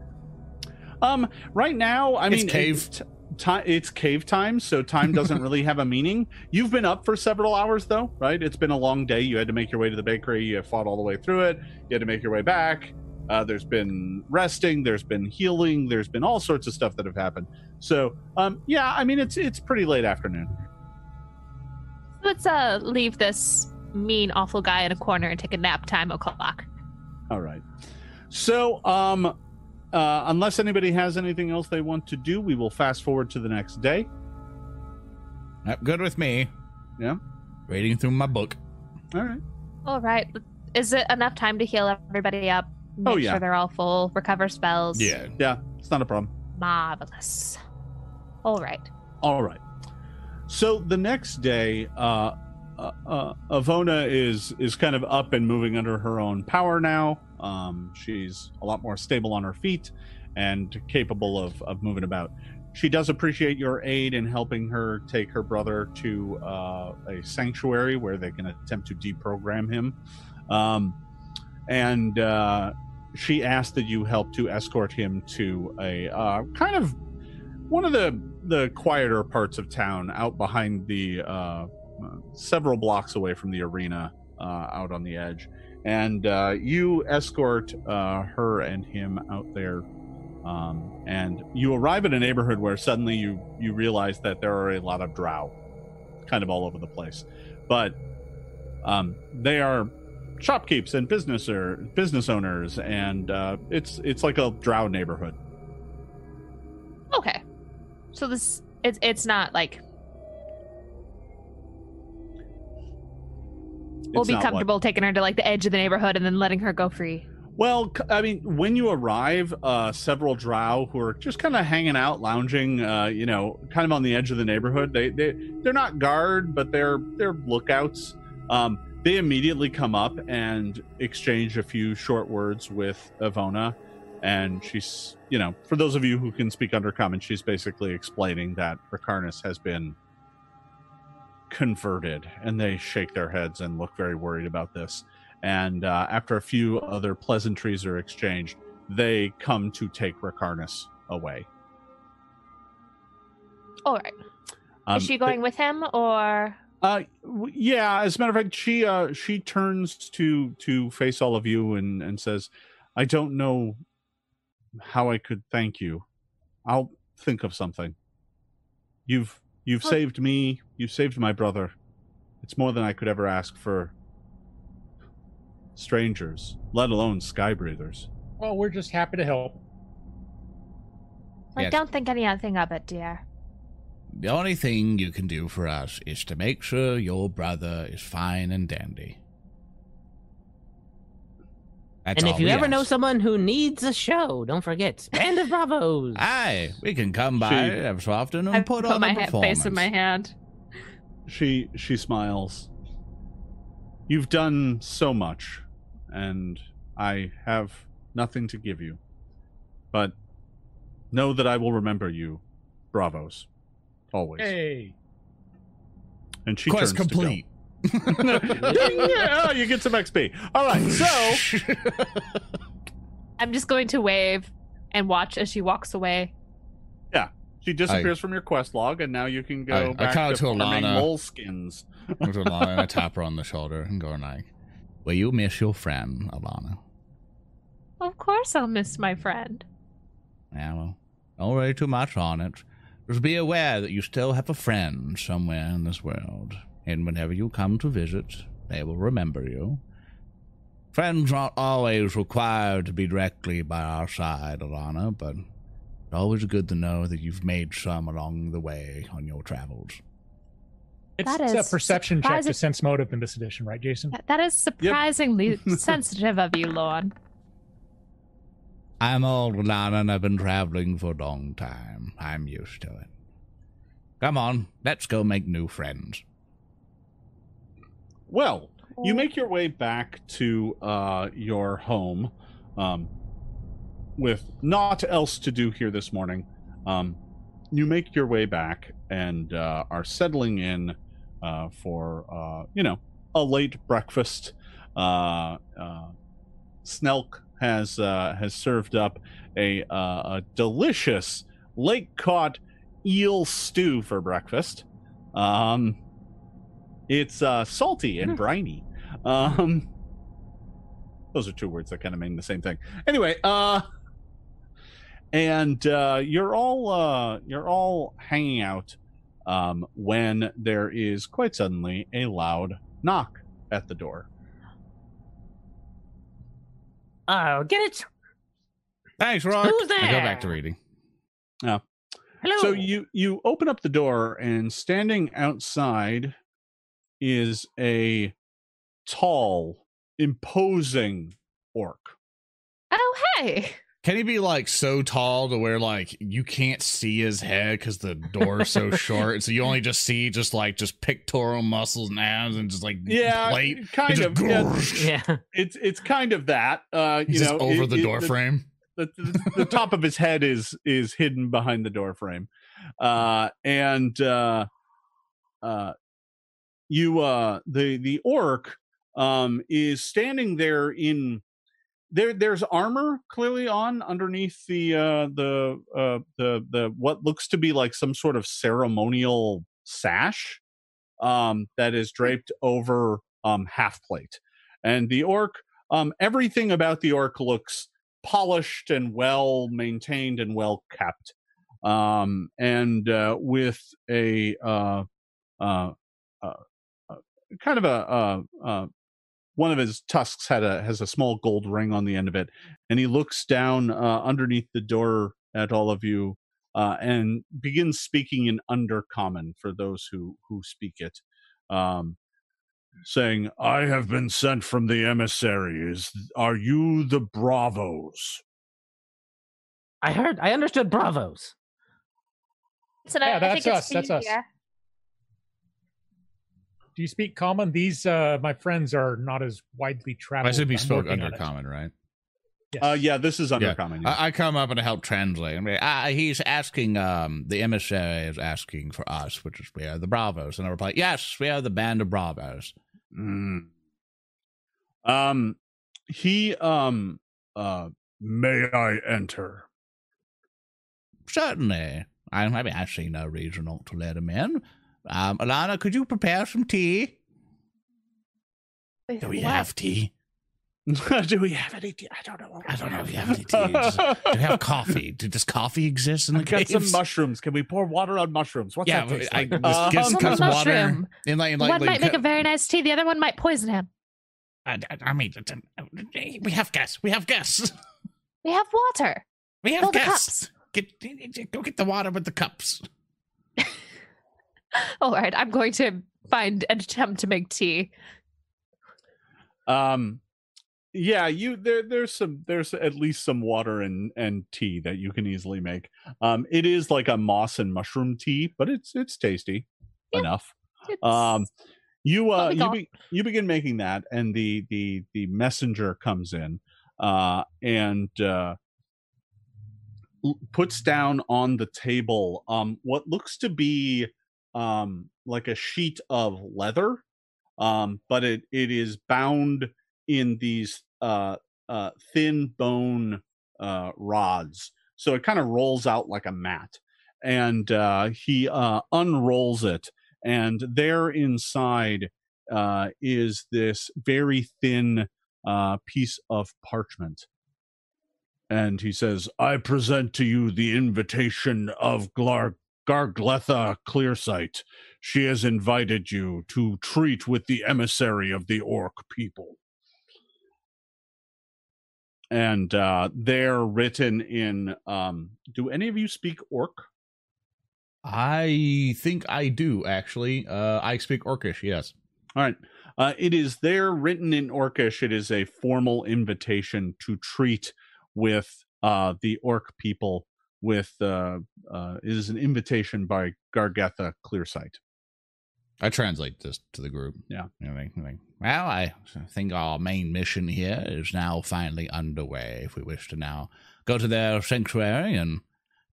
Um, right now, I It's mean, cave. T- it's cave time, so time *laughs* doesn't really have a meaning. You've been up for several hours, though, right? It's been a long day. You had to make your way to the bakery. You have fought all the way through it. You had to make your way back. Uh, there's been resting. There's been healing. There's been all sorts of stuff that have happened. So, um, yeah, I mean, it's it's pretty late afternoon. Let's uh leave this mean, awful guy in a corner and take a nap. Time o'clock. All right. So, um, uh, unless anybody has anything else they want to do, we will fast forward to the next day. Yep, good with me. Yeah. Reading through my book. All right. All right. Is it enough time to heal everybody up? Make Oh, yeah. sure they're all full. Recover spells. Yeah. Yeah, it's not a problem. Marvelous. All right. All right. So the next day, uh, uh, uh, Avona is is kind of up and moving under her own power now. Um, she's a lot more stable on her feet and capable of, of moving about. She does appreciate your aid in helping her take her brother to uh, a sanctuary where they can attempt to deprogram him. Um, and uh, she asked that you help to escort him to a uh, kind of one of the the quieter parts of town out behind the uh, several blocks away from the arena uh, out on the edge. And uh, you escort uh, her and him out there um, and you arrive at a neighborhood where suddenly you you realize that there are a lot of drow kind of all over the place. But um, they are shopkeepers and business or business owners and uh, it's it's like a drow neighborhood. Okay. So this it's it's not like we'll be not what- comfortable taking her to like the edge of the neighborhood and then letting her go free. Well, I mean, when you arrive, uh, several drow who are just kind of hanging out, lounging, uh, you know, kind of on the edge of the neighborhood. They they they're not guard, but they're they're lookouts. Um, they immediately come up and exchange a few short words with Ivona, and she's, you know, for those of you who can speak Undercommon, she's basically explaining that Rakarnas has been converted, and they shake their heads and look very worried about this and uh, after a few other pleasantries are exchanged, they come to take Rakarnas away. All right. Um, Is she going with him or Uh, yeah. As a matter of fact, she uh she turns to to face all of you and and says, "I don't know how I could thank you. I'll think of something. You've you've saved me. You saved my brother. It's more than I could ever ask for." Strangers, let alone sky breathers. Well, we're just happy to help. I Yes. don't think anything of it, dear. The only thing you can do for us is to make sure your brother is fine and dandy. That's and if you we ever know someone who needs a show, don't forget Band of Bravos. Aye, we can come by She- every so often and I put, put on my a ha- performance. face in my hand. She she smiles you've done so much and i have nothing to give you but know that i will remember you bravos always Hey, and she Quest turns complete. to go. *laughs* *laughs* Yeah, you get some xp all right so *laughs* I'm just going to wave and watch as she walks away. She disappears from your quest log and now you can go I- I back call to to farming Alana. moleskins With Alana, I tap her on the shoulder and go like, "Will you miss your friend, Alana?" Of course, I'll miss my friend. Yeah, well, don't worry too much on it. Just be aware that you still have a friend somewhere in this world, and whenever you come to visit, they will remember you. Friends aren't always required to be directly by our side, Alana, but it's always good to know that you've made some along the way on your travels. it's That a is perception check to sense motive in this edition, right, Jason? That- That is surprisingly *laughs* sensitive of you, Lorne. I'm old, Alana, and I've been traveling for a long time. I'm used to it. Come on, let's go make new friends. Well, you make your way back to uh, your home um, with naught else to do here this morning. Um, you make your way back and uh, are settling in uh, for, uh, you know, a late breakfast. Uh, uh, Snelk has uh, has served up a, uh, a delicious lake caught eel stew for breakfast. Um, it's uh, salty and briny. Um, those are two words that kind of mean the same thing. Anyway, uh, and uh, you're all uh, you're all hanging out um, when there is quite suddenly a loud knock at the door. Oh, get it Thanks, Rock. Who's there? I go back to reading. Hello. So you you open up the door and standing outside is a tall, imposing orc. Oh, hey. Can he be like so tall to where like you can't see his head because the door's so *laughs* short, so you only just see just like just pectoral muscles and abs and just like Yeah, plate. Kind just of. Yeah. Yeah. it's it's kind of that. Uh, you He's just know, over it- the it- door frame. the, the, the top of his head is is hidden behind the door frame uh and uh uh you uh the the orc um is standing there in there there's armor clearly on underneath the uh the uh the the what looks to be like some sort of ceremonial sash um that is draped over um half plate. And the orc um everything about the orc looks polished and well maintained and well kept. Um and uh with a uh uh, uh, uh kind of a uh uh one of his tusks had a has a small gold ring on the end of it and he looks down uh, underneath the door at all of you uh, and begins speaking in undercommon for those who who speak it um saying i have been sent from the emissaries are you the bravos I heard. I understood. Bravos. So Yeah, I that's think it's us, that's us. yeah. Do you speak common? These uh my friends are not as widely traveled. I should be spoke under common, right? Yes. uh yeah this is Yeah. undercommon yeah. I, I come up and help translate. I mean, uh, he's asking, um, the emissary is asking for us, which is we are the Bravos. And I reply, yes, we are the band of Bravos. Mm. Um, he um uh may I enter? Certainly. I, I mean, I see no reason not to let him in. Um, Alana, could you prepare some tea? With Do we what? have tea? *laughs* Do we have any? Tea? I don't know. I don't know if you have any tea. Does- *laughs* Do we have coffee? Do, does coffee exist in the I've got some mushrooms. Can we pour water on mushrooms? What's Yeah, that taste I- like? just Um, get some Some cups of water. mushroom. And like, like, One like, might make a very nice tea. The other one might poison him. I, I- I mean, it's- uh, we have guests. We have guests. We have water. We have Fill the guests. cups. Get, go get the water with the cups. *laughs* *laughs* All right, I'm going to find and attempt to make tea. um, yeah, you there. There's some. There's at least some water and and tea that you can easily make. Um, it is like a moss and mushroom tea, but it's it's tasty Yeah. enough. It's- Um, you uh you be, you begin making that, and the the the messenger comes in, uh, and uh, puts down on the table um what looks to be um like a sheet of leather, um, but it it is bound in these uh uh thin bone uh rods, so it kind of rolls out like a mat, and uh, he uh unrolls it and there inside uh, is this very thin uh, piece of parchment. And he says, I present to you the invitation of Glar- Gargletha Clearsight. She has invited you to treat with the emissary of the orc people. And uh, they're written in. Um, do any of you speak orc? I think I do actually. Uh, I speak Orcish. Yes. All right. Uh, it is there written in Orcish. It is a formal invitation to treat with uh, the orc people. With uh, uh, is an invitation by Gargatha Clearsight. I translate this to the group. Yeah. You know, like- like, well, I think our main mission here is now finally underway. If we wish to now go to their sanctuary and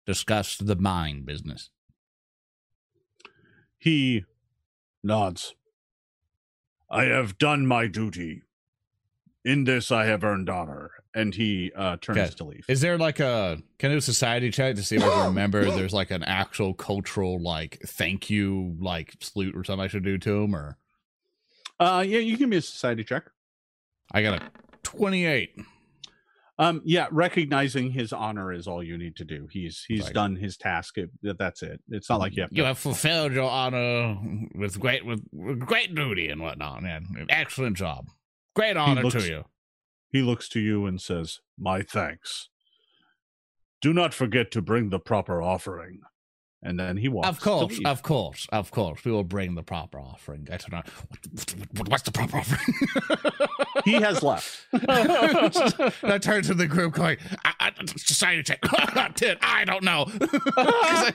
discuss the mine business. He nods. I have done my duty. In this, I have earned honor. And he uh, turns Okay. to leave. Is there like a can I do a society check to see if I can remember? There's like an actual cultural like thank you like salute or something I should do to him, or Uh, yeah, you can be a society check. I got a twenty eight. Um, yeah, recognizing his honor is all you need to do. He's he's Right. done his task. It, that's it. It's not like you have You have fulfilled your honor with great with, with great duty and whatnot. Yeah, excellent job. Great honor looks- to you. He looks to you and says, My thanks. do not forget to bring the proper offering. And then he walks. Of course, of course, of course. We will bring the proper offering. I don't know. What, what- what's the proper offering? he has left. *laughs* I turn to the group going, I, I, society check. *laughs* Ten, I don't know. *laughs* I,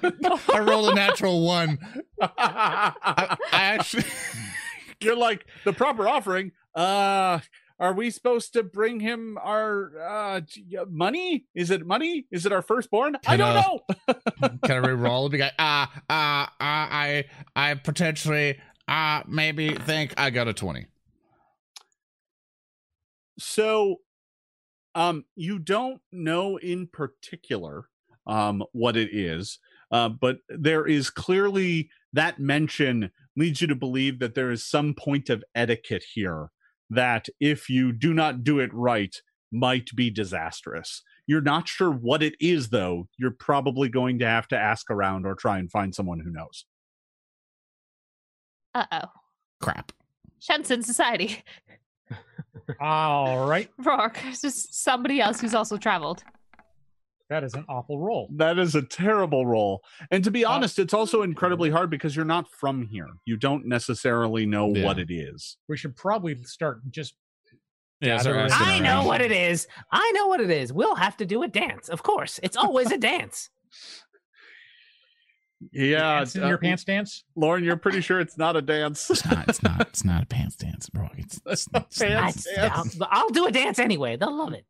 I rolled a natural one. I, I actually. You're like the proper offering. Uh, are we supposed to bring him our uh uh, money? Is it money? Is it our firstborn? I don't uh, know. *laughs* Can I re-roll? Be like, ah, ah, ah, I, I potentially, ah, maybe think I got a twenty. So, um, you don't know in particular um what it is, uh, but there is clearly that mention leads you to believe that there is some point of etiquette here that if you do not do it right might be disastrous. You're not sure what it is though. You're probably going to have to ask around or try and find someone who knows. Uh oh. Crap. Shenson Society. *laughs* All right. Rourke. It's just somebody else who's also traveled. That is an awful roll. That is a terrible role. And to be Uh, honest, it's also incredibly hard because you're not from here. You don't necessarily know Yeah. what it is. We should probably start just Yeah, so so asking I know what it is. I know what it is. We'll have to do a dance. Of course. It's always a *laughs* dance. Yeah, dance in uh, your pants dance. Lauren, you're pretty sure it's not a dance. It's not. It's not. It's not a pants dance, bro. It's, it's, *laughs* it's I, Pants dance. will I'll do a dance anyway. They'll love it.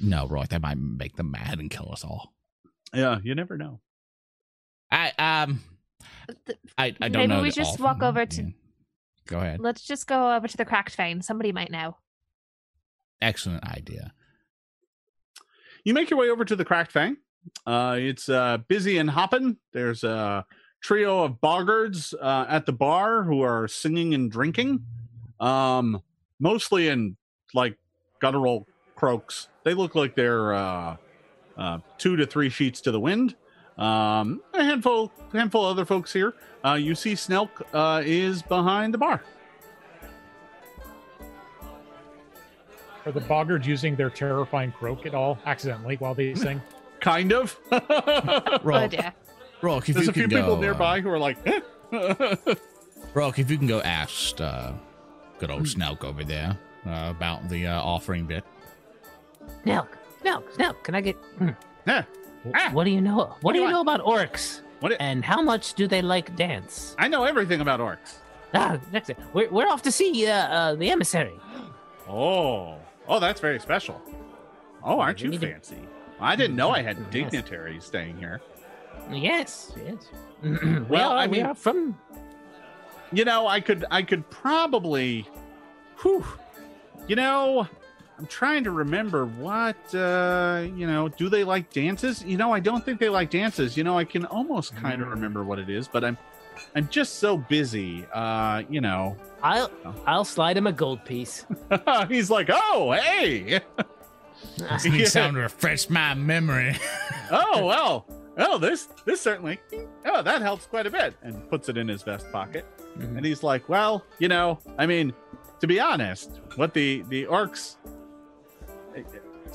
No, Roy. That might make them mad and kill us all. Yeah, you never know. I um, I I don't Maybe know. we just walk over to- yeah. Go ahead. Let's just go over to the cracked vein. Somebody might know. Excellent idea. You make your way over to the Cracked Fang. Uh, it's uh, busy and hopping. There's a trio of boggards uh, at the bar who are singing and drinking, um, mostly in like guttural croaks. They look like they're uh, uh, two to three sheets to the wind. Um, a handful, handful of other folks here. Uh, you see, Snelk uh, is behind the bar. Are the boggards using their terrifying croak at all accidentally while they *laughs* sing? Kind of. *laughs* Roll, Oh dear. Rock, if There's you a few can people go, nearby Uh, who are like, *laughs* Rock, if you can go ask uh, good Hmm. old Snelk over there uh, about the uh, offering bit. Nelk, Nelk, Nelk. Can I get? hmm. Yeah. Ah. What do you know? What do do you I- know about orcs? what? it- And how much do they like dance? I know everything about orcs. Ah, next, we're we're off to see uh, uh, the emissary. *gasps* Oh, oh, that's very special. Oh, aren't We you need to- fancy? I didn't know I had Yes. dignitaries staying here. Yes, yes. *clears throat* we Well, are, I we mean- are from. You know, I could, I could probably, whew, you know, I'm trying to remember what, uh, you know, do they like dances? You know, I don't think they like dances. You know, I can almost kind of Mm. remember what it is, but I'm, I'm just so busy. Uh, you know, I'll Oh. I'll slide him a gold piece. *laughs* he's like, oh, hey, Sweet Yeah. *laughs* sound refresh my memory. *laughs* oh well oh this this certainly oh that helps quite a bit and puts it in his vest pocket Mhm. and he's like well you know i mean to be honest what the the orcs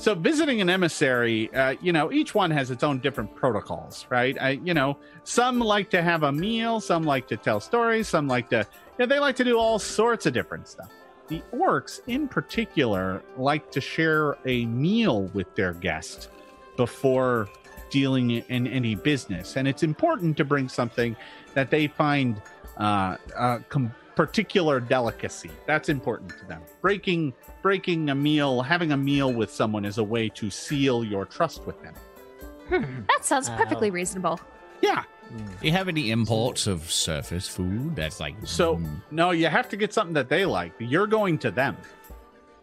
so visiting an emissary uh, you know each one has its own different protocols right? I you know some like to have a meal some like to tell stories some like to you know, they like to do all sorts of different stuff. The orcs in particular like to share a meal with their guest before dealing in any business. And it's important to bring something that they find uh, a com- particular delicacy. That's important to them. Breaking breaking a meal having a meal with someone is a way to seal your trust with them Hmm. That sounds perfectly reasonable. yeah Do you have any imports of surface food that's like So- mm, no you have to get something that they like you're going to them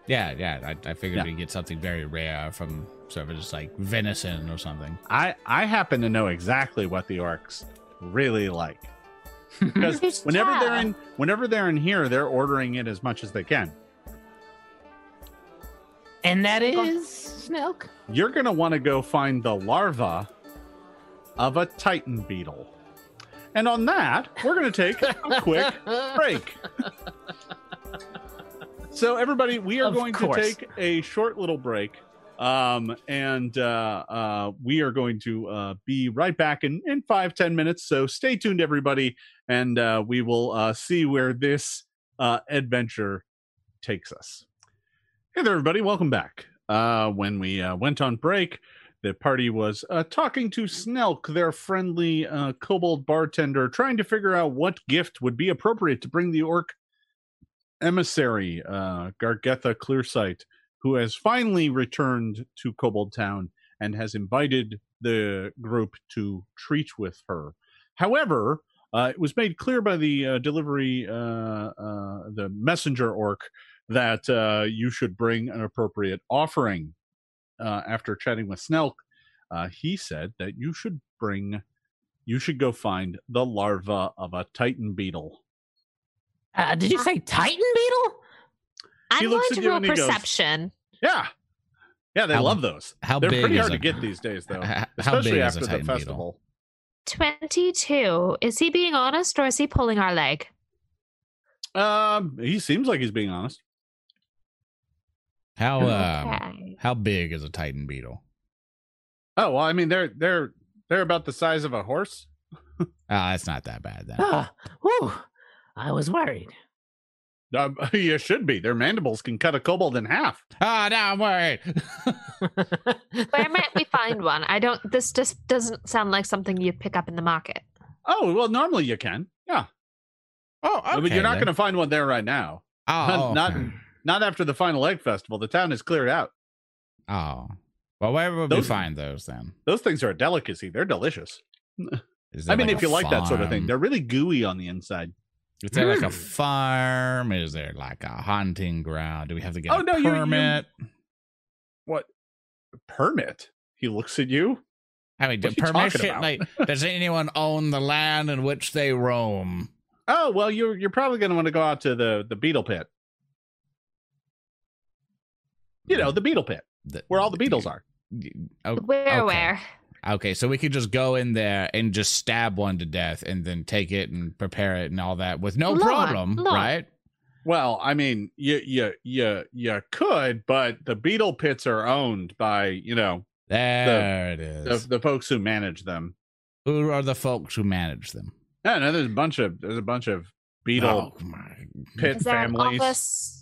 yeah, yeah. I, I figured Yeah. we'd get something very rare from surface like venison or something. i i happen to know exactly what the orcs really like *laughs* because Just whenever they're in whenever they're in here they're ordering it as much as they can and that is Snelk. you're going to want to go find the larva of a titan beetle and on that we're going to take a *laughs* quick break so everybody we are Of going course. to take a short little break Um, and uh, uh, we are going to uh, be right back in, in five, ten minutes. So stay tuned, everybody, and uh, we will uh, see where this uh, adventure takes us. Hey there, everybody. Welcome back. Uh, when we uh, went on break, the party was uh, talking to Snelk, their friendly uh, kobold bartender, trying to figure out what gift would be appropriate to bring the orc emissary, uh, Gargetha Clearsight, who has finally returned to Kobold Town and has invited the group to treat with her. However, uh, it was made clear by the uh, delivery, uh, uh, the messenger orc, that uh, you should bring an appropriate offering. Uh, after chatting with Snelk, uh, he said that you should bring, you should go find the larva of a titan beetle. Uh, did you say Titan Beetle? I'm going to you roll and he goes, perception. Yeah, yeah, they How- love those. How They're big pretty is hard a, to get these days, though, How especially big is after a the Titan beetle? festival. 22. Is he being honest or is he pulling our leg? Um, he seems like he's being honest. How um, Okay. how big is a Titan beetle? Oh well, I mean they're they're they're about the size of a horse. Oh, that's not that bad then. Ah, whew, I was worried. Um, *laughs* you should be. Their mandibles can cut a kobold in half. Ah, now I'm worried. *laughs* Where might we find one? I don't. This just doesn't sound like something you'd pick up in the market. Oh well, normally you can. Yeah, oh, I mean, you're not going to find one there right now. *laughs* Oh, not- okay. Not after the final egg festival. The town is cleared out. Oh, well, where would we Those- find those then? Those things are a delicacy. They're delicious. *laughs* Is I mean, like if you like that sort of thing, they're really gooey on the inside. Is there like a Mm. farm? Is there like a hunting ground? Do we have to get Oh, a no, you- you- permit? What permit? He looks at you. I mean, what do are you talking permission. Like, *laughs* does anyone own the land in which they roam? Oh well, you're you're probably going to want to go out to the the beetle pit. You know, the beetle pit The- where all the beetles are. Oh, Where, okay. where? Okay, so we could just go in there and just stab one to death and then take it and prepare it and all that with no Lord, problem, Lord. right? Well, I mean, you you you you could, but the beetle pits are owned by you know There it the, is. the folks who manage them. Who are the folks who manage them? Yeah, no, there's a bunch of there's a bunch of beetle Oh, pit Is there families.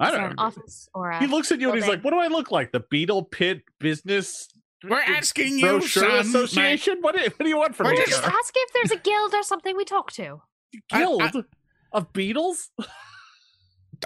An office? I don't an know. office or a He looks at you and he's like, "What do I look like? The beetle pit business We're asking you, brochure son. association? What do, what do you want from We're me? We're just just asking if there's a guild or something we talk to. I- Guild I- of beetles? *laughs*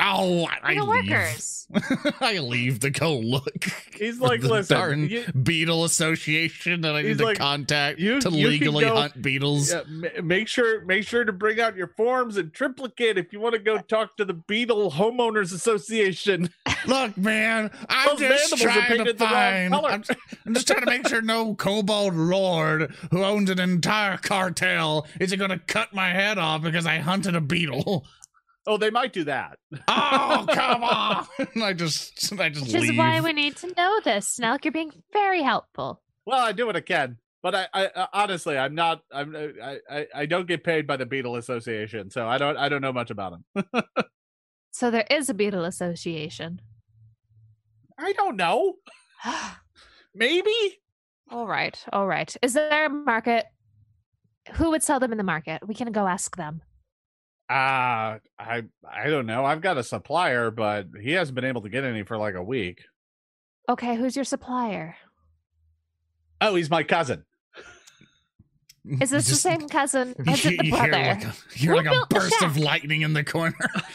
Oh, I, I the leave. workers. *laughs* I leave to go look. He's like, the "Listen, darn you- beetle association that I He's need to contact you- to you legally go- hunt beetles. Yeah, make sure make sure to bring out your forms and triplicate if you want to go talk to the Beetle Homeowners Association. *laughs* Look, man, I'm Those just mandibles are trying to painted the wrong find. I'm, I'm just trying to make sure no kobold lord who owns an entire cartel isn't going to cut my head off because I hunted a beetle. Oh, they might do that. Oh, come *laughs* on! *laughs* I just, I just Which is why we need to know this. Snelk, you're being very helpful. Well, I do what I can, but I, I uh, honestly, I'm not. I'm. uh, I, I, I don't get paid by the Beetle Association, so I don't. I don't know much about them. *laughs* So there is a beetle association. I don't know. *sighs* Maybe. all right, all right. Is there a market? Who would sell them in the market? We can go ask them. Uh I. I don't know. I've got a supplier, but he hasn't been able to get any for like a week. Okay, who's your supplier? Oh, he's my cousin. Is *laughs* this Just- the same cousin? You, Is it the you brother? hear like a, you hear Who like a burst of lightning in the corner. *laughs*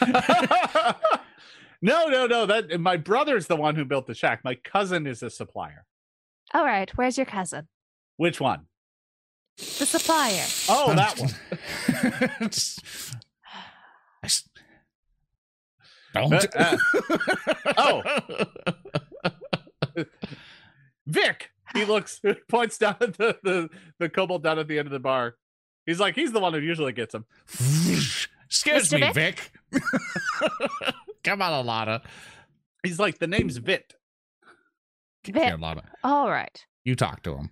no, no, no. That my brother's the one who built the shack. My cousin is a supplier. All right, where's your cousin? Which one? The supplier. Oh, that *laughs* one. It's- I s- Don't. Uh, *laughs* oh. Vic. He looks *laughs* points down at the, the the kobold down at the end of the bar. He's like, he's the one who usually gets him. *laughs* Excuse Mr. me, Vic? Vic. Come on, Alana. He's like, the name's Vit. Here, Vic. Alana. All right. You talk to him.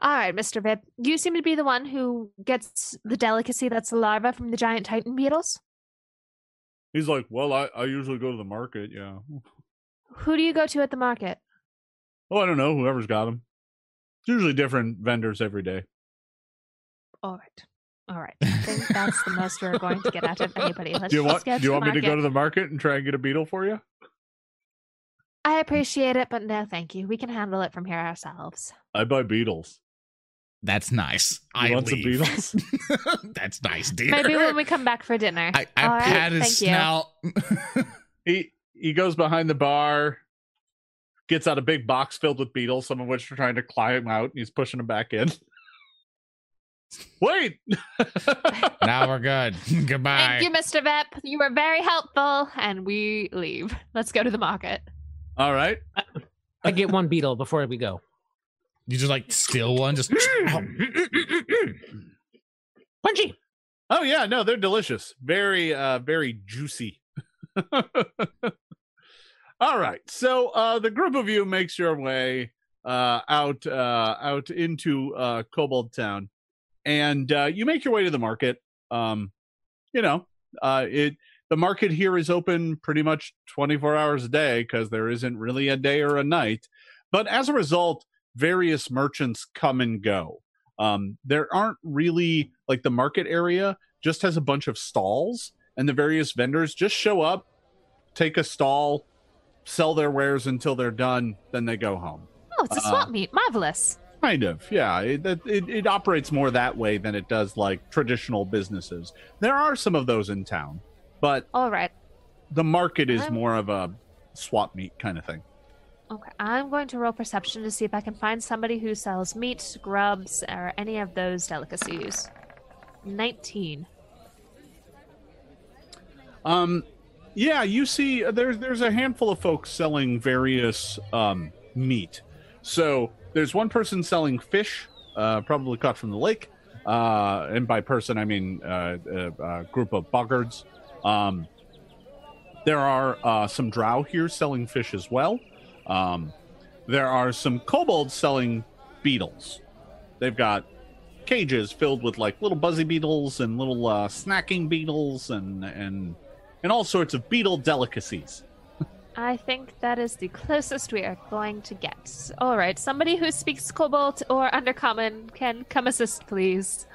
All right, Mr. Vip. You seem to be the one who gets the delicacy that's the larva from the giant titan beetles. He's like, well, I, I usually go to the market, yeah. Who do you go to at the market? Oh, I don't know. Whoever's got them. It's usually different vendors every day. All right. All right. *laughs* I think that's the most we're going to get out of anybody. Let's do you want? Do you want me to go to the market and try and get a beetle for you? I appreciate it, but no, thank you. We can handle it from here ourselves. I buy beetles. That's nice. You I want some leave. beetles? *laughs* That's nice, dear. Maybe when we come back for dinner. I, I All right, pat his thank you. snout. *laughs* he he goes behind the bar, gets out a big box filled with beetles, some of which are trying to climb out, and he's pushing them back in. *laughs* Wait. now we're good. Goodbye. Thank you, Mr. Vep. You were very helpful, and we leave. Let's go to the market. All right. I get one beetle before we go. You just like steal one, just *clears throat* Ow. Punchy. Oh yeah, no, they're delicious. Very uh very juicy. *laughs* All right. So uh the group of you makes your way uh out uh out into uh Kobold Town and uh you make your way to the market. Um you know, uh it the market here is open pretty much 24 hours a day because there isn't really a day or a night. But as a result, various merchants come and go. Um, there aren't really like the market area just has a bunch of stalls, and the various vendors just show up, take a stall, sell their wares until they're done, then they go home. Oh, it's a Uh, swap meet. Marvelous. Kind of, yeah. It, it it operates more that way than it does like traditional businesses. There are some of those in town, but All right. the market is I'm- more of a swap meet kind of thing. Okay. I'm going to roll perception to see if I can find somebody who sells meat, grubs, or any of those delicacies. 19. Um, yeah, you see, uh, there's there's a handful of folks selling various um meat. So there's one person selling fish, uh, probably caught from the lake. Uh, and by person I mean uh, a, a group of boggards. Um, there are uh, some drow here selling fish as well. Um, there are some kobolds selling beetles. They've got cages filled with like little buzzy beetles and little uh, snacking beetles and and and all sorts of beetle delicacies. I think that is the closest we are going to get. All right. Somebody who speaks Kobold or Undercommon can come assist, please.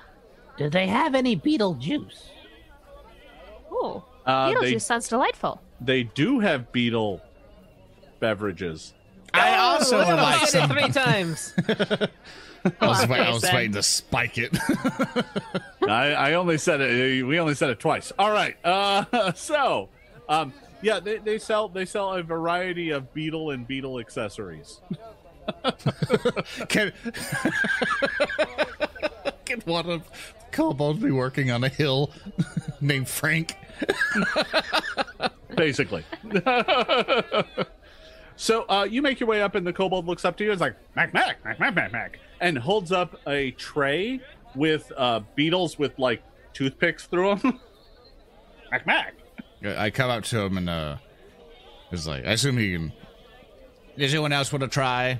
Do they have any beetle juice? Oh, Uh, they Beetlejuice sounds delightful. they do have beetle beverages. I also look would like say it some. three times. *laughs* I was, wait, I was waiting to spike it. *laughs* I, I only said it. We only said it twice. All right. Uh, *laughs* so, um, yeah, they, they sell they sell a variety of beetle and beetle accessories. Can, can one of kobolds be working on a hill named Frank? basically. So uh, you make your way up, and the kobold looks up to you. It's like Mac, Mac, Mac, Mac, Mac, Mac, and holds up a tray with uh, beetles with like toothpicks through them. *laughs* Mac, Mac. I come up to him and uh, it's like, I assume he can. Does anyone else want to try?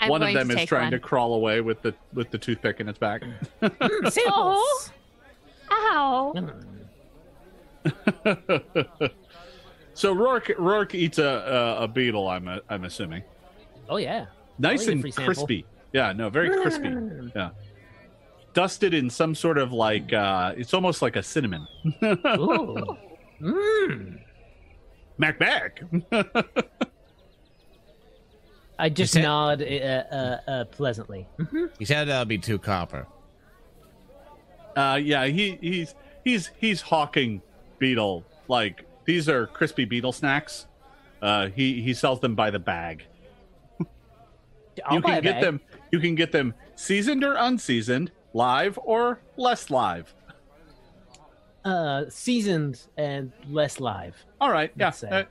I'm one of them is trying one. to crawl away with the with the toothpick in its back. Samples. *laughs* *laughs* Ow. So Rourke Rourke eats a a, a beetle. I'm a, I'm assuming Oh yeah. nice and free sample. crispy. Yeah, no, very crispy. Yeah, dusted in some sort of like uh it's almost like a cinnamon. Ooh. Mmm. *laughs* Mac Mac. I just said- nod uh, uh, uh, pleasantly. He said that'll be two copper. Uh, yeah, he he's he's he's hawking beetle like these are crispy beetle snacks. Uh, he he sells them by the bag. I'll you buy can a get bag. them. You can get them seasoned or unseasoned, live or less live. uh, seasoned and less live. All right, yeah, uh,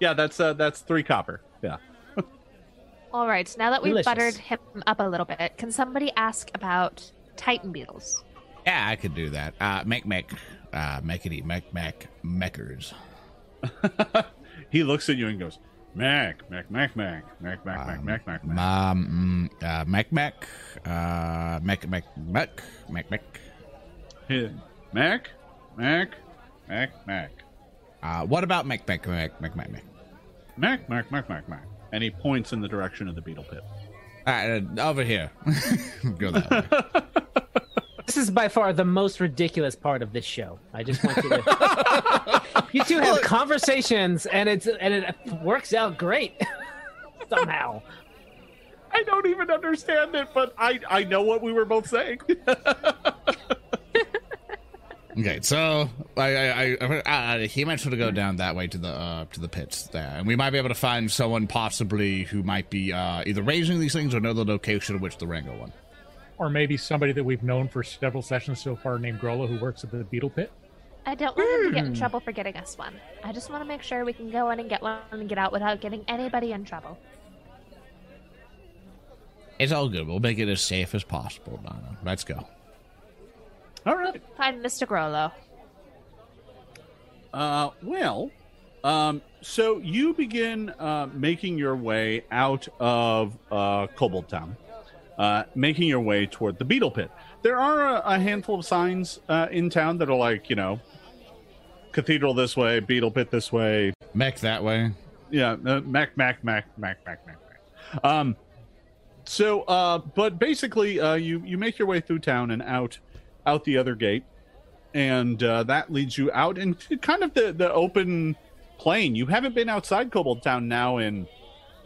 yeah. That's uh, that's three copper. Yeah. *laughs* All right. Now that we've Delicious. buttered him up a little bit, can somebody ask about Titan beetles? Yeah, I could do that. Uh, make make, uh, makety mac mac meckers. He looks at you and goes, Mac, Mac, Mac, Mac, Mac, Mac, Mac, Um, Mac, Mac, Mac. Um, mm, uh, mac mac, uh, mac mac mac mac mac. Here. Mac, Mac, Mac, Mac, Uh, what about mac mac mac mac mac mac? Mac, Mac, Mac, Mac, Mac. and he points in the direction of the beetle pit. Uh, over here. Go that way. This is by far the most ridiculous part of this show. I just want you to. *laughs* you two have conversations, and it's and it works out great *laughs* somehow. I don't even understand it, but I I know what we were both saying. *laughs* Okay, so I, I, I, I, he mentioned to go down that way to the uh, to the pits there, and we might be able to find someone possibly who might be uh, either raising these things or know the location of which the Rango one. Or maybe somebody that we've known for several sessions so far named Grollo who works at the Beetle Pit. I don't want him to get in Hmm. trouble for getting us one. I just want to make sure we can go in and get one and get out without getting anybody in trouble. It's all good. We'll make it as safe as possible, Donna. Let's go. All right. Find Mr. Grollo. Uh, well, um, so you begin uh, making your way out of uh, Kobold Town, uh, making your way toward the Beetle Pit. There are a, a handful of signs uh, in town that are like, you know, Cathedral this way, Beetle Pit this way. Mech that way. Yeah, uh, Mac, Mac, Mac, Mac, Mac, Mac, Mac. Um, so, uh, but basically, uh, you you make your way through town and out, out the other gate, and uh, that leads you out into kind of the the open plain. You haven't been outside Kobold Town now in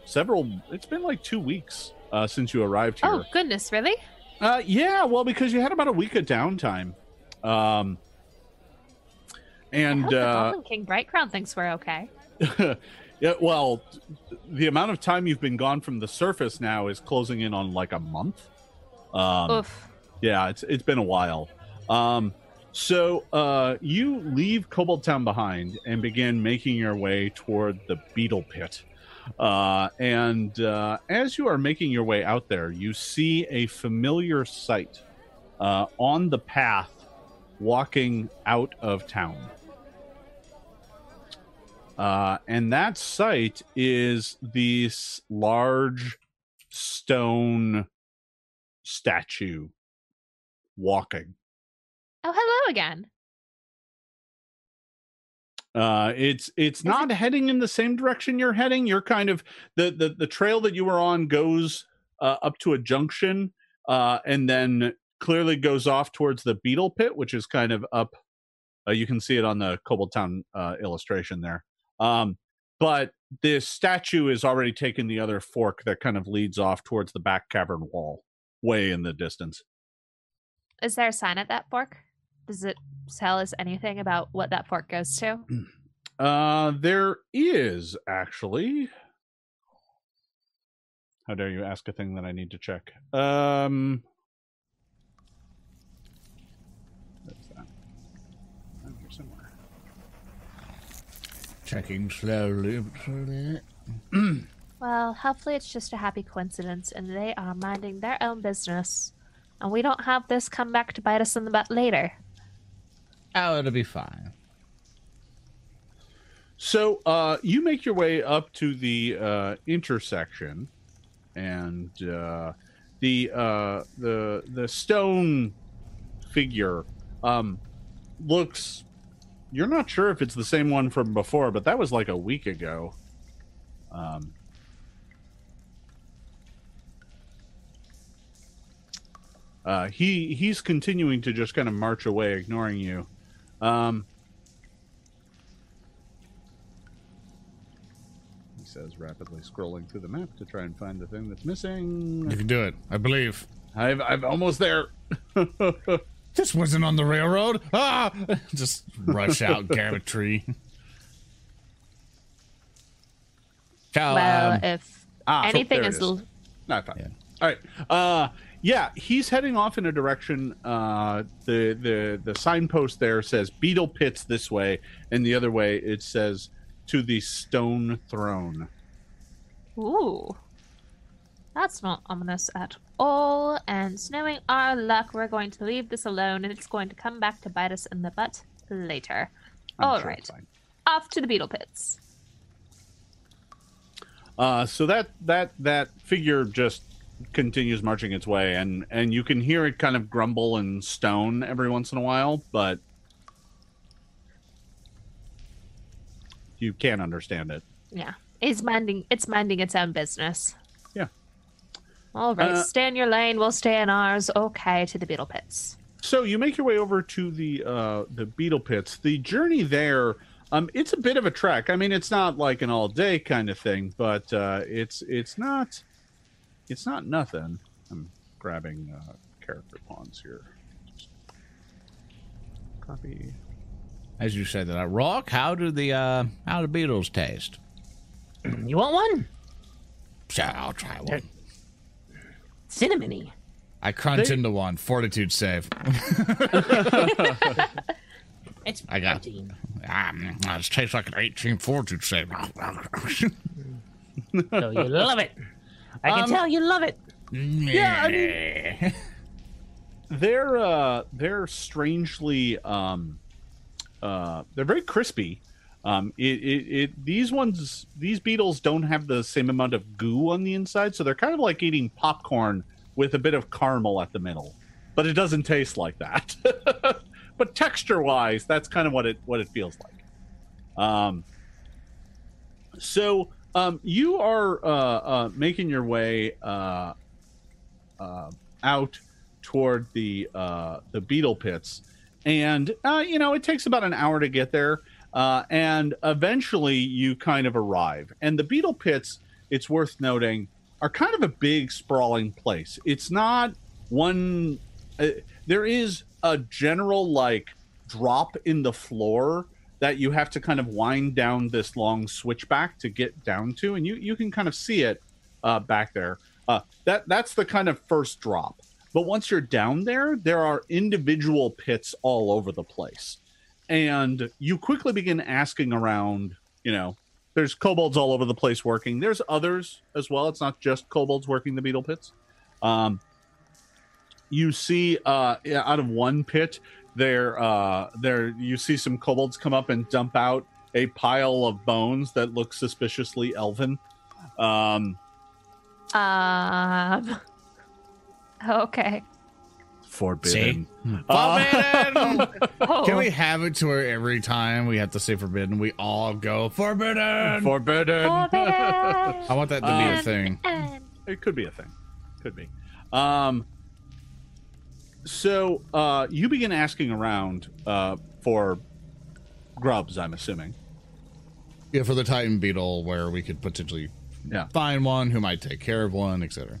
several. It's been like two weeks uh, since you arrived here. Oh, goodness, really? Uh, yeah, well, because you had about a week of downtime. Um, and uh, King Brightcrown thinks we're okay. *laughs* yeah, well, the amount of time you've been gone from the surface now is closing in on like a month. Um, Oof. yeah, it's it's been a while. Um, so uh, you leave Kobold Town behind and begin making your way toward the Beetle Pit. Uh, and uh, as you are making your way out there, you see a familiar sight uh, on the path walking out of town. Uh, and that sight is this large stone statue walking. Oh, hello again. Uh, it's it's not heading in the same direction you're heading. You're kind of the the, the trail that you were on goes uh, up to a junction, uh, and then clearly goes off towards the Beetle Pit, which is kind of up. Uh, you can see it on the Kobold Town uh, illustration there. Um, but this statue is already taking the other fork that kind of leads off towards the back cavern wall, way in the distance. Is there a sign at that fork? Does it tell us anything about what that fork goes to? *clears throat* Uh, there is actually. How dare you ask a thing that I need to check? Um, where's that? Here somewhere. Checking slowly. but surely. *clears throat* Well, hopefully it's just a happy coincidence and they are minding their own business. And we don't have this come back to bite us in the butt later. Oh, it'll be fine. So, uh, you make your way up to the uh, intersection, and uh, the uh, the the stone figure um, looks. You're not sure if it's the same one from before, but that was like a week ago. Um, uh, he he's continuing to just kind of march away, ignoring you. Um, he says, rapidly scrolling through the map to try and find the thing that's missing. You can do it. I believe. I've I'm almost there. *laughs* This wasn't on the railroad. Ah! *laughs* Just rush out, *laughs* grab a tree. Shall, well, um, if Ah, so anything there it is. l- No, fine. Yeah. All right. Uh, yeah, he's heading off in a direction. Uh, the the the signpost there says Beetle Pits this way, and the other way it says to the Stone Throne. Ooh. That's not ominous at all. And knowing our luck, we're going to leave this alone and it's going to come back to bite us in the butt later. I'm All sure right. Off to the beetle pits. Uh, so that that that figure just continues marching its way, and and you can hear it kind of grumble and stone every once in a while, but you can't understand it. Yeah. it's minding it's minding its own business. Yeah. All right, Uh, stay in your lane. We'll stay in ours. Okay, to the beetle pits. So you make your way over to the uh, the beetle pits. The journey there, um, it's a bit of a trek. I mean, it's not like an all day kind of thing, but uh, it's it's not it's not nothing. I'm grabbing uh, character pawns here. Just copy. As you said that, uh, Rock, how do the uh, how do beetles taste? *clears throat* You want one? Sure, I'll try one. Cinnamony. I crunch They- into one. Fortitude save. *laughs* It's I got- protein. Um, it tastes like an 18 fortitude save. So you love it. *laughs* I can Um, tell you love it. yeah, I mean- *laughs* they're uh they're strangely um uh they're very crispy. Um it, it it these ones these beetles don't have the same amount of goo on the inside so they're kind of like eating popcorn with a bit of caramel at the middle but it doesn't taste like that. *laughs* But texture wise that's kind of what it what it feels like. Um so um you are uh uh making your way uh uh out toward the uh, the beetle pits, and uh, you know it takes about an hour to get there, and eventually you kind of arrive. And the beetle pits, it's worth noting, are kind of a big sprawling place. It's not one. There is a general like drop in the floor that you have to kind of wind down this long switchback to get down to, and you you can kind of see it uh, back there. Uh, that that's the kind of first drop. But once you're down there, there are individual pits all over the place. And you quickly begin asking around, you know, there's kobolds all over the place working. There's others as well. It's not just kobolds working the beetle pits. Um, you see uh, out of one pit there uh, there you see some kobolds come up and dump out a pile of bones that look suspiciously elven. Um, Um. *laughs* Okay. forbidden. *laughs* Forbidden. *laughs* Oh, Can we have it to where every time we have to say forbidden, we all go forbidden? Forbidden. Forbidden. I want that to be a Um, thing. It could be a thing. Could be. Um. So uh, you begin asking around uh, for grubs. I'm assuming. Yeah, for the Titan Beetle, where we could potentially Yeah. find one who might take care of one, etc.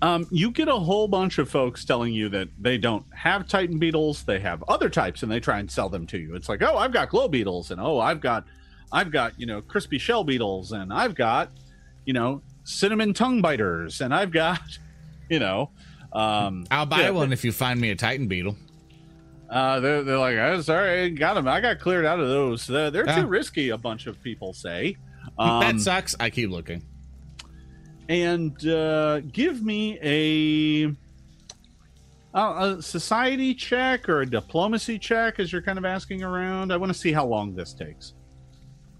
Um, you get a whole bunch of folks telling you that they don't have Titan beetles. They have other types, and they try and sell them to you. It's like, oh, I've got glow beetles, and oh, I've got, I've got you know crispy shell beetles, and I've got, you know, cinnamon tongue biters, and I've got, *laughs* you know, um, I'll buy yeah, one if you find me a Titan Beetle. Uh, they're, they're like, oh, sorry, I got them. I got cleared out of those. They're, they're Yeah. too risky. A bunch of people say. Um, that sucks. I keep looking. and uh, give me a, uh, a society check or a diplomacy check as you're kind of asking around. I want to see how long this takes.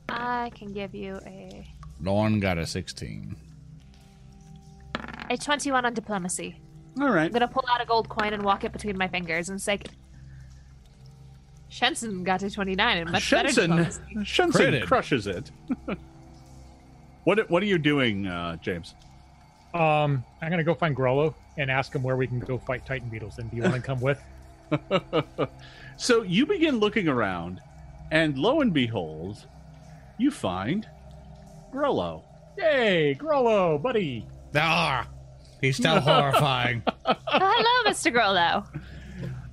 I can give you a Lauren got a 16. a twenty-one on diplomacy. All right. I'm gonna pull out a gold coin and walk it between my fingers and say, "Shenson got a twenty-nine and much better Shenson, diplomacy." Shenson Critted. crushes it. *laughs* what What are you doing, uh, James? Um, I'm gonna go find Grollo and ask him where we can go fight Titan beetles. And do you want to come with? *laughs* so you begin looking around, and lo and behold, you find Grollo. Yay, Grollo, buddy! Ah, he's still *laughs* horrifying. Oh, hello, Mr. Grollo.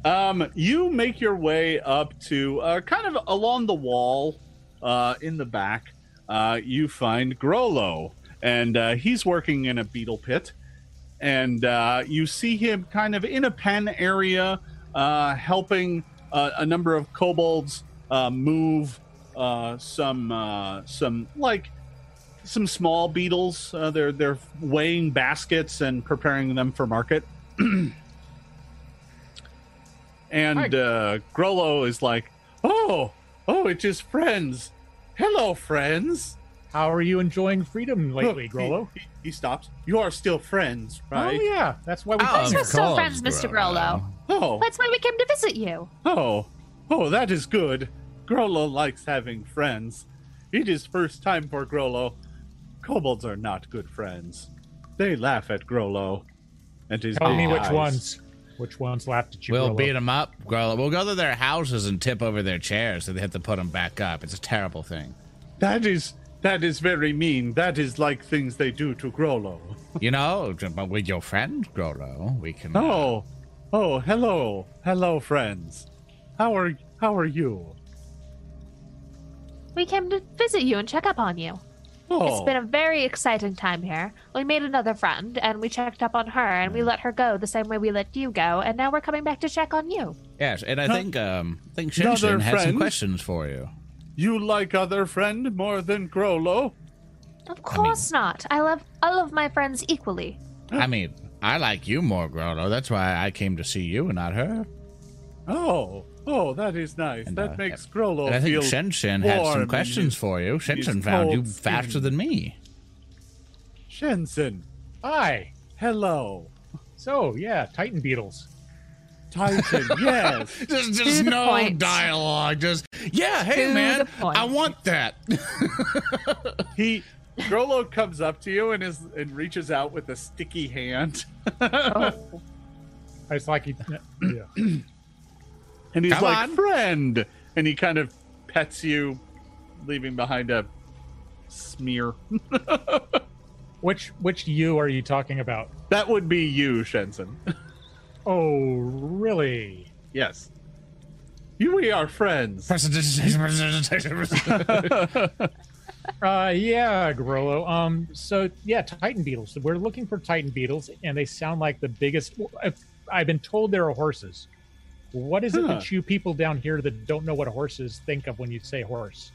Um, you make your way up to uh, kind of along the wall uh, in the back. Uh, you find Grollo, and uh, he's working in a beetle pit. And uh, you see him kind of in a pen area, uh, helping uh, a number of kobolds uh, move uh, some some some like some small beetles. Uh, they're they're weighing baskets and preparing them for market. *clears throat* and Hi. uh, Grollo is like, "Oh, oh, it's his friends. Hello, friends." How are you enjoying freedom lately, He- Grollo? He, he stops. You are still friends, right? Oh yeah, that's why we. Oh, came We're still course, friends, Mr. Grollo. Oh, That's why we came to visit you. oh, oh, that is good. Grollo likes having friends. It is first time for Grollo. Kobolds are not good friends. They laugh at Grollo. And his Tell big me which ones. Which ones laughed at you? We'll Grollo? beat them up, Grollo. We'll go to their houses and tip over their chairs so they have to put them back up. It's a terrible thing. That is that is very mean. That is like things they do to Grollo. You know, but with your friend, Grollo, we can. uh, Oh, oh, hello, hello, friends. How are how are you? We came to visit you and check up on you. Oh, It's been a very exciting time here. We made another friend, and we checked up on her, and we let her go the same way we let you go, and now we're coming back to check on you. Yes, and I Huh? think um, I think Another Shinshin had some questions for you. you like other friend more than Grollo? Of course not. I love all of my friends equally. I mean, I like you more, Grollo. That's why I came to see you and not her. Oh, oh, that is nice. And, that uh, makes Grollo And I feel. think Shinshin had warm some questions for you. his Shinshin found you faster skin. than me. Shenson, Hi. hello, So yeah, Titan beetles. Titan. *laughs* yes, Just, just no point. dialogue. Just yeah, hey To man. I want that. *laughs* he. Grollo comes up to you and is and reaches out with a sticky hand, Oh. *laughs* It's like he, yeah. *clears throat* and he's Come like, on. "Friend," and he kind of pets you, leaving behind a smear. *laughs* Which which you are you talking about? That would be you, Shenson. *laughs* Oh, really? yes, you. We are friends. *laughs* Uh, yeah, Grollo. Um, so yeah, Titan beetles. We're looking for Titan beetles, and they sound like the biggest. I've, I've been told there are horses. What is it that you people down here that don't know what horses think of when you say horse?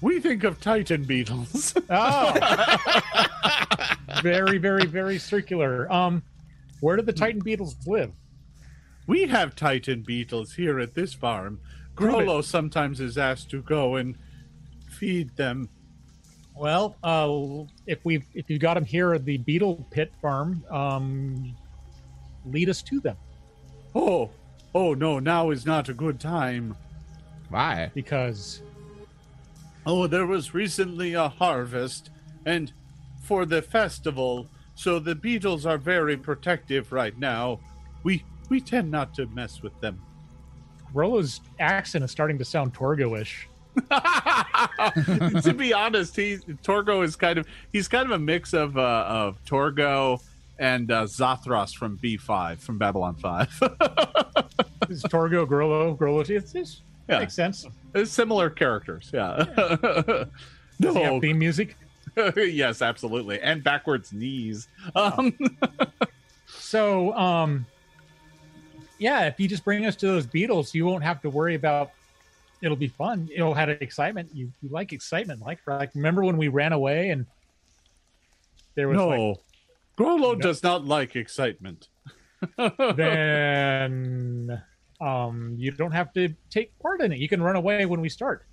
we think of Titan beetles. *laughs* Oh, very, very, very circular. Um, where do the Titan beetles live? We have Titan beetles here at this farm. Grollo sometimes is asked to go and feed them. Well, uh, if we if you got them here at the Beetle Pit Farm, um, lead us to them Oh, oh no, now is not a good time. Why? because Oh, there was recently a harvest, and for the festival, so the beetles are very protective right now. We we tend not to mess with them. Rolo's accent is starting to sound Torgo-ish. *laughs* to be honest, he Torgo is kind of he's kind of a mix of uh, of Torgo and uh, Zathras from B5 from Babylon 5. *laughs* Is Torgo Grollo? It's, it's Yeah. makes sense. It's similar characters, yeah. *laughs* Have no, theme music? *laughs* yes, absolutely, and backwards knees. Um, So, um, yeah, if you just bring us to those beetles, you won't have to worry about. It'll be fun. It'll have excitement. You, you like excitement, like like remember when we ran away and there was like no, Grollo No. does not like excitement. *laughs* then um you don't have to take part in it. You can run away when we start.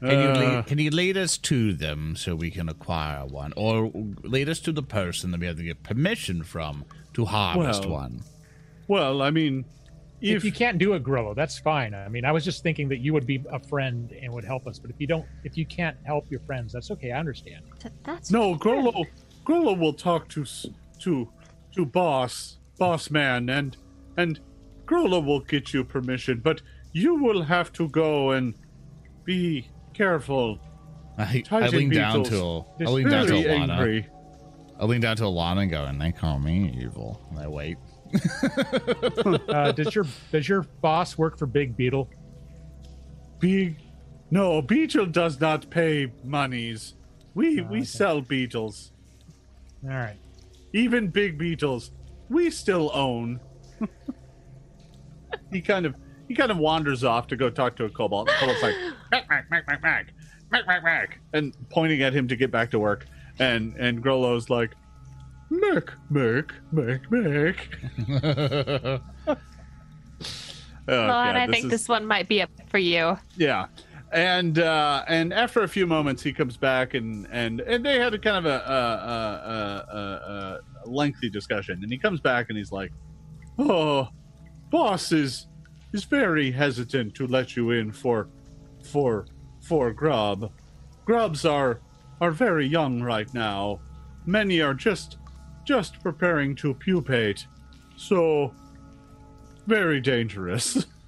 Can you Uh, lead, can you lead us to them so we can acquire one, or lead us to the person that we have to get permission from to harvest Well, one? well, I mean, If, if, you can't do it, Grollo, that's fine. I mean, I was just thinking that you would be a friend and would help us. But if you don't, if you can't help your friends, that's okay. I understand. Th- That's no, fair. Grollo, Grollo will talk to to to boss boss man, and and Grollo will get you permission, but you will have to go and be careful. I, I lean down to I lean down to Very Alana. angry. I lean down to Alana and go, and they call me evil. And I wait. *laughs* Uh, does your does your boss work for Big Beetle? Big, no, Beetle does not pay monies. We Oh, we okay. sell beetles, All right. even big beetles. We still own. he kind of he kind of wanders off to go talk to a kobold. The kobold's like mac mac mac mac mac mac mac mac, and pointing at him to get back to work. And and Grollo's like mac mac mac mac. Oh, Well, and God, I think is- this one might be up for you. Yeah. And uh, and after a few moments, he comes back and and, and they had a kind of a, a, a, a, lengthy discussion. And he comes back and he's like, "Oh, boss is is very hesitant to let you in for for for grub. Grubs are are very young right now. Many are just just preparing to pupate. So very dangerous. *laughs*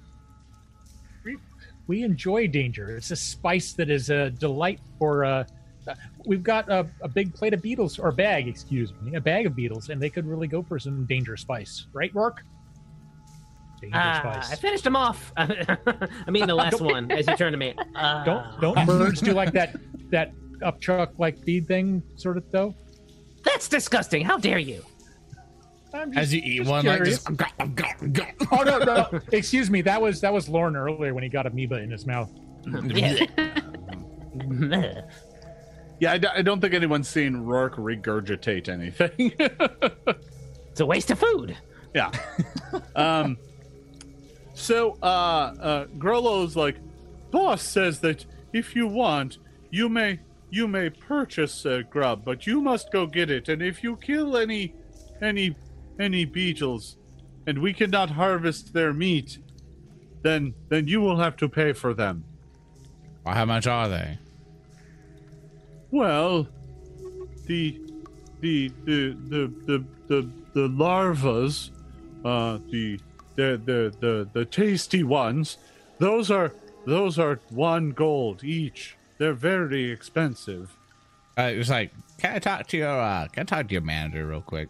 We enjoy danger. It's a spice that is a delight for. Uh, uh, we've got a, a big plate of beetles, or bag, excuse me, a bag of beetles, and they could really go for some danger spice, right, Rourke? Danger Ah, I finished him off. *laughs* I mean, the last one as you turn to me. Ah. *laughs* Don't don't birds do like that *laughs* that up truck like feed thing sort of though? That's disgusting. How dare you? I'm just- As you eat just one, curious. like just. oh no, no, no. *laughs* Excuse me. That was that was Lauren earlier when he got amoeba in his mouth. Yeah. *laughs* Yeah, I, d- I don't think anyone's seen Rourke regurgitate anything. *laughs* it's a waste of food. yeah. Um. So, uh, uh, Grollo's like, boss says that if you want, you may you may purchase a grub, but you must go get it. And if you kill any any any beetles, and we cannot harvest their meat, then then you will have to pay for them. Well, how much are they? Well, the the the the the the, the larvas, uh, the the the the the tasty ones, those are those are one gold each. They're very expensive. Uh, it was like, can I talk to your uh, can I talk to your manager real quick?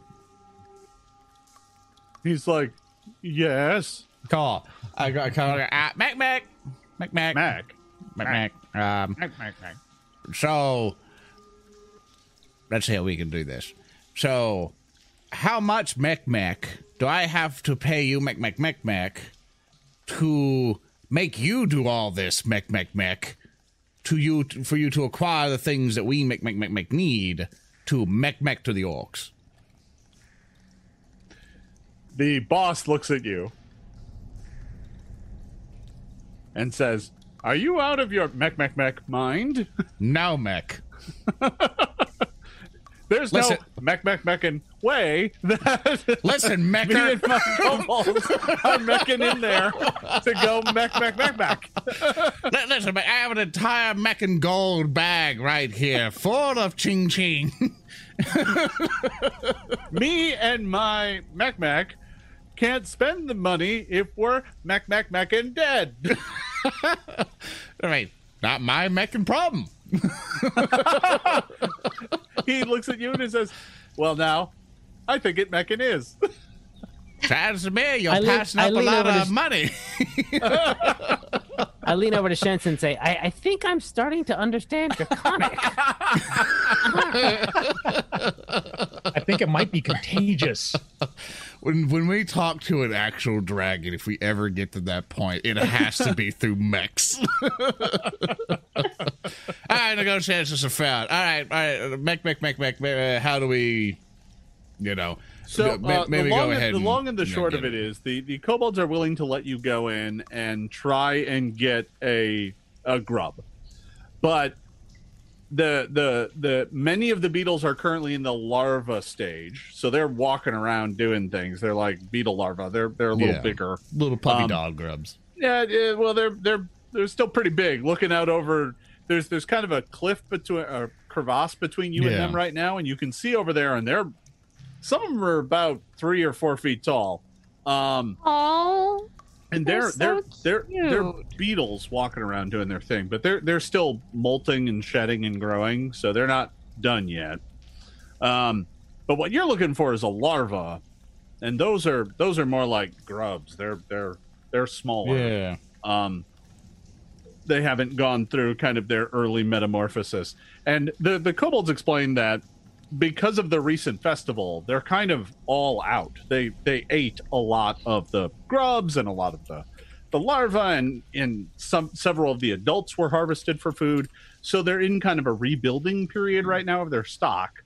He's like, yes, Call. I got call. Uh, Mac Mac Mac Mac Mac. Mac Mac. Um, Mac, Mac, Mac. so let's see how we can do this. So, how much Mac Mac do I have to pay you, Mac Mac Mac Mac, to make you do all this, Mac Mac Mac, to you for you to acquire the things that we Mac Mac Mac Mac need to Mac Mac to the orcs? The boss looks at you and says, "Are you out of your Mac, Mac, Mac mind?" *laughs* Now, Mac. *laughs* There's Listen. no Mac, Mac, Meccan way that *laughs* Listen, me Mecker. and my are mecking in there to go Mac, Mac, Mac, Mac. Listen, I have an entire and gold bag right here, full of ching ching. Me and my Mac, Mac can't spend the money if we're Mac, Mac, Mac and dead. *laughs* I mean, not my Meccan problem. *laughs* he looks at you and he says, "Well, now, I think it Meccan is." *laughs* Sounds to me you're I lean- passing I up a lot of to- money. I lean over to Shenson and say, I, I think I'm starting to understand Draconic. I think it might be contagious. When when we talk to an actual dragon, if we ever get to that point, it has to be through mechs. *laughs* all right, negotiations are failed. All right, all right, mech, mech, mech, mech. mech, uh, How do we, you know? So uh, maybe the, long go and, the long and the short of it is the the kobolds are willing to let you go in and try and get a a grub, but the the the many of the beetles are currently in the larva stage, so they're walking around doing things. They're like beetle larvae. They're they're a little Yeah. bigger. little puppy um, dog grubs. Yeah, yeah, well they're they're they're still pretty big. Looking out over there's there's kind of a cliff between a crevasse between you and them right now, and you can see over there, and they're some of them are about three or four feet tall. Um, Oh, and They're they're so they're they're they're beetles walking around doing their thing, but they're they're still molting and shedding and growing, so they're not done yet. Um, but what you're looking for is a larva, and those are those are more like grubs. They're they're they're smaller Yeah. um, they haven't gone through kind of their early metamorphosis. And the the kobolds explained that because of the recent festival, they're kind of all out. They they ate a lot of the grubs and a lot of the the larvae, and and some several of the adults were harvested for food. So they're in kind of a rebuilding period right now of their stock.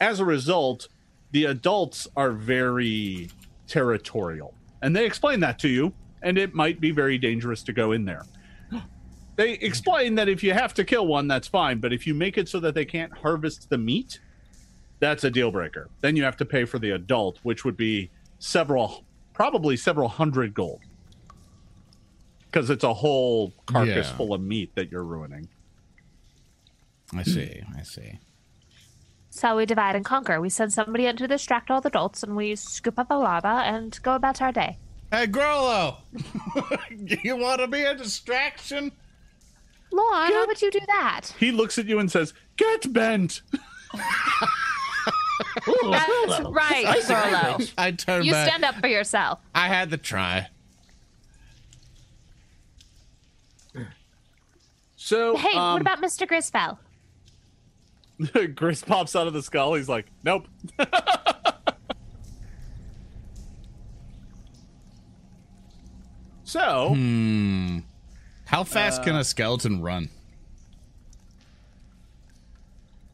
As a result, the adults are very territorial, and they explain that to you. And it might be very dangerous to go in there. They explain that if you have to kill one, that's fine. But if you make it so that they can't harvest the meat, that's a deal breaker. Then you have to pay for the adult, which would be several, probably several hundred gold. Because it's a whole carcass Yeah. full of meat that you're ruining. I see. I see. So we divide and conquer. We send somebody in to distract all the adults, and we scoop up the lava and go about our day. Hey, Grollo, *laughs* you want to be a distraction? Lorne, how would you do that? He looks at you and says, "Get bent." *laughs* Ooh, That's Frollo. right, Spicy Frollo. I turned You back. stand up for yourself. I had to try. So, Hey, um, what about Mr. Grisfell? *laughs* Gris pops out of the skull. He's like, "Nope." *laughs* so, Hmm. How fast can a skeleton run?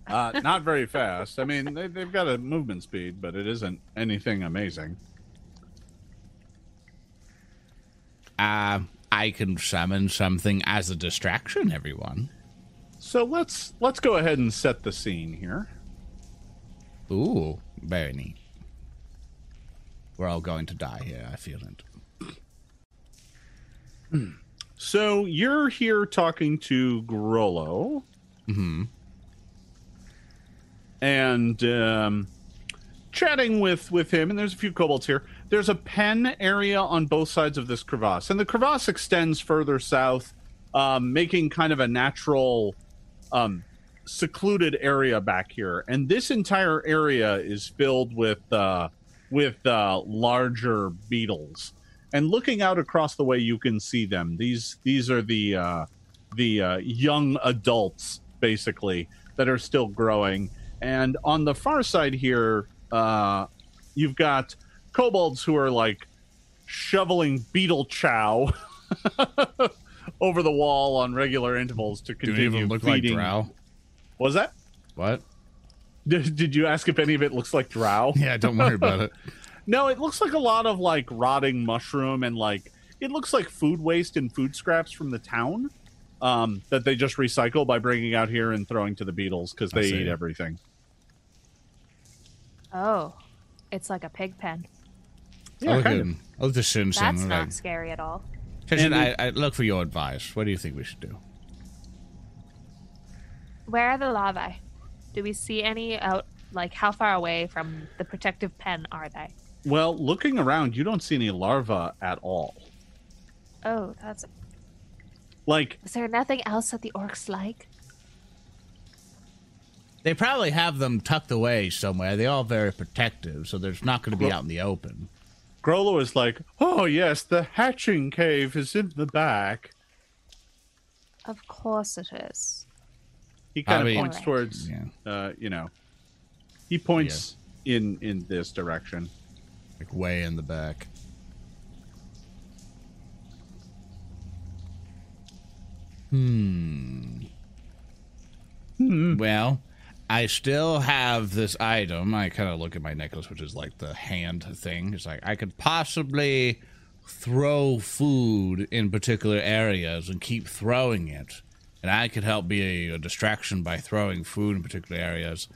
Uh, not very fast. I mean, they, they've got a movement speed, but it isn't anything amazing. Uh, I can summon something as a distraction, everyone. So let's let's go ahead and set the scene here. Ooh, very neat. We're all going to die here, I feel it. *clears throat* So you're here talking to Grollo, hmm and um, chatting with with him. And there's a few kobolds here. There's a pen area on both sides of this crevasse, and the crevasse extends further south, um, making kind of a natural, um, secluded area back here. And this entire area is filled with uh, with uh, larger beetles. And looking out across the way, you can see them. These these are the uh, the uh, young adults, basically, that are still growing. And on the far side here, uh, you've got kobolds who are like shoveling beetle chow *laughs* over the wall on regular intervals to continue it even look feeding. like Drow? Was that? What? Did, did you ask if any of it looks like drow? Yeah, don't worry about it. *laughs* *laughs* No, it looks like a lot of like rotting mushroom and like it looks like food waste and food scraps from the town um, that they just recycle by bringing out here and throwing to the beetles because they eat everything. Oh, it's like a pig pen. Yeah, I'll, kind look at- I'll just send That's some. not Like, scary at all. Christian, And I, I look for your advice. What do you think we should do? Where are the larvae? Do we see any out? Like, how far away from the protective pen are they? Well, looking around, you don't see any larvae at all. Oh, that's. Like, Is there nothing else that the orcs like? They probably have them tucked away somewhere. They're all very protective, so there's not going to be Well- out in the open. Grollo is like, oh, yes, the hatching cave is in the back. Of course it is. He kind I of mean- points Alright. towards, Yeah, uh, you know, he points in in this direction. like way in the back. Hmm. Hmm. Well, I still have this item. I kind of look at my necklace, which is like the hand thing. It's like I could possibly throw food in particular areas and keep throwing it. And I could help be a, a distraction by throwing food in particular areas.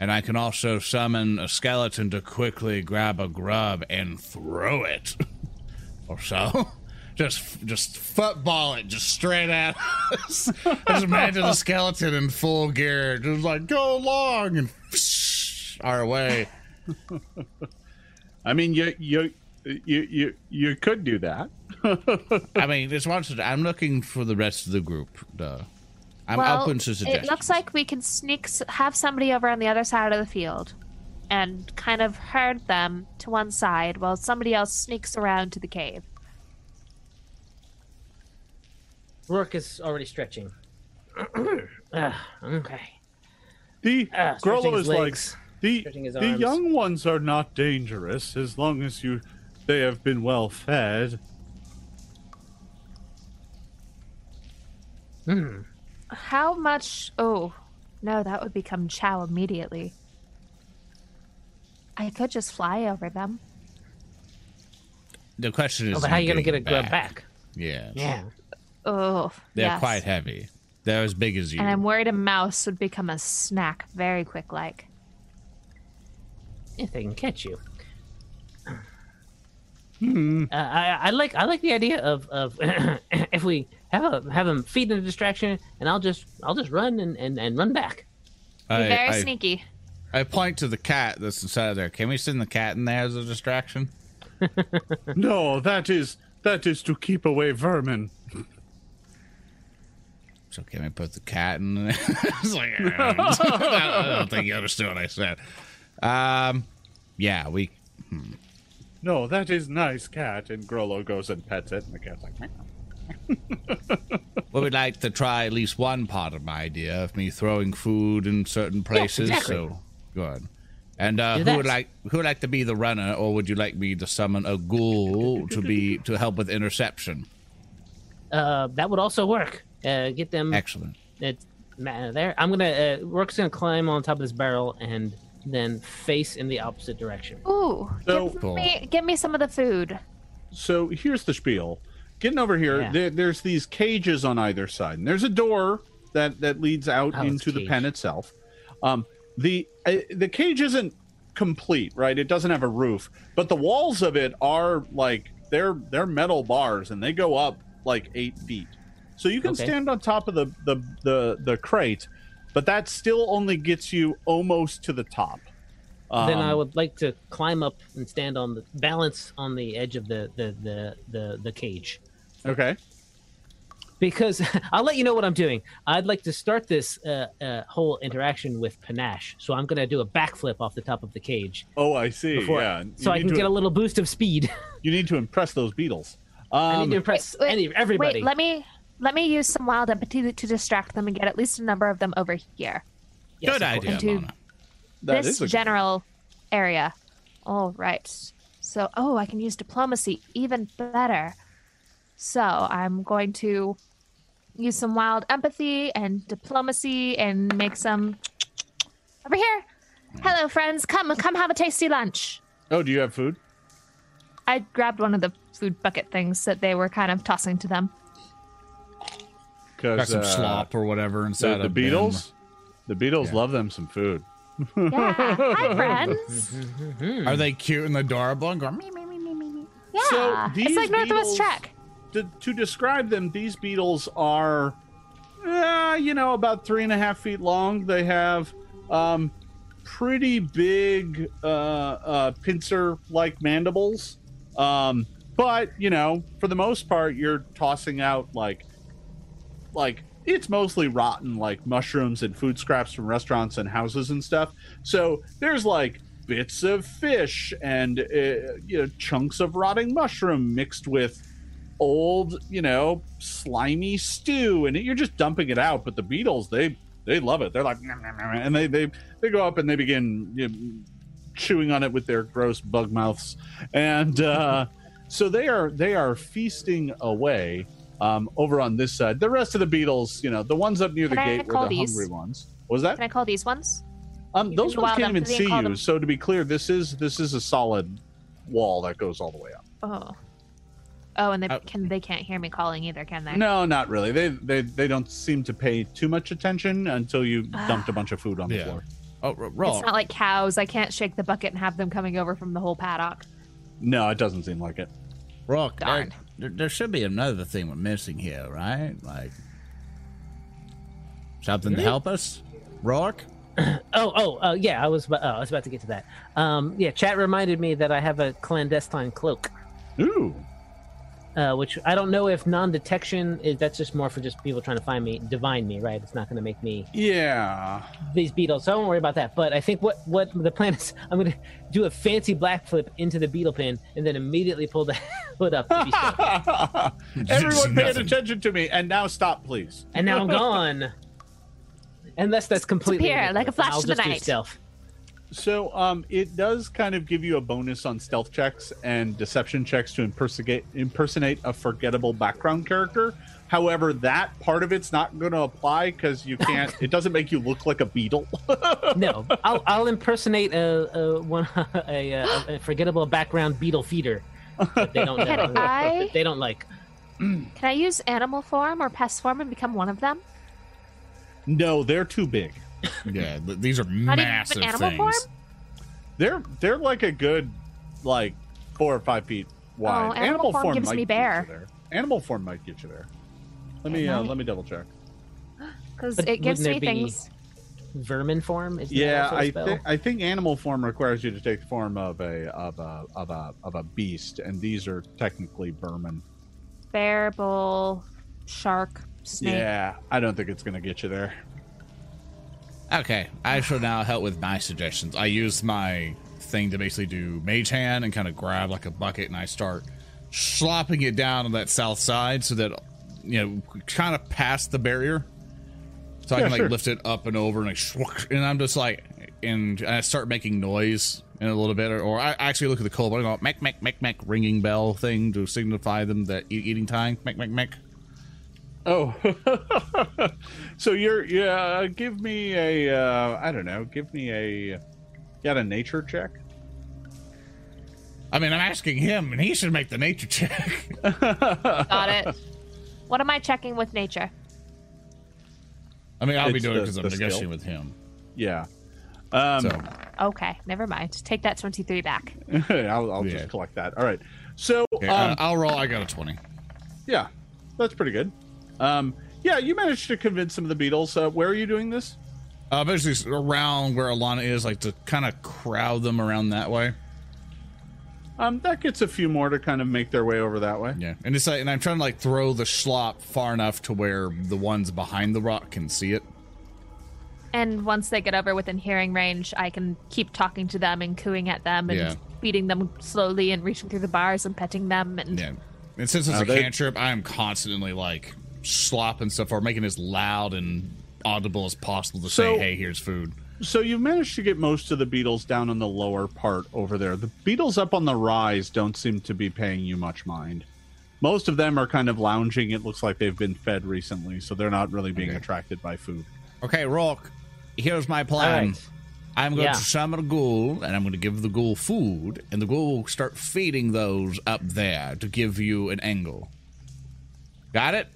And I can also summon a skeleton to quickly grab a grub and throw it. *laughs* or so. *laughs* Just just football it just straight at us. *laughs* Just imagine a skeleton in full gear, just like go along and *laughs* our way. *laughs* I mean, you you you you you could do that. I mean, it's one. I'm looking for the rest of the group. Duh. I'm well, open to suggestions. it looks like we can sneak, have somebody over on the other side of the field, and kind of herd them to one side while somebody else sneaks around to the cave. Rourke is already stretching. *clears throat* ah, okay. The stretching Grollo his is like the the arms. young ones are not dangerous as long as you they have been well fed. Hmm. How much? Oh, no, that would become chow immediately. I could just fly over them. the question is, Oh, but how are you gonna get a getting grub back? Yeah, Yeah. Oh, they're yes. quite heavy. They're as big as you. And I'm worried a mouse would become a snack very quick, like. If they can catch you. Hmm. Uh, I, I like I like the idea of of *coughs* if we have a have them feed in a distraction, and I'll just I'll just run and and, and run back. Be I, very I, sneaky. I point to the cat that's inside there. Can we send the cat in there as a distraction? *laughs* No, that is that is to keep away vermin. So can we put the cat in there? *laughs* It's like, I don't, *laughs* I don't think you understood what I said. Um, yeah, we. No, that is nice cat. And Grollo goes and pets it, and the cat's like, "Meow." *laughs* We would like to try at least one part of my idea of me throwing food in certain places. exactly. So good. And uh, who would like who would like to be the runner, or would you like me to summon a ghoul to be to help with interception? Uh, that would also work. Uh, get them Excellent. It's ma- there. I'm gonna. Uh, Rourke's gonna climb on top of this barrel and then face in the opposite direction. Ooh, So- give Cool. me give me some of the food. So here's the spiel. Getting over here, Yeah. there, there's these cages on either side, and there's a door that that leads out Oh, into the pen itself. Um, the uh, the cage isn't complete, right? It doesn't have a roof, but the walls of it are like they're they're metal bars, and they go up like eight feet. So you can Okay. stand on top of the the the, the crate, but that still only gets you almost to the top. then I Um, would like to climb up and stand on the balance on the edge of the the the the, the cage. Okay. because *laughs* I'll let you know what I'm doing. I'd like to start this uh, uh, whole interaction with panache, so I'm going to do a backflip off the top of the cage, Oh, I see. before, yeah. You so I can to- get a little boost of speed. *laughs* You need to impress those beetles. I Um, need to impress Wait, wait, any everybody. Wait, let me let me use some wild empathy to distract them and get at least a number of them over here. Yes, Good idea, Into- Mona. that this is a good- general area. All right. So, oh, I can use diplomacy even better. So, I'm going to use some wild empathy and diplomacy and make some over here. Hello, friends. Come, come have a tasty lunch. Oh, do you have food? I grabbed one of the food bucket things that they were kind of tossing to them. Because Got some slop or whatever The, inside the a bin. beetles, the beetles Yeah. love them some food. Yeah. Hi, *laughs* friends. Are they cute and adorable? And going, "Meow, meow." Yeah. it's these like Northwest beetles- Trek. To, to describe them, these beetles are, uh, you know, about three and a half feet long. They have um, pretty big uh, uh, pincer-like mandibles. Um, but you know, for the most part, you're tossing out like, like it's mostly rotten, like mushrooms and food scraps from restaurants and houses and stuff. So there's like bits of fish and uh, you know chunks of rotting mushroom mixed with old, you know, slimy stew, and you're just dumping it out. But the beetles, they they love it. They're like, "Nom, nom, nom," and they they they go up and they begin you know, chewing on it with their gross bug mouths, and uh, *laughs* so they are they are feasting away. Um, over on this side, the rest of the beetles, you know, the ones up near the I gate were the these? hungry ones. Was that? Can I call these ones? Um, those can ones wild can't even and see you. them- So to be clear, this is this is a solid wall that goes all the way up. Oh. Oh, and they Uh, can they can't hear me calling either, can they? No, not really. They they they don't seem to pay too much attention until you dumped a bunch of food on the Yeah. floor. Oh, r- It's not like cows. I can't shake the bucket and have them coming over from the whole paddock. No, it doesn't seem like it. Rock. There, Darn. There, there should be another thing we're missing here, right? Like something to help us. Rourke. *clears throat* Oh, oh, uh, yeah. I was, about, oh, I was about to get to that. Um, yeah, chat reminded me that I have a clandestine cloak, Ooh. Uh, which I don't know if non-detection is. That's just more for just people trying to find me, divine me, right? It's not going to make me Yeah. these beetles, so I don't worry about that. But I think what what the plan is, *laughs* I'm going to do a fancy black flip into the beetle pin and then immediately pull the *laughs* hood up to be. *laughs* Everyone paying attention to me. And now stop, please. and now I'm gone. Unless that's completely Disappear like a flash I'll in the do night. stealth. So um, it does kind of give you a bonus on stealth checks and deception checks to impersonate impersonate a forgettable background character. However, that part of it's not going to apply because you can't. *laughs* it doesn't make you look like a beetle. *laughs* No, I'll, I'll impersonate a, a one *laughs* a, a, a forgettable background beetle feeder that they don't know. Can I- that they don't like. *clears throat* Can I use animal form or pest form and become one of them? no, they're too big. Yeah, these are Not even massive animal things. form? They're they're like a good like four or five feet wide. Oh, animal form gives might me get you bear. there. Animal form might get you there. Let me uh, let me double check. Because it gives me things. Vermin form? Is Yeah, that also a I spell? think I think animal form requires you to take the form of a of a of a of a beast, and these are technically vermin. Bear, bull, shark, snake. Yeah, I don't think it's gonna get you there. Okay, I shall now help with my suggestions. I use my thing to basically do mage hand and kind of grab like a bucket and I start slopping it down on that south side so that you know kind of past the barrier. So I can like sure. lift it up and over and like and I'm just like and I start making noise in a little bit or, or I actually look at the cold, but I go mek mek mek mek ringing bell thing to signify them that eating time. Mek mek mek. Oh, *laughs* so you're yeah. Give me a uh, I don't know. Give me a got a nature check. I mean, I'm asking him, and he should make the nature check. *laughs* Got it. What am I checking with nature? I mean, I'll be It's doing it the- because I'm the skill. negotiating with him. Yeah. Um, So Okay, never mind. Take that 23 back. *laughs* I'll, I'll Yeah. just collect that. All right. So okay, um, uh, I'll roll. I got a twenty. yeah, that's pretty good. Um, yeah, you managed to convince some of the beetles. Uh, where are you doing this? Uh, basically around where Alana is, like to kind of crowd them around that way. Um, that gets a few more to kind of make their way over that way. Yeah, and it's like, and I'm trying to like throw the slop far enough to where the ones behind the rock can see it. And once they get over within hearing range, I can keep talking to them and cooing at them and Yeah. feeding them slowly and reaching through the bars and petting them. And Yeah, and since it's Now a they- cantrip, I am constantly like slopping stuff or making as loud and audible as possible to So- say, "Hey, here's food." So you've managed to get most of the beetles down on the lower part over there. The beetles up on the rise don't seem to be paying you much mind. Most of them are kind of lounging. It looks like they've been fed recently, so they're not really being Okay. attracted by food. Okay, Rock. Here's my plan. right. I'm going Yeah. to summon a ghoul, and I'm going to give the ghoul food, and the ghoul will start feeding those up there to give you an angle. Got it?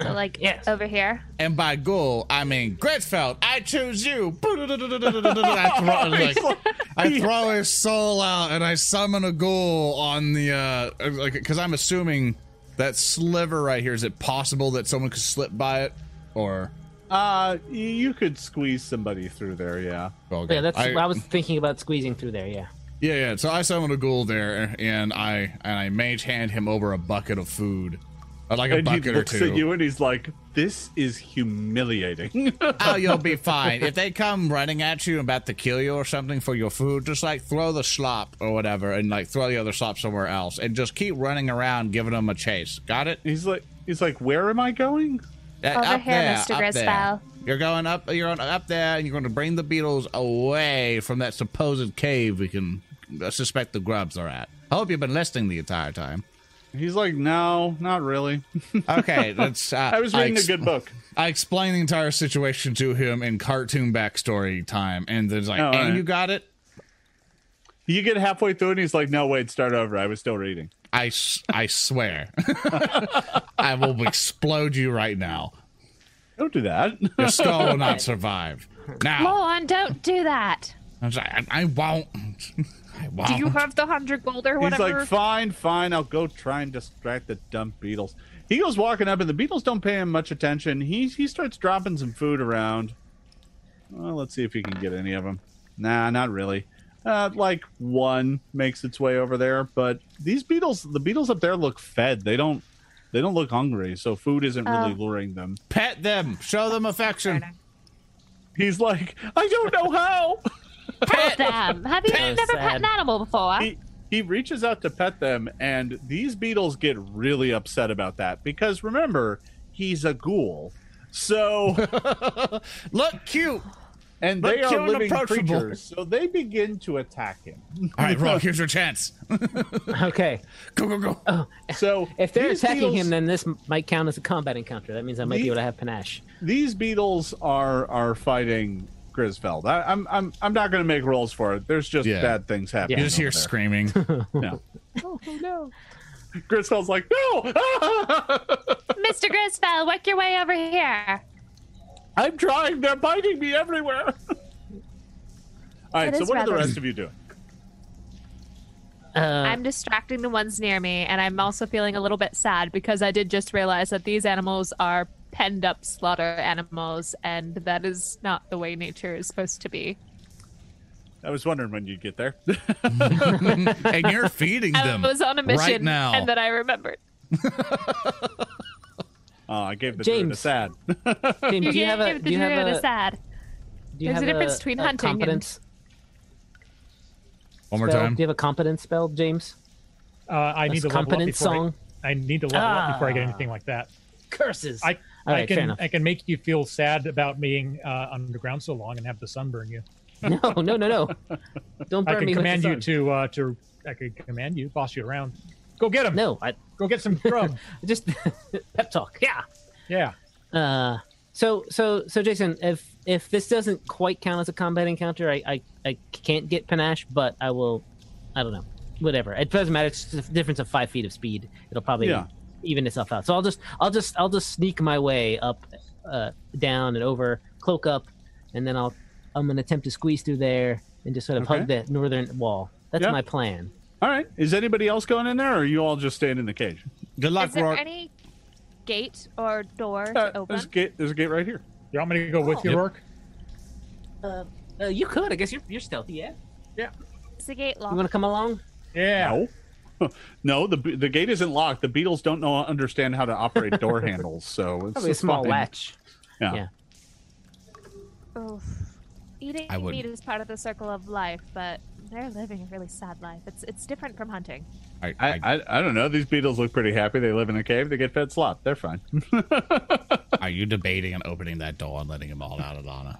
So, like Yes. over here. And by ghoul, I mean Gritfeld. I choose you. *laughs* I throw, like, I throw his soul out, and I summon a ghoul on the uh, like because I'm assuming that sliver right here. Is it possible that someone could slip by it, or? Uh, you could squeeze somebody through there, yeah. Okay. Yeah, that's. I- I, was thinking about squeezing through there. Yeah. Yeah, yeah. So I summon a ghoul there, and I and I mage hand him over a bucket of food, Uh, like a and he bucket or looks two. at you and he's like, "This is humiliating." *laughs* oh, you'll be fine. If they come running at you about to kill you or something for your food, just like throw the slop or whatever, and like throw the other slop somewhere else, and just keep running around giving them a chase. Got it? he's like, "He's like, where am I going?" Uh, Over up here, there, Mr. up. Griswold. You're going up. You're on, up there, and you're going to bring the beetles away from that supposed cave we can uh, suspect the grubs are at. I hope you've been listening the entire time. He's like, "No, not really. *laughs* Okay, that's. Uh, I was reading ex- a good book." I explained the entire situation to him in cartoon backstory time, and there's like, Oh, and alright. you got it. You get halfway through and he's like, "No, wait, start over. I was still reading." I I swear, *laughs* I will explode you right now. Don't do that. Your skull will not *laughs* survive. Now, Lorne, don't do that. I, was like, I, I won't. *laughs* I won't. Do you have the hundred gold or whatever? He's whatever? like, fine, fine, I'll go try and distract the dumb beetles. He goes walking up, and the beetles don't pay him much attention. He he starts dropping some food around. Well, let's see if he can get any of them. Nah, not really. Uh, like one makes its way over there, but these beetles, the beetles up there, look fed. They don't, they don't look hungry, so food isn't really Oh. luring them. Pet them. Show them affection. He's like, I don't know how. *laughs* Pet them. Have you So never pet an animal before? he he reaches out to pet them and these beetles get really upset about that because remember he's a ghoul so *laughs* Look cute. and But they are living creatures so they begin to attack him All right, Rock, *laughs* here's your chance. *laughs* Okay. Go, go, go. Oh. so If they're attacking beetles, him, then this might count as a combat encounter. That means I might The- be able to have panache. these beetles are are fighting Grisfeld. I, I'm I'm I'm not going to make rolls for it. There's just Yeah. bad things happening. You just hear there. screaming. *laughs* No. Oh no! Grisfeld's like, no, *laughs* Mr. Grisfell, work your way over here. I'm trying. They're biting me everywhere. *laughs* All right. So is what are the rest of you doing? Uh, I'm distracting the ones near me, and I'm also feeling a little bit sad because I did just realize that these animals are penned up slaughter animals, and that is not the way nature is supposed to be. I was wondering when you'd get there. *laughs* *laughs* and you're feeding them. I was on a mission, right now. and then I remembered. *laughs* Oh, I gave the druid a sad. James, do you have a Give do you the have a, a sad. do you There's a have difference between a hunting and- One more spell? time. Do you have a competence spell, James? Uh, I A need to level up competence before song. I, I need to level up before I get Ah. anything like that. Curses. I- All I can. I can make you feel sad about being uh, underground so long and have the sun burn you. *laughs* No, no, no, no. Don't burn I can me command with you the sun. to uh, to I can command you, boss you around. Go get him. No, I Go get some grub. *laughs* just *laughs* pep talk. Yeah. yeah. Uh, so so so Jason, if if this doesn't quite count as a combat encounter, I I, I can't get panache, but I will. I don't know. Whatever. It doesn't matter. It's just a difference of five feet of speed. It'll probably Yeah. Even itself out. So I'll just I'll just I'll just sneak my way up, uh, down and over, cloak up, and then I'll I'm gonna attempt to squeeze through there and just sort of hug the northern wall. That's Yeah. my plan. All right. Is anybody else going in there, or are you all just staying in the cage? Good luck, Is there Rourke. any gate or door Uh, to open? there's a gate. There's a gate right here. You want me to go with Oh. you, Yep. Rourke? Uh, uh, you could. I guess you're you're stealthy. Yeah. Yeah. Is the gate You locked? want to come along? Yeah. No. No, the the gate isn't locked. The beetles don't know understand how to operate door *laughs* handles, so it's Probably a small fine. latch. Yeah. Yeah. Oof. Eating I meat wouldn't. is part of the circle of life, but they're living a really sad life. It's it's different from hunting. I, I, I, I I don't know. These beetles look pretty happy. They live in a cave. They get fed slop. They're fine. *laughs* are you debating on opening that door and letting them all out, Alana?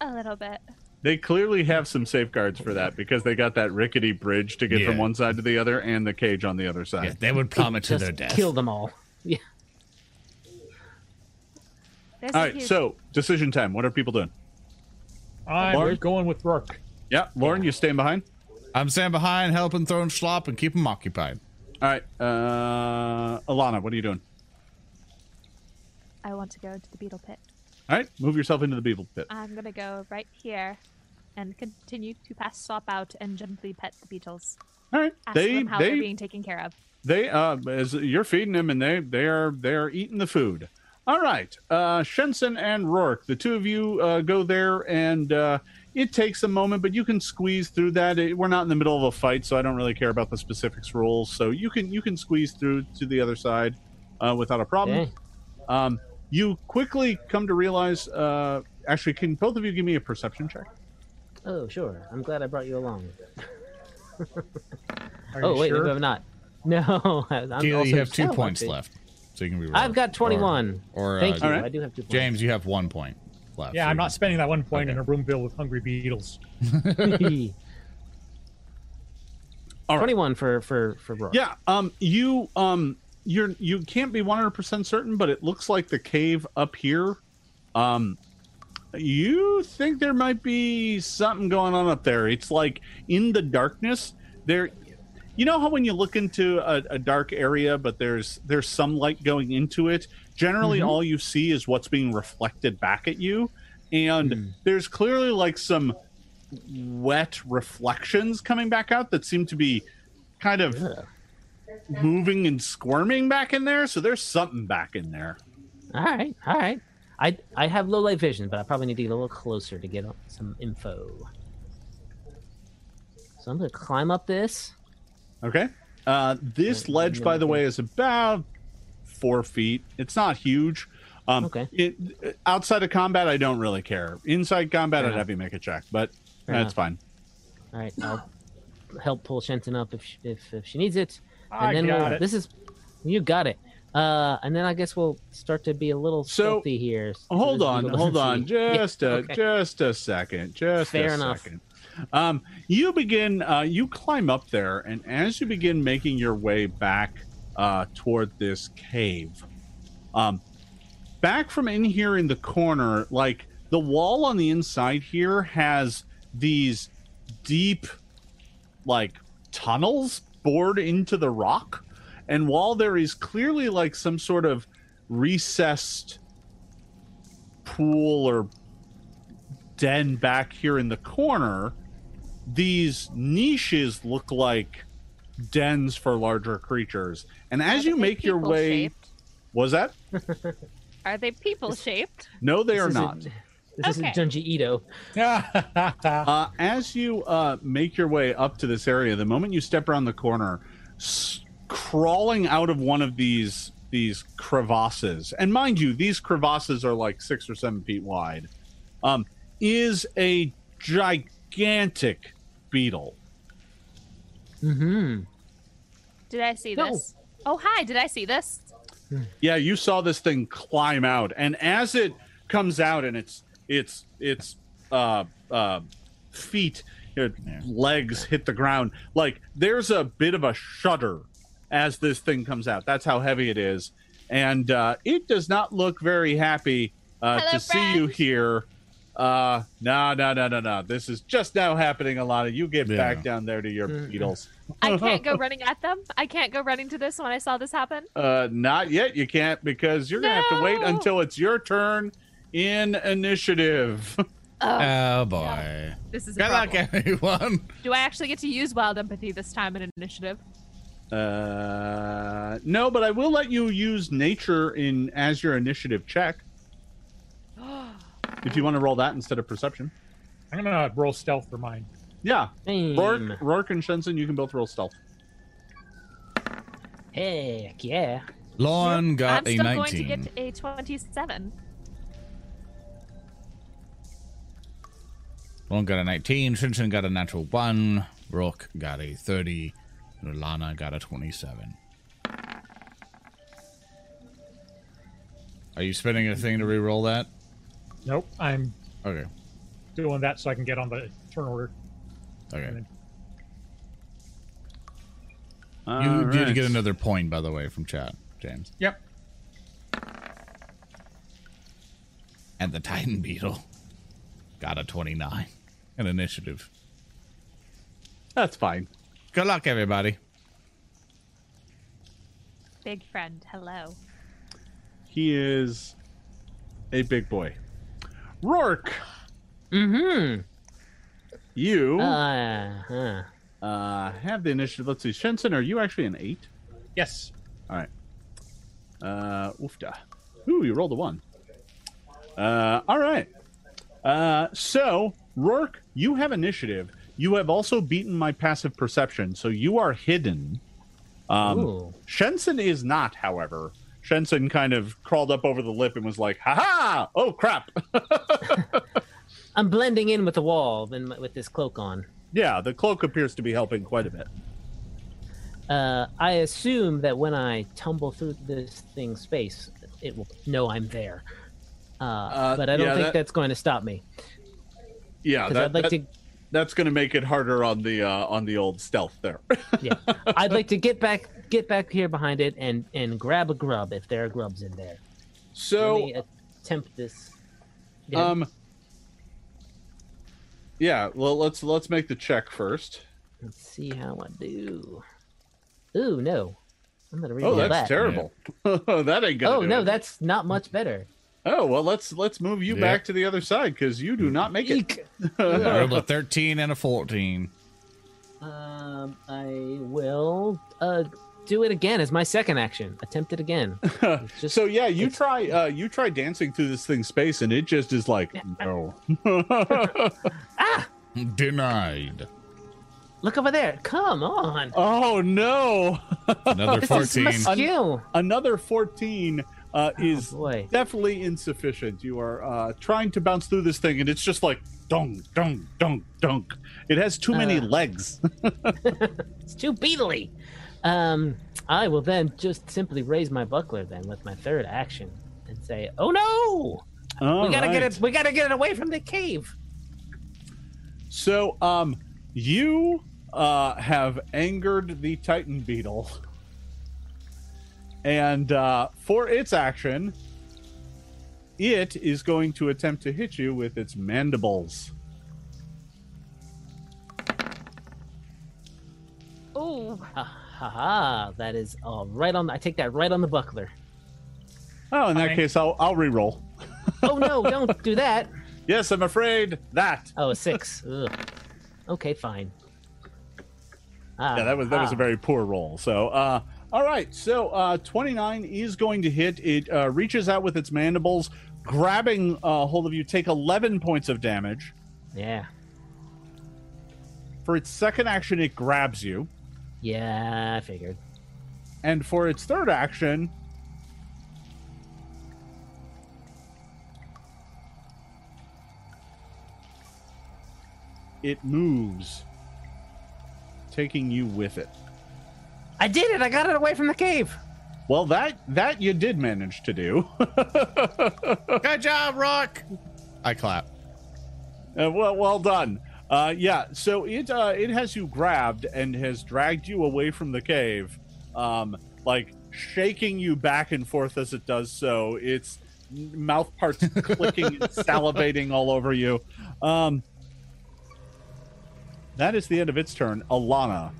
A little bit. They clearly have some safeguards for that because they got that rickety bridge to get from one side to the other and the cage on the other side. Yeah, they would plummet to their death. kill them all. Yeah. There's All a right. huge- So decision time. What are people doing? I'm Lauren? going with Rourke. Yeah, Lauren, you staying behind. I'm staying behind, helping throw and slop and keep them occupied. All right, uh, Alana, what are you doing? I want to go to the beetle pit. All right, move yourself into the beetle pit. I'm gonna go right here and continue to pass slop out and gently pet the beetles. All right, Ask they them how they're being taken care of. they uh as you're feeding them and they they are they are eating the food. All right, uh, Shenson and Rourke, the two of you uh, go there, and uh, it takes a moment, but you can squeeze through that. It, we're not in the middle of a fight, so I don't really care about the specifics rules. So you can you can squeeze through to the other side uh, without a problem. Okay. Um, you quickly come to realize. Uh, actually, can both of you give me a perception check? Oh, sure. I'm glad I brought you along. *laughs* Are oh, you wait, sure? maybe I'm not. *laughs* No, I'm Keely, also you have two points think. left, so you can be. I've got 21. Or, or Thank uh, you. All right. I do have two points. James, you have one point left. Yeah, so I'm not spending that one point Okay. in a room filled with hungry beetles. *laughs* All right. 21 for for for Rourke. Yeah. Um. You. Um. You're. You can't be 100 percent certain, but it looks like the cave up here. Um. You think there might be something going on up there? It's like in the darkness. There. You know how when you look into a, a dark area, but there's there's some light going into it. Generally, Mhm. all you see is what's being reflected back at you, and Hmm. there's clearly like some wet reflections coming back out that seem to be kind of Ugh. Moving and squirming back in there. So there's something back in there. All right, all right. I I have low light vision, but I probably need to get a little closer to get some info. So I'm gonna climb up this. Okay. Uh, this ledge, by the way, is about four feet. It's not huge. Um, Okay. It, outside of combat, I don't really care. Inside combat, Fair I'd enough. have you make a check, but Fair that's enough. fine. All right, I'll help pull Shenton up if she, if if she needs it, and I then got we'll, it. this is you got it. Uh, and then I guess we'll start to be a little So, stealthy here. so Hold on, hold *laughs* on, see. Yeah, just a okay. just a second, just Fair a enough. second. Um, you begin, uh, you climb up there, and as you begin making your way back uh, toward this cave, um, back from in here in the corner, like the wall on the inside here has these deep, like tunnels bored into the rock, and while there is clearly like some sort of recessed pool or den back here in the corner these niches look like dens for larger creatures. And as you make your way, people-shaped? was that? *laughs* Are they people shaped? No, they This are isn't- not. This isn't Okay. Junji Ito. *laughs* Uh, as you uh, make your way up to this area, the moment you step around the corner, s- crawling out of one of these these crevasses, and mind you, these crevasses are like six or seven feet wide, um, is a gigantic beetle. Mm-hmm. Did I see No. this? Oh, hi. Did I see this? Yeah, you saw this thing climb out, and as it comes out, and its its its uh, uh, feet, uh, Yeah. legs hit the ground, like there's a bit of a shudder as this thing comes out. That's how heavy it is, and uh, it does not look very happy uh, Hello, to see you here. Uh, no, no, no, no, no. This is just now happening, Alana. You get Yeah. back down there to your beetles. I *laughs* can't go running at them. I can't go running to this when I saw this happen. Uh, not yet. You can't because you're gonna have to wait until it's your turn in initiative. *laughs* Oh, Oh boy. this is a Good luck, problem. everyone. *laughs* Do I actually get to use wild empathy this time in initiative? uh, no, but I will let you use nature in as your initiative check *gasps* if you want to roll that instead of perception. I'm gonna roll stealth for mine. Yeah, Bam. Rourke, Rourke and Shenson, you can both roll stealth. Heck yeah. Lauren got I'm a still 19. going to get a 27. Lauren got a 19. Shinshin got a natural 1. Rourke got a 30. And Lana got a 27. Are you spending a thing to re-roll that? Nope, I'm Okay. doing that so I can get on the turn order. Okay. You All did get another point, by the way, from chat, James. Yep. And the Titan Beetle got a 29. An initiative. That's fine. Good luck, everybody. Big friend, hello. He is a big boy. Rourke, Mm-hmm. you Uh, huh. uh, have the initiative. Let's see, Shenson, are you actually an eight? Yes. All right. Uh, oofda. Ooh, you rolled a one. Uh, all right. Uh, so Rourke, you have initiative. You have also beaten my passive perception, so you are hidden. Um, Ooh. Shenson is not, however. Shenson kind of crawled up over the lip and was like, "Ha ha! Oh crap!" *laughs* I'm blending in with the wall and with this cloak on. yeah, the cloak appears to be helping quite a bit. Uh, I assume that when I tumble through this thing's space, it will know I'm there. Uh, but I don't yeah, think that- that's going to stop me Yeah, that, I'd like that- to. that's going to make it harder on the uh, on the old stealth there. *laughs* Yeah, I'd like to get back, get back here behind it and and grab a grub if there are grubs in there. so Let me attempt this. Yeah. Um. Yeah. Well, let's let's make the check first. Let's see how I do. Ooh, no. I'm gonna read Oh, that's that. terrible. *laughs* that ain't gonna. Oh do no, it. that's not much better. Oh well, let's let's move you Yeah. back to the other side because you do not make it. Eek. *laughs* I rolled a 13 and a 14. Um, I will uh do it again as my second action. Attempt it again. *laughs* Just so yeah, you try uh you try dancing through this thing's space and it just is like no. *laughs* ah! Denied. look over there. Come on. oh no! Another This is my 14. skill. Another fourteen uh, Oh, is boy. definitely insufficient. You are uh, trying to bounce through this thing, and it's just like dunk, dunk, dunk, dunk. It has too many Uh. legs. *laughs* It's too beetly. Um, I will then just simply raise my buckler then with my third action and say, "Oh no! All we gotta right. get it. We gotta get it away from the cave." So, um, you uh, have angered the Titan Beetle, *laughs* and uh, for its action, it is going to attempt to hit you with its mandibles. Oh, Ha ha ha! That is all right on. I take that right on the buckler. Oh, in that Okay. case, I'll I'll re-roll. Oh no! *laughs* don't do that. Yes, I'm afraid that. Oh, a six. Ugh. Okay, fine. yeah, that was that was a Ah, very poor roll. So, uh, all right. So, uh, 29 is going to hit. It uh, reaches out with its mandibles, grabbing uh, hold of you. Take 11 points of damage. Yeah. For its second action, it grabs you, Yeah, I figured. and for its third action, it moves, taking you with it. I did it! I got it away from the cave! Well, that that you did manage to do. *laughs* Good job, Rock. I clap. Uh, well, well done. Uh, yeah, so it uh, it has you grabbed and has dragged you away from the cave, um, like shaking you back and forth as it does so. Its mouth parts *laughs* clicking and salivating all over you. Um, that is the end of its turn. Alana,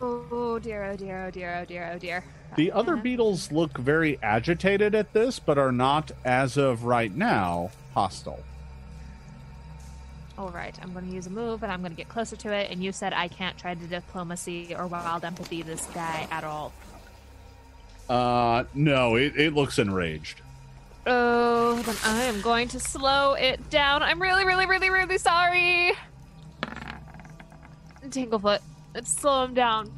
Oh dear, oh dear, oh dear, oh dear, oh dear. the other Uh, beetles look very agitated at this, but are not, as of right now, hostile. All right, I'm going to use a move, and I'm going to get closer to it. And you said I can't try to diplomacy or wild empathy this guy at all. Uh, no, it, it looks enraged. Oh, then I am going to slow it down. I'm really, really, really, really sorry. Tanglefoot, let's slow him down.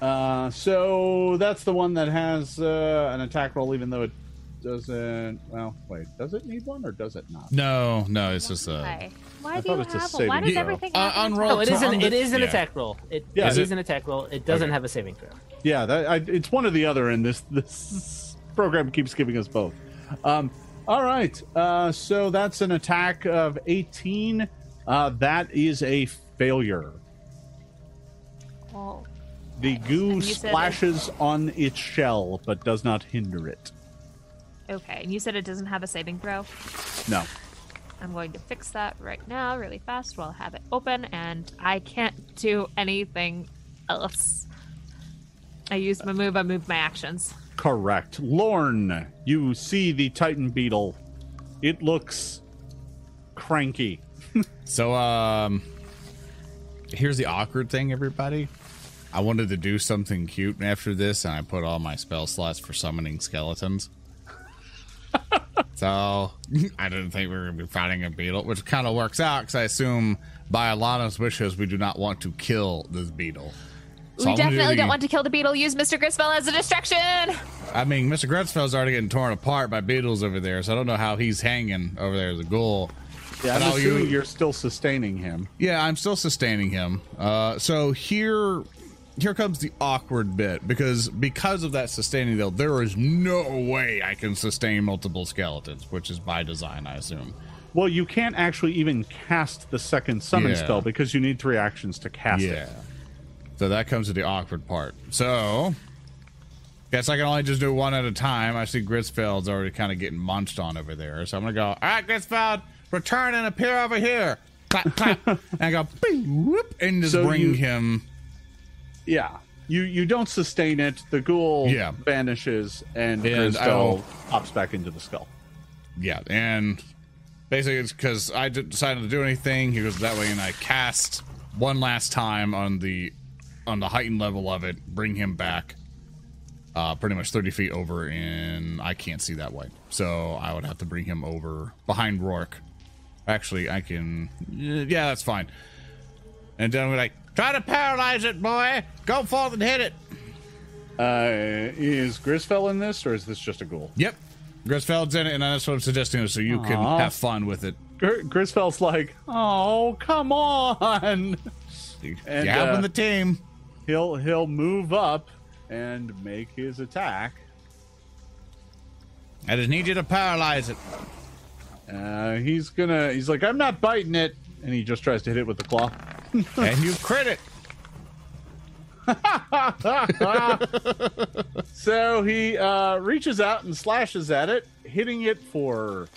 Uh, so that's the one that has uh, an attack roll, even though it doesn't. Well, wait, does it need one or does it not? No, no, it's just a. Why? Why I do thought you it's a have one? Why saving does throw. everything Uh, have on roll attack? No, it to- an, on it the- is an yeah. attack roll. It, Yeah, it is is it- an attack roll. It doesn't Okay. have a saving throw. Yeah, that I, it's one or the other, and this this program keeps giving us both. Um, all right, uh, so that's an attack of eighteen. Uh, that is a failure. Oh, The goo And you said it- splashes on its shell, but does not hinder it. okay. And you said it doesn't have a saving throw. No. I'm going to fix that right now, really fast, while I have it open, and I can't do anything else. I used my move. I moved my actions. Correct. Lorne, you see the Titan beetle. It looks cranky. *laughs* So, um, here's the awkward thing, everybody. I wanted to do something cute after this, and I put all my spell slots for summoning skeletons. *laughs* so, I didn't think we were going to be fighting a beetle, which kind of works out because I assume by Alana's wishes, we do not want to kill this beetle. So we I'm gonna do definitely the- don't want to kill the beetle. Use Mr. Grisfell as a distraction. I mean, Mr. Gretzfeld's already getting torn apart by beetles over there, so I don't know how he's hanging over there as a ghoul. Yeah, I'm assuming you're still sustaining him. Yeah, I'm still sustaining him. Uh, so here, here comes the awkward bit because because of that sustaining, though, there is no way I can sustain multiple skeletons, which is by design, I assume. Well, you can't actually even cast the second summon Yeah. spell because you need three actions to cast it. yeah. it. So that comes to the awkward part. So, guess I can only just do one at a time. I see Grisfeld's already kind of getting munched on over there, so I'm gonna go. All right, Grisfeld, return and appear over here. Clap, clap, *laughs* and I go bing, whoop, and just So bring you- him. Yeah. You you don't sustain it. The ghoul Yeah. vanishes and, And Grisfell pops back into the skull. Yeah, and basically it's because I decided to do anything. He goes that way, and I cast one last time on the on the heightened level of it, bring him back, uh, pretty much thirty feet over, and I can't see that way, so I would have to bring him over behind Rourke. Actually, I can. Yeah, that's fine. And then we're like, try to paralyze it, boy. Go forth and hit it. Uh, is Grisfell in this, or is this just a ghoul? Yep. Grisfeld's in it, and that's what I'm suggesting, so you can have fun with it. Gr- Grisfell's like, oh, come on. And, you uh, in the team. He'll he'll move up and make his attack. I just need you to paralyze it. Uh, he's gonna. He's like, I'm not biting it, and he just tries to hit it with the claw. *laughs* and you crit it. *laughs* So he uh, reaches out and slashes at it, hitting it for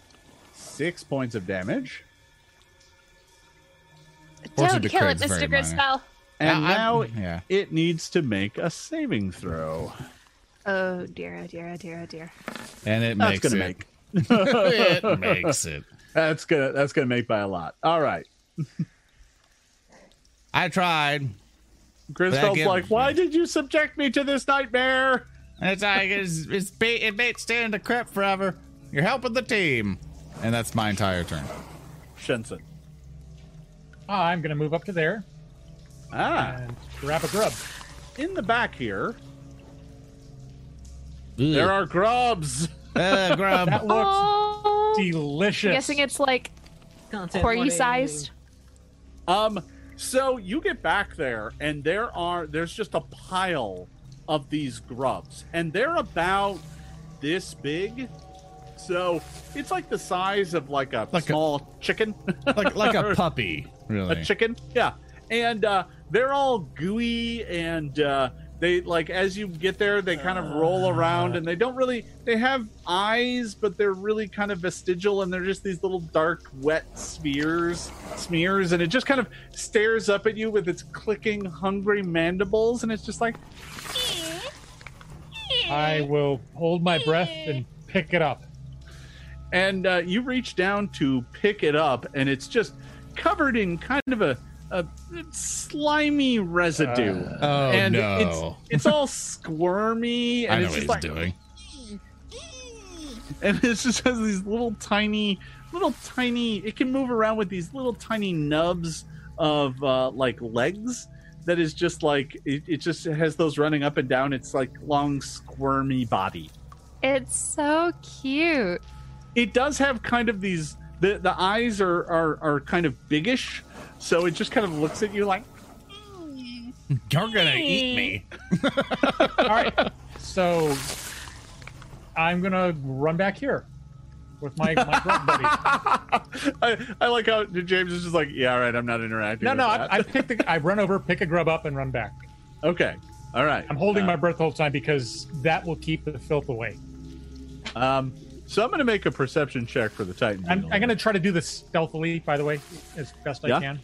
six points of damage. Don't kill it, Mr. minor. Grisfell. And Yeah, now yeah. it needs to make a saving throw. Oh dear, oh dear, oh dear, oh dear. And it That's makes gonna it. make. *laughs* it makes it. That's gonna that's gonna make by a lot. All right. I tried. Grisveld's give- like, why did you subject me to this nightmare? It's like it's *laughs* it's ba- it made stay in the crypt forever. You're helping the team, and that's my entire turn. Shenson. I'm going to move up to there Ah, and grab a grub. in the back here, Ugh. there are grubs. Uh, grub. *laughs* That looks Oh, delicious. I'm guessing it's like Content corgi sized. Um, so you get back there, and there are there's just a pile of these grubs, and they're about this big. So it's like the size of like a Like a- small chicken. *laughs* like like a *laughs* puppy, really, a chicken yeah and uh they're all gooey and uh they like as you get there they kind of roll around and they don't really they have eyes but they're really kind of vestigial and they're just these little dark wet spheres smears and it just kind of stares up at you with its clicking hungry mandibles and it's just like I will hold my breath and pick it up. and uh, you reach down to pick it up and it's just covered in kind of a, a slimy residue Oh and no! it's it's all squirmy *laughs* I and know it's what just he's like doing. *laughs* and it just has these little tiny little tiny it can move around with these little tiny nubs of uh like legs that is just like it, it just has those running up and down its like long squirmy body It's so cute. it does have kind of these the the eyes are are, are kind of biggish so it just kind of looks at you like You're gonna eat me. *laughs* All right. So I'm going to run back here with my, my grub buddy. *laughs* I, I like how James is just like, yeah, all right, I'm not interacting. No, with no, that." I, I pick the, I run over, pick a grub up, and run back. okay, all right. I'm holding Uh, my breath the whole time because that will keep the filth away. Um, so I'm going to make a perception check for the Titan. I'm. I'm going to try to do this stealthily, by the way, as best Yeah. I can.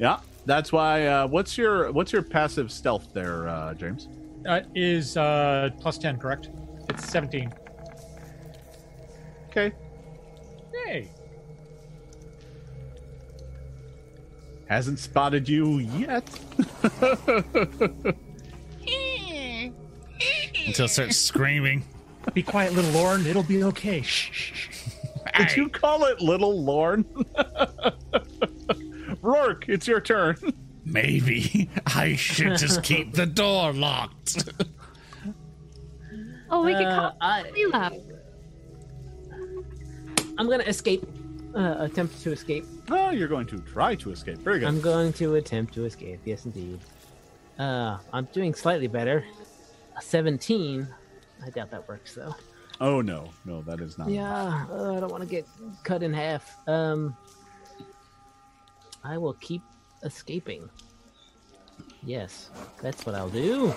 Yeah, that's why. Uh, what's your what's your passive stealth there, uh, James? Uh, is uh, plus 10, correct? It's 17. Okay, Hey. hasn't spotted you yet. *laughs* Until it starts screaming. Be quiet, little Lorne. It'll be okay. Shh, shh, shh. Did you call it Little Lorne? *laughs* Rourke, it's your turn. *laughs* Maybe I should just keep the door locked. Oh, we could Uh, call I, it. I'm gonna escape. Uh, attempt to escape. Oh, you're going to try to escape. Very good. I'm going to attempt to escape. Yes, indeed. Uh, I'm doing slightly better. A 17. I doubt that works though. oh no, no, that is not. Yeah, uh, I don't want to get cut in half. Um, I will keep escaping. Yes, that's what I'll do.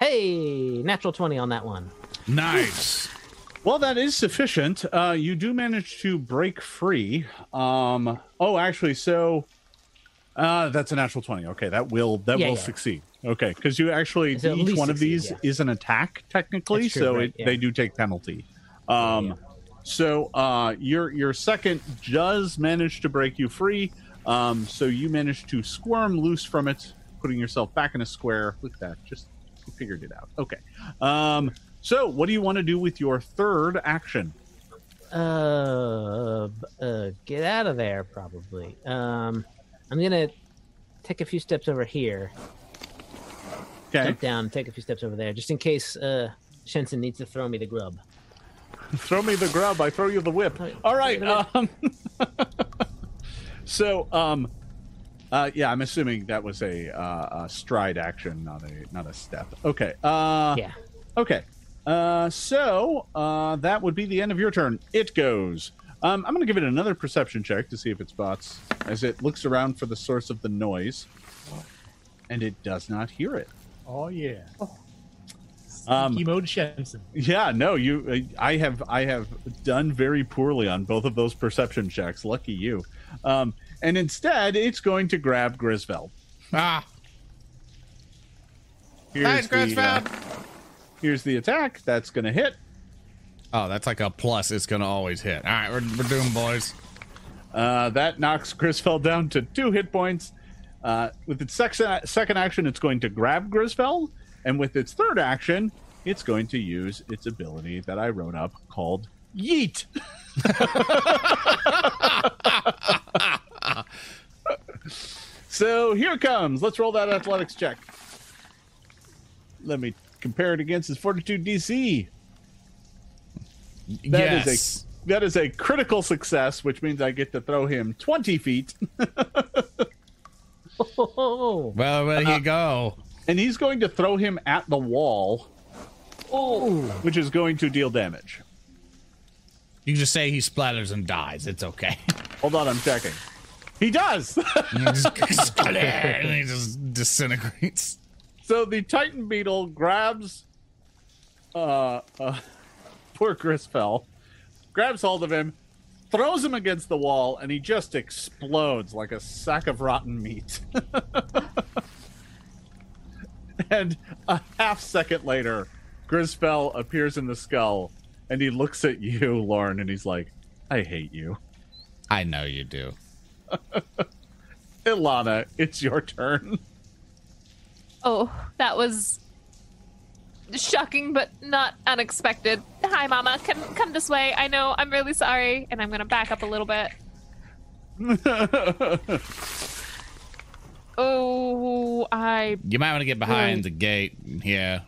Hey, natural 20 on that one. nice. *laughs* Well, that is sufficient. Uh, you do manage to break free. Um, oh, actually, so uh, that's a natural twenty. Okay, that will that Yeah, will yeah. succeed. Okay, because you actually each one of these yeah. is an attack technically, true, so right, it, they do take penalty. Um. So uh, your your second does manage to break you free. Um, so you manage to squirm loose from it, putting yourself back in a square. Look at that, just figured it out. Okay. Um, so what do you want to do with your third action? Uh, uh, get out of there, probably. Um, I'm gonna take a few steps over here, Okay. jump down, take a few steps over there, just in case uh Shenson needs to throw me the grub. Throw me the grub i throw you the whip. All right Right. um *laughs* so um uh yeah i'm assuming that was a uh a stride action not a not a step. Okay uh Yeah. okay uh so uh that would be the end of your turn. It goes. Um i'm gonna give it another perception check to see if it spots as it looks around for the source of the noise and it does not hear it. Oh, yeah. Um, Sneaky mode Shenson. Yeah, no, you. I have I have done very poorly on both of those perception checks. Lucky you. Um, and instead, it's going to grab Grisveld. Ah, Here's thanks, the, uh, here's the attack. That's going to hit. Oh, that's like a plus. It's gonna always hit. All right, we're, we're doing boys. Uh, that knocks Grisfell down to two hit points. Uh, with its sex- second action, it's going to grab Grisfell, and with its third action, it's going to use its ability that I wrote up called Yeet. *laughs* so here it comes. Let's roll that athletics check. Let me compare it against his fortitude DC. That is yes. a that is a critical success, which means I get to throw him twenty feet, Oh, *laughs* well, there Uh, you go. and he's going to throw him at the wall, oh, which is going to deal damage. You can just say he splatters and dies. It's okay. Hold on, I'm checking. He does. *laughs* He just, and he just disintegrates. so the Titan Beetle grabs uh, uh *laughs* poor Grisfell, grabs hold of him, throws him against the wall, and he just explodes like a sack of rotten meat. *laughs* and a half second later, Grisfell appears in the skull, and he looks at you, *laughs* Lorne, and he's like, "I hate you." I know you do. *laughs* Alana, it's your turn. Oh, that was shocking, but not unexpected. Hi, Mama. Come, come this way. I know. I'm really sorry, and I'm gonna back up a little bit. *laughs* Oh, I You might want to get behind the gate. Yeah,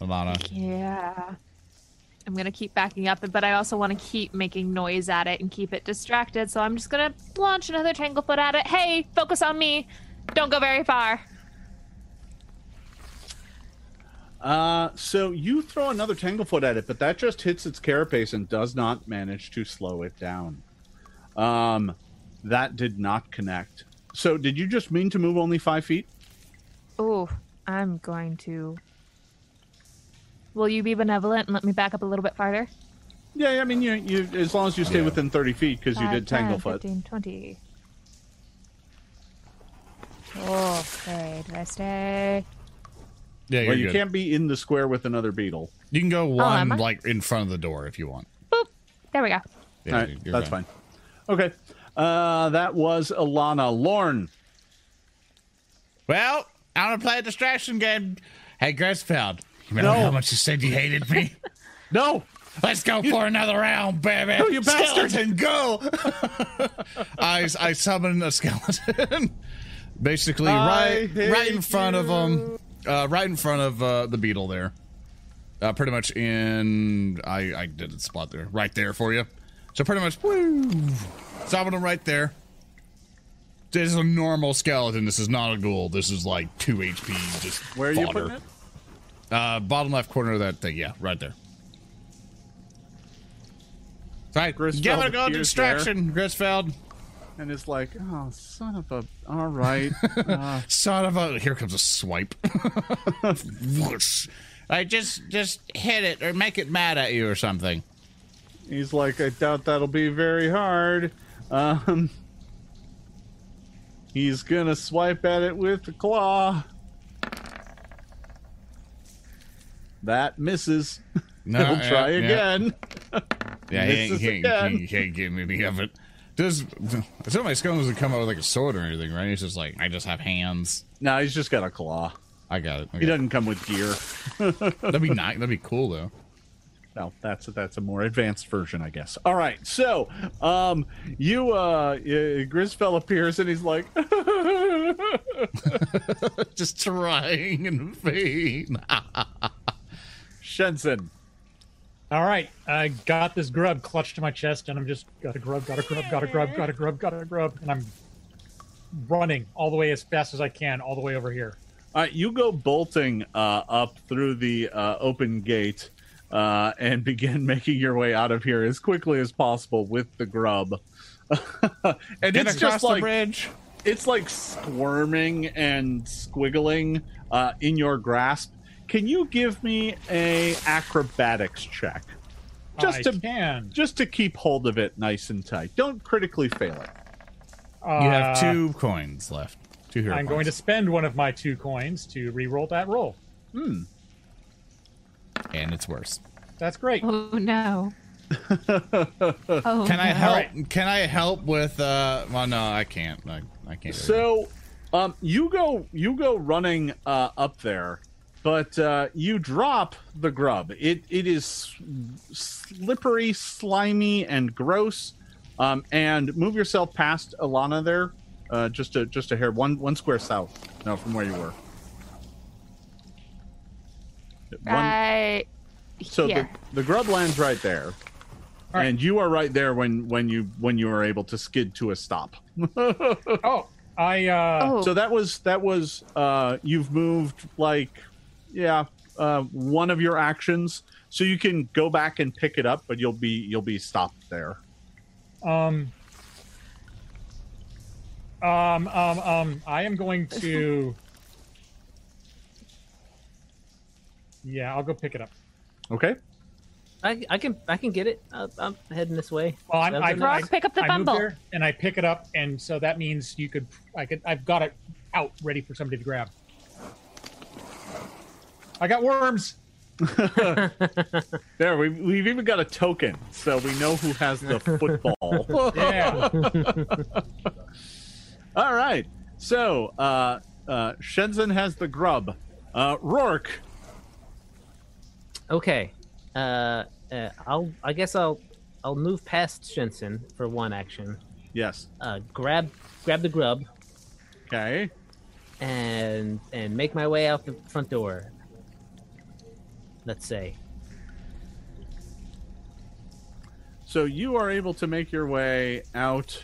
Alana. yeah. I'm gonna keep backing up, but I also want to keep making noise at it and keep it distracted. So I'm just gonna launch another tanglefoot at it. Hey, focus on me. Don't go very far. Uh, so you throw another Tanglefoot at it, but that just hits its carapace and does not manage to slow it down. Um, that did not connect. So did you just mean to move only five feet? Oh, I'm going to. Will you be benevolent and let me back up a little bit farther? Yeah, I mean, you, you as long as you stay Yeah. within thirty feet because you did 10, Tanglefoot. 15, 20. Okay, do I stay? Yeah, you're Well, you good. can't be in the square with another beetle. You can go Oh, am one I? like in front of the door if you want. There we go. Yeah, All right, you're that's fine. Okay, uh, that was Alana. Lorne. Well, I want to play a distraction game. Hey, Grisfeld, you remember No. how much you said you hated me? *laughs* No, Let's go for another round, baby. No, you bastard. Skeleton, go! *laughs* I, I summon a skeleton. *laughs* Basically, I right right in front of him. Uh, right in front of uh, the beetle there. Uh, pretty much in. I, I did a spot there. Right there for you. So pretty much. Woo! Summon him right there. This is a normal skeleton. This is not a ghoul. This is like 2 HP. Just where are you putting it? Uh, bottom left corner of that thing. Yeah, right there. Right. Grisfeld Give it a go. Distraction, Grisfeld. And it's like, oh, son of a. All right. *laughs* Uh, Son of a. Here comes a swipe. *laughs* Whoosh. I just just hit it or make it mad at you or something. He's like, I doubt that'll be very hard. Um, he's gonna swipe at it with the claw. That misses. No, *laughs* He'll try yeah, again. Yeah, he ain't, he, ain't, again. he can't get any of it. Does some of my skeletons doesn't come out with like a sword or anything, right? He's just like I just have hands. No, he's just got a claw. I got it. He doesn't come with gear. *laughs* That'd be nice. That'd be cool though. No, that's that's a more advanced version, I guess. All right, so um, you uh, uh Grisfell appears and he's like, *laughs* just trying in vain. Shenson. All right, I got this grub clutched to my chest, and I'm just gotta grub, gotta grub, gotta grub, gotta grub, gotta grub, and I'm running all the way as fast as I can, all the way over here. All right, you go bolting uh, up through the uh, open gate uh, and *laughs* begin making your way out of here as quickly as possible with the grub. *laughs* and Get it's just the like bridge. it's like squirming and squiggling uh, in your grasp. Can you give me a acrobatics check? Just I to can. just to keep hold of it nice and tight. Don't critically fail it. Uh, You have two coins left. Two hero I'm going to spend one of my two coins to re-roll that roll. Hmm. and it's worse. That's great. Oh no. *laughs* Oh, Can I help? Alright. Can I help with? uh Well, no, I can't. I, I can't. so, um, you go you go running uh, up there, but uh, you drop the grub. It it is slippery, slimy, and gross. Um, and move yourself past Alana there, uh, just a just a hair one one square south. No, from where you were. One- Right so the, here. the grub lands right there. right. And you are right there when when you when you are able to skid to a stop. *laughs* Oh, I uh oh, so that was that was uh you've moved like yeah uh one of your actions so you can go back and pick it up but you'll be you'll be stopped there um um um um I am going to Yeah, I'll go pick it up. okay I, I can I can get it. I, I'm heading this way. Well, I'm, Sounds I, good. I, Rock, pick up the I move bumble. there and I pick it up, and so that means you could. I could. I've got it out, ready for somebody to grab. I got worms. *laughs* there we, we've even got a token so we know who has the football *laughs* Yeah. *laughs* all right so uh uh Shenson has the grub uh rourke Okay. Uh, uh, I'll I guess I'll I'll move past Shenson for one action. yes Uh, grab grab the grub okay and and make my way out the front door. Let's say. So you are able to make your way out,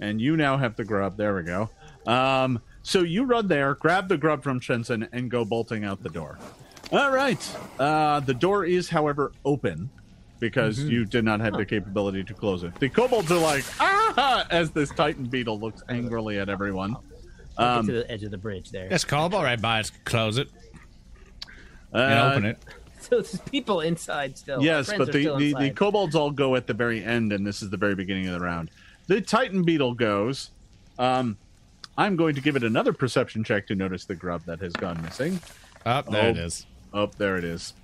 and you now have the grub. There we go. Um, so you run there, grab the grub from Shenson, and go bolting out the door. All right. Uh, the door is, however, open because you did not have the capability to close it. The kobolds are like, ah, as this Titan beetle looks angrily at everyone. Um, to the edge of the bridge there. Yes, Kobold right by us. Close it uh, and open it. *laughs* So there's people inside still. Yes, but the, still the, the kobolds all go at the very end, and this is the very beginning of the round. The Titan beetle goes. Um, I'm going to give it another perception check to notice the grub that has gone missing. Oh, there it Oh. is. Oh, there it is.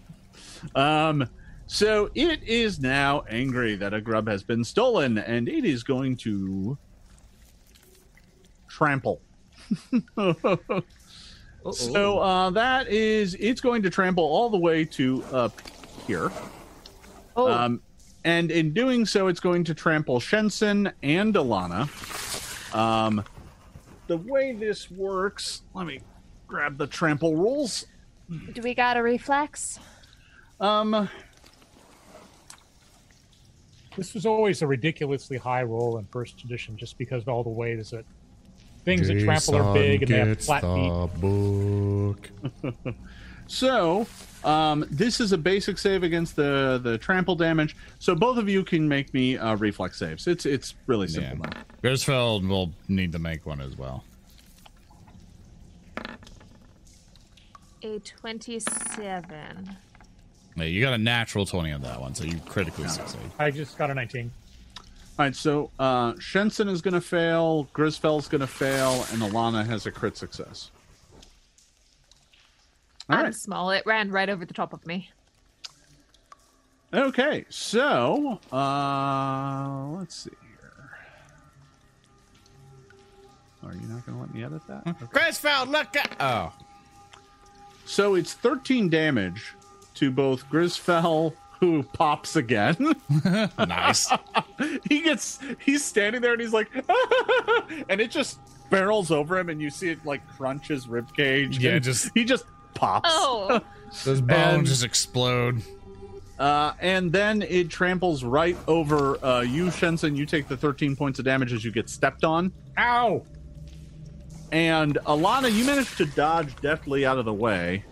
Um, so it is now angry that a grub has been stolen, and it is going to trample. *laughs* Uh-oh. So uh, that is, it's going to trample all the way to up here. oh, Um, and in doing so, it's going to trample Shenson and Alana. Um, the way this works, let me grab the trample rules. Do we got a reflex? Um, This was always a ridiculously high roll in first edition, just because of all the ways that things that trample are big and they have flat feet. book. *laughs* so um, this is a basic save against the the trample damage. So both of you can make me uh, reflex saves. It's it's really simple. Yeah. now. Grisfeld will need to make one as well. A 27. Hey, you got a natural 20 on that one, so you critically succeed. I just got a 19. All right, so uh, Shenson is going to fail, Grisfel's going to fail, and Alana has a crit success. All I'm right. small. It ran right over the top of me. Okay, so uh, let's see here. Are you not going to let me edit that? Okay. Grisfeld, look at. Oh. So it's 13 damage to both Grisfell, who pops again. *laughs* Nice. *laughs* he gets, he's standing there and he's like, *laughs* and it just barrels over him, and you see it like crunch his rib cage. Yeah, and just- he just pops. Oh, Those bones And- just explode. Uh, and then it tramples right over uh, you, Shenson. You take the 13 points of damage as you get stepped on. Ow! And Alana, you managed to dodge deftly out of the way.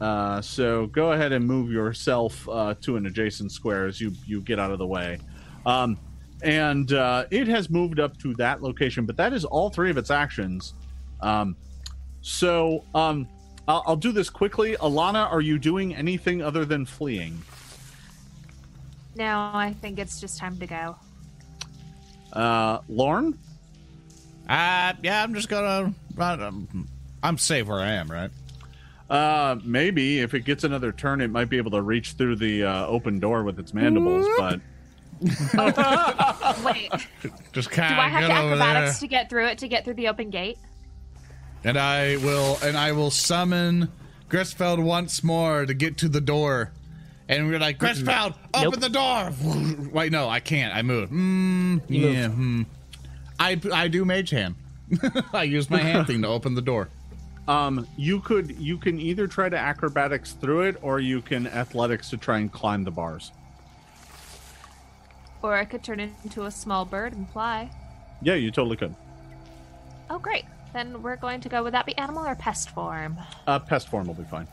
Uh, so go ahead and move yourself uh, to an adjacent square as you you get out of the way. Um, and uh, it has moved up to that location, but that is all three of its actions. Um, so um, I'll, I'll do this quickly. Alana, are you doing anything other than fleeing? no, I think it's just time to go. Uh, Lorne? Uh, yeah, I'm just gonna. run. um, I'm safe where I am, right? Uh, maybe if it gets another turn, it might be able to reach through the uh, open door with its mandibles. But Wait, *laughs* Just do kind I of have get the over there. acrobatics to get through it to get through the open gate? And I will and I will summon Grisfeld once more to get to the door. And we're like, Grisfeld, open Nope. the door. *laughs* Wait, no, I can't. I move. Mm, You yeah, hmm. I I do mage hand. *laughs* I use my hand thing to open the door. Um, you could you can either try to acrobatics through it, or you can athletics to try and climb the bars. Or I could turn into a small bird and fly. Yeah, you totally could. Oh, great. Then we're going to go. Would that be animal or pest form? Uh, pest form will be fine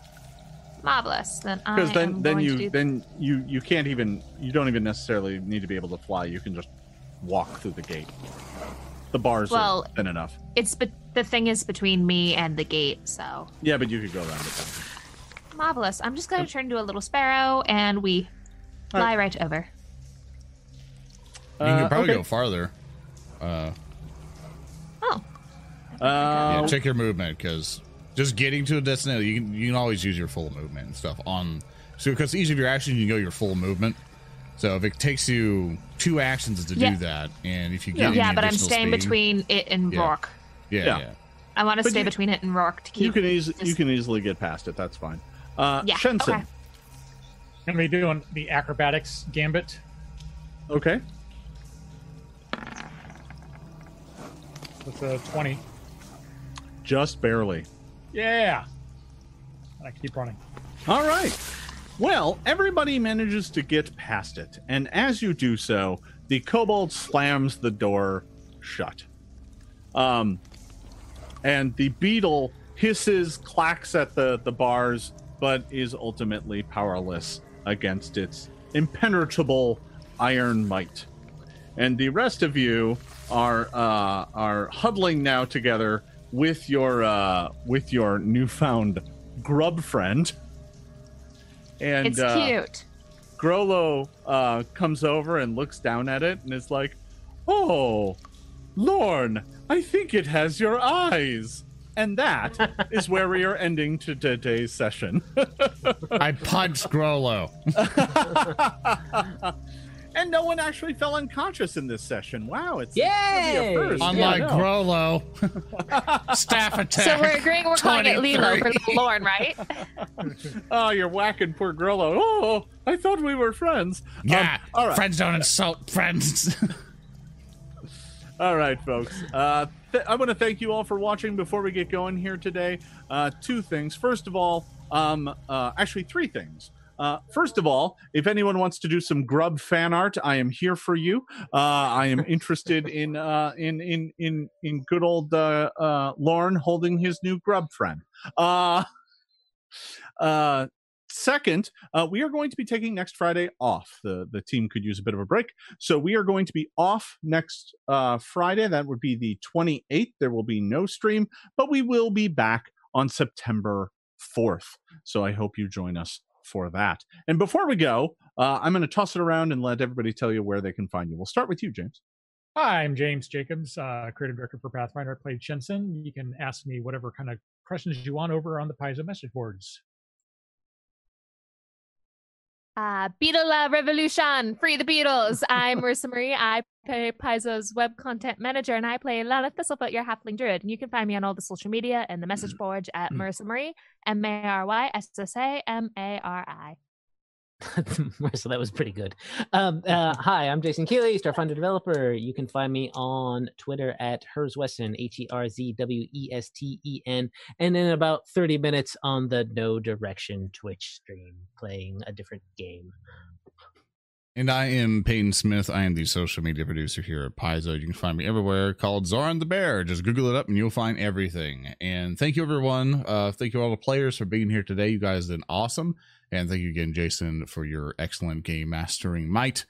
Marvelous. Then I because then then you do then you you can't even you don't even necessarily need to be able to fly. You can just walk through the gate. The bars Well- are thin enough. It's be- the thing is between me and the gate, so Yeah, but you could go around it. then. marvelous. I'm just going to turn into a little sparrow, and we fly right over. You Uh, can probably okay. go farther. Uh, Oh, yeah, Uh, check your movement because just getting to a destination, you can you can always use your full movement and stuff on. So because each of your actions, you can go your full movement. So if it takes you two actions to Yeah. do that, and if you get any yeah, but I'm staying speed- between it and Yeah. Rourke. Yeah, Yeah. yeah. I want to But stay you- between it and Rourke to keep. you can easily you can easily get past it. That's fine. Uh, Yeah, Shenson. okay. Gonna be doing the acrobatics gambit. Okay. With a 20. Just barely. Yeah. And I keep running. All right. Well, everybody manages to get past it, and as you do so, the kobold slams the door shut. Um, and the beetle hisses, clacks at the the bars, but is ultimately powerless against its impenetrable iron might. And the rest of you are uh, are huddling now together with your uh, with your newfound grub friend. And It's uh, cute. Grollo uh, comes over and looks down at it and is like, "Oh, Lorne, I think it has your eyes." And that *laughs* is where we are ending today's session. *laughs* I punched Grollo. *laughs* and no one actually fell unconscious in this session. Wow, it's Yay! it's a first. Unlike Yeah, no. Grollo, staff attack. So we're agreeing we're calling it Lilo for 23. little Lorne, right? Oh, you're whacking poor Grollo. Oh, I thought we were friends. Um, Yeah, all right. friends don't insult friends. All right, folks. Uh, th- I want to thank you all for watching. Before we get going here today, uh, two things. First of all, um, uh, actually three things. Uh, first of all, if anyone wants to do some grub fan art, I am here for you. Uh, I am interested *laughs* in uh, in in in in good old uh, uh, Lorne holding his new grub friend. *laughs* Second, uh, we are going to be taking next Friday off. The the team could use a bit of a break. So we are going to be off next uh, Friday. That would be the 28th. There will be no stream, but we will be back on September 4th. So I hope you join us for that. And before we go, uh, I'm going to toss it around and let everybody tell you where they can find you. We'll start with you, James. Hi, I'm James Jacobs, uh, creative director for Pathfinder. I played Shenson. You can ask me whatever kind of questions you want over on the Paizo message boards. Uh, Beetle uh, Revolution, free the Beatles. *laughs* I'm Maryssa Marie. I play Paizo's web content manager, and I play Lana Thistlefoot, your halfling druid. And you can find me on all the social media and the message board at Maryssa Marie, M A R Y S S A M A R I. *laughs* so that was pretty good. Um, uh, *laughs* hi, I'm Jason Keeley, Starfinder developer. You can find me on Twitter at Herzwesten, H E R Z W E S T E N, and in about 30 minutes on the No Direction Twitch stream playing a different game. And I am Peyton Smith. I am the social media producer here at Paizo. You can find me everywhere called Zoran the Bear. Just Google it up and you'll find everything. And thank you, everyone. Uh, thank you, all the players, for being here today. You guys did awesome. And thank you again, Jason, for your excellent game mastering might.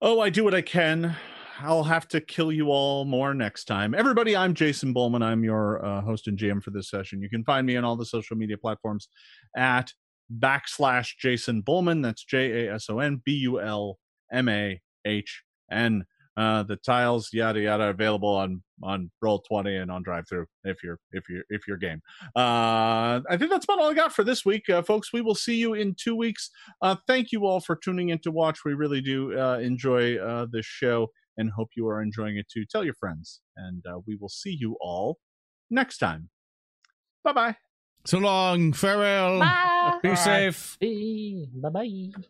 Oh, I do what I can. I'll have to kill you all more next time. Everybody, I'm Jason Bulmahn. I'm your uh, host and GM for this session. You can find me on all the social media platforms at backslash Jason Bulmahn. That's J A S O N B U L M A H N. Uh, the tiles, yada yada, available on on Roll20 and on DriveThru if you're if you're if you're game. Uh, I think that's about all I got for this week, uh, folks. We will see you in two weeks. Uh, thank you all for tuning in to watch. We really do uh, enjoy uh, this show and hope you are enjoying it too. Tell your friends, and uh, we will see you all next time. Bye bye. So long. Farewell. Bye. Be Bye. safe. Bye bye.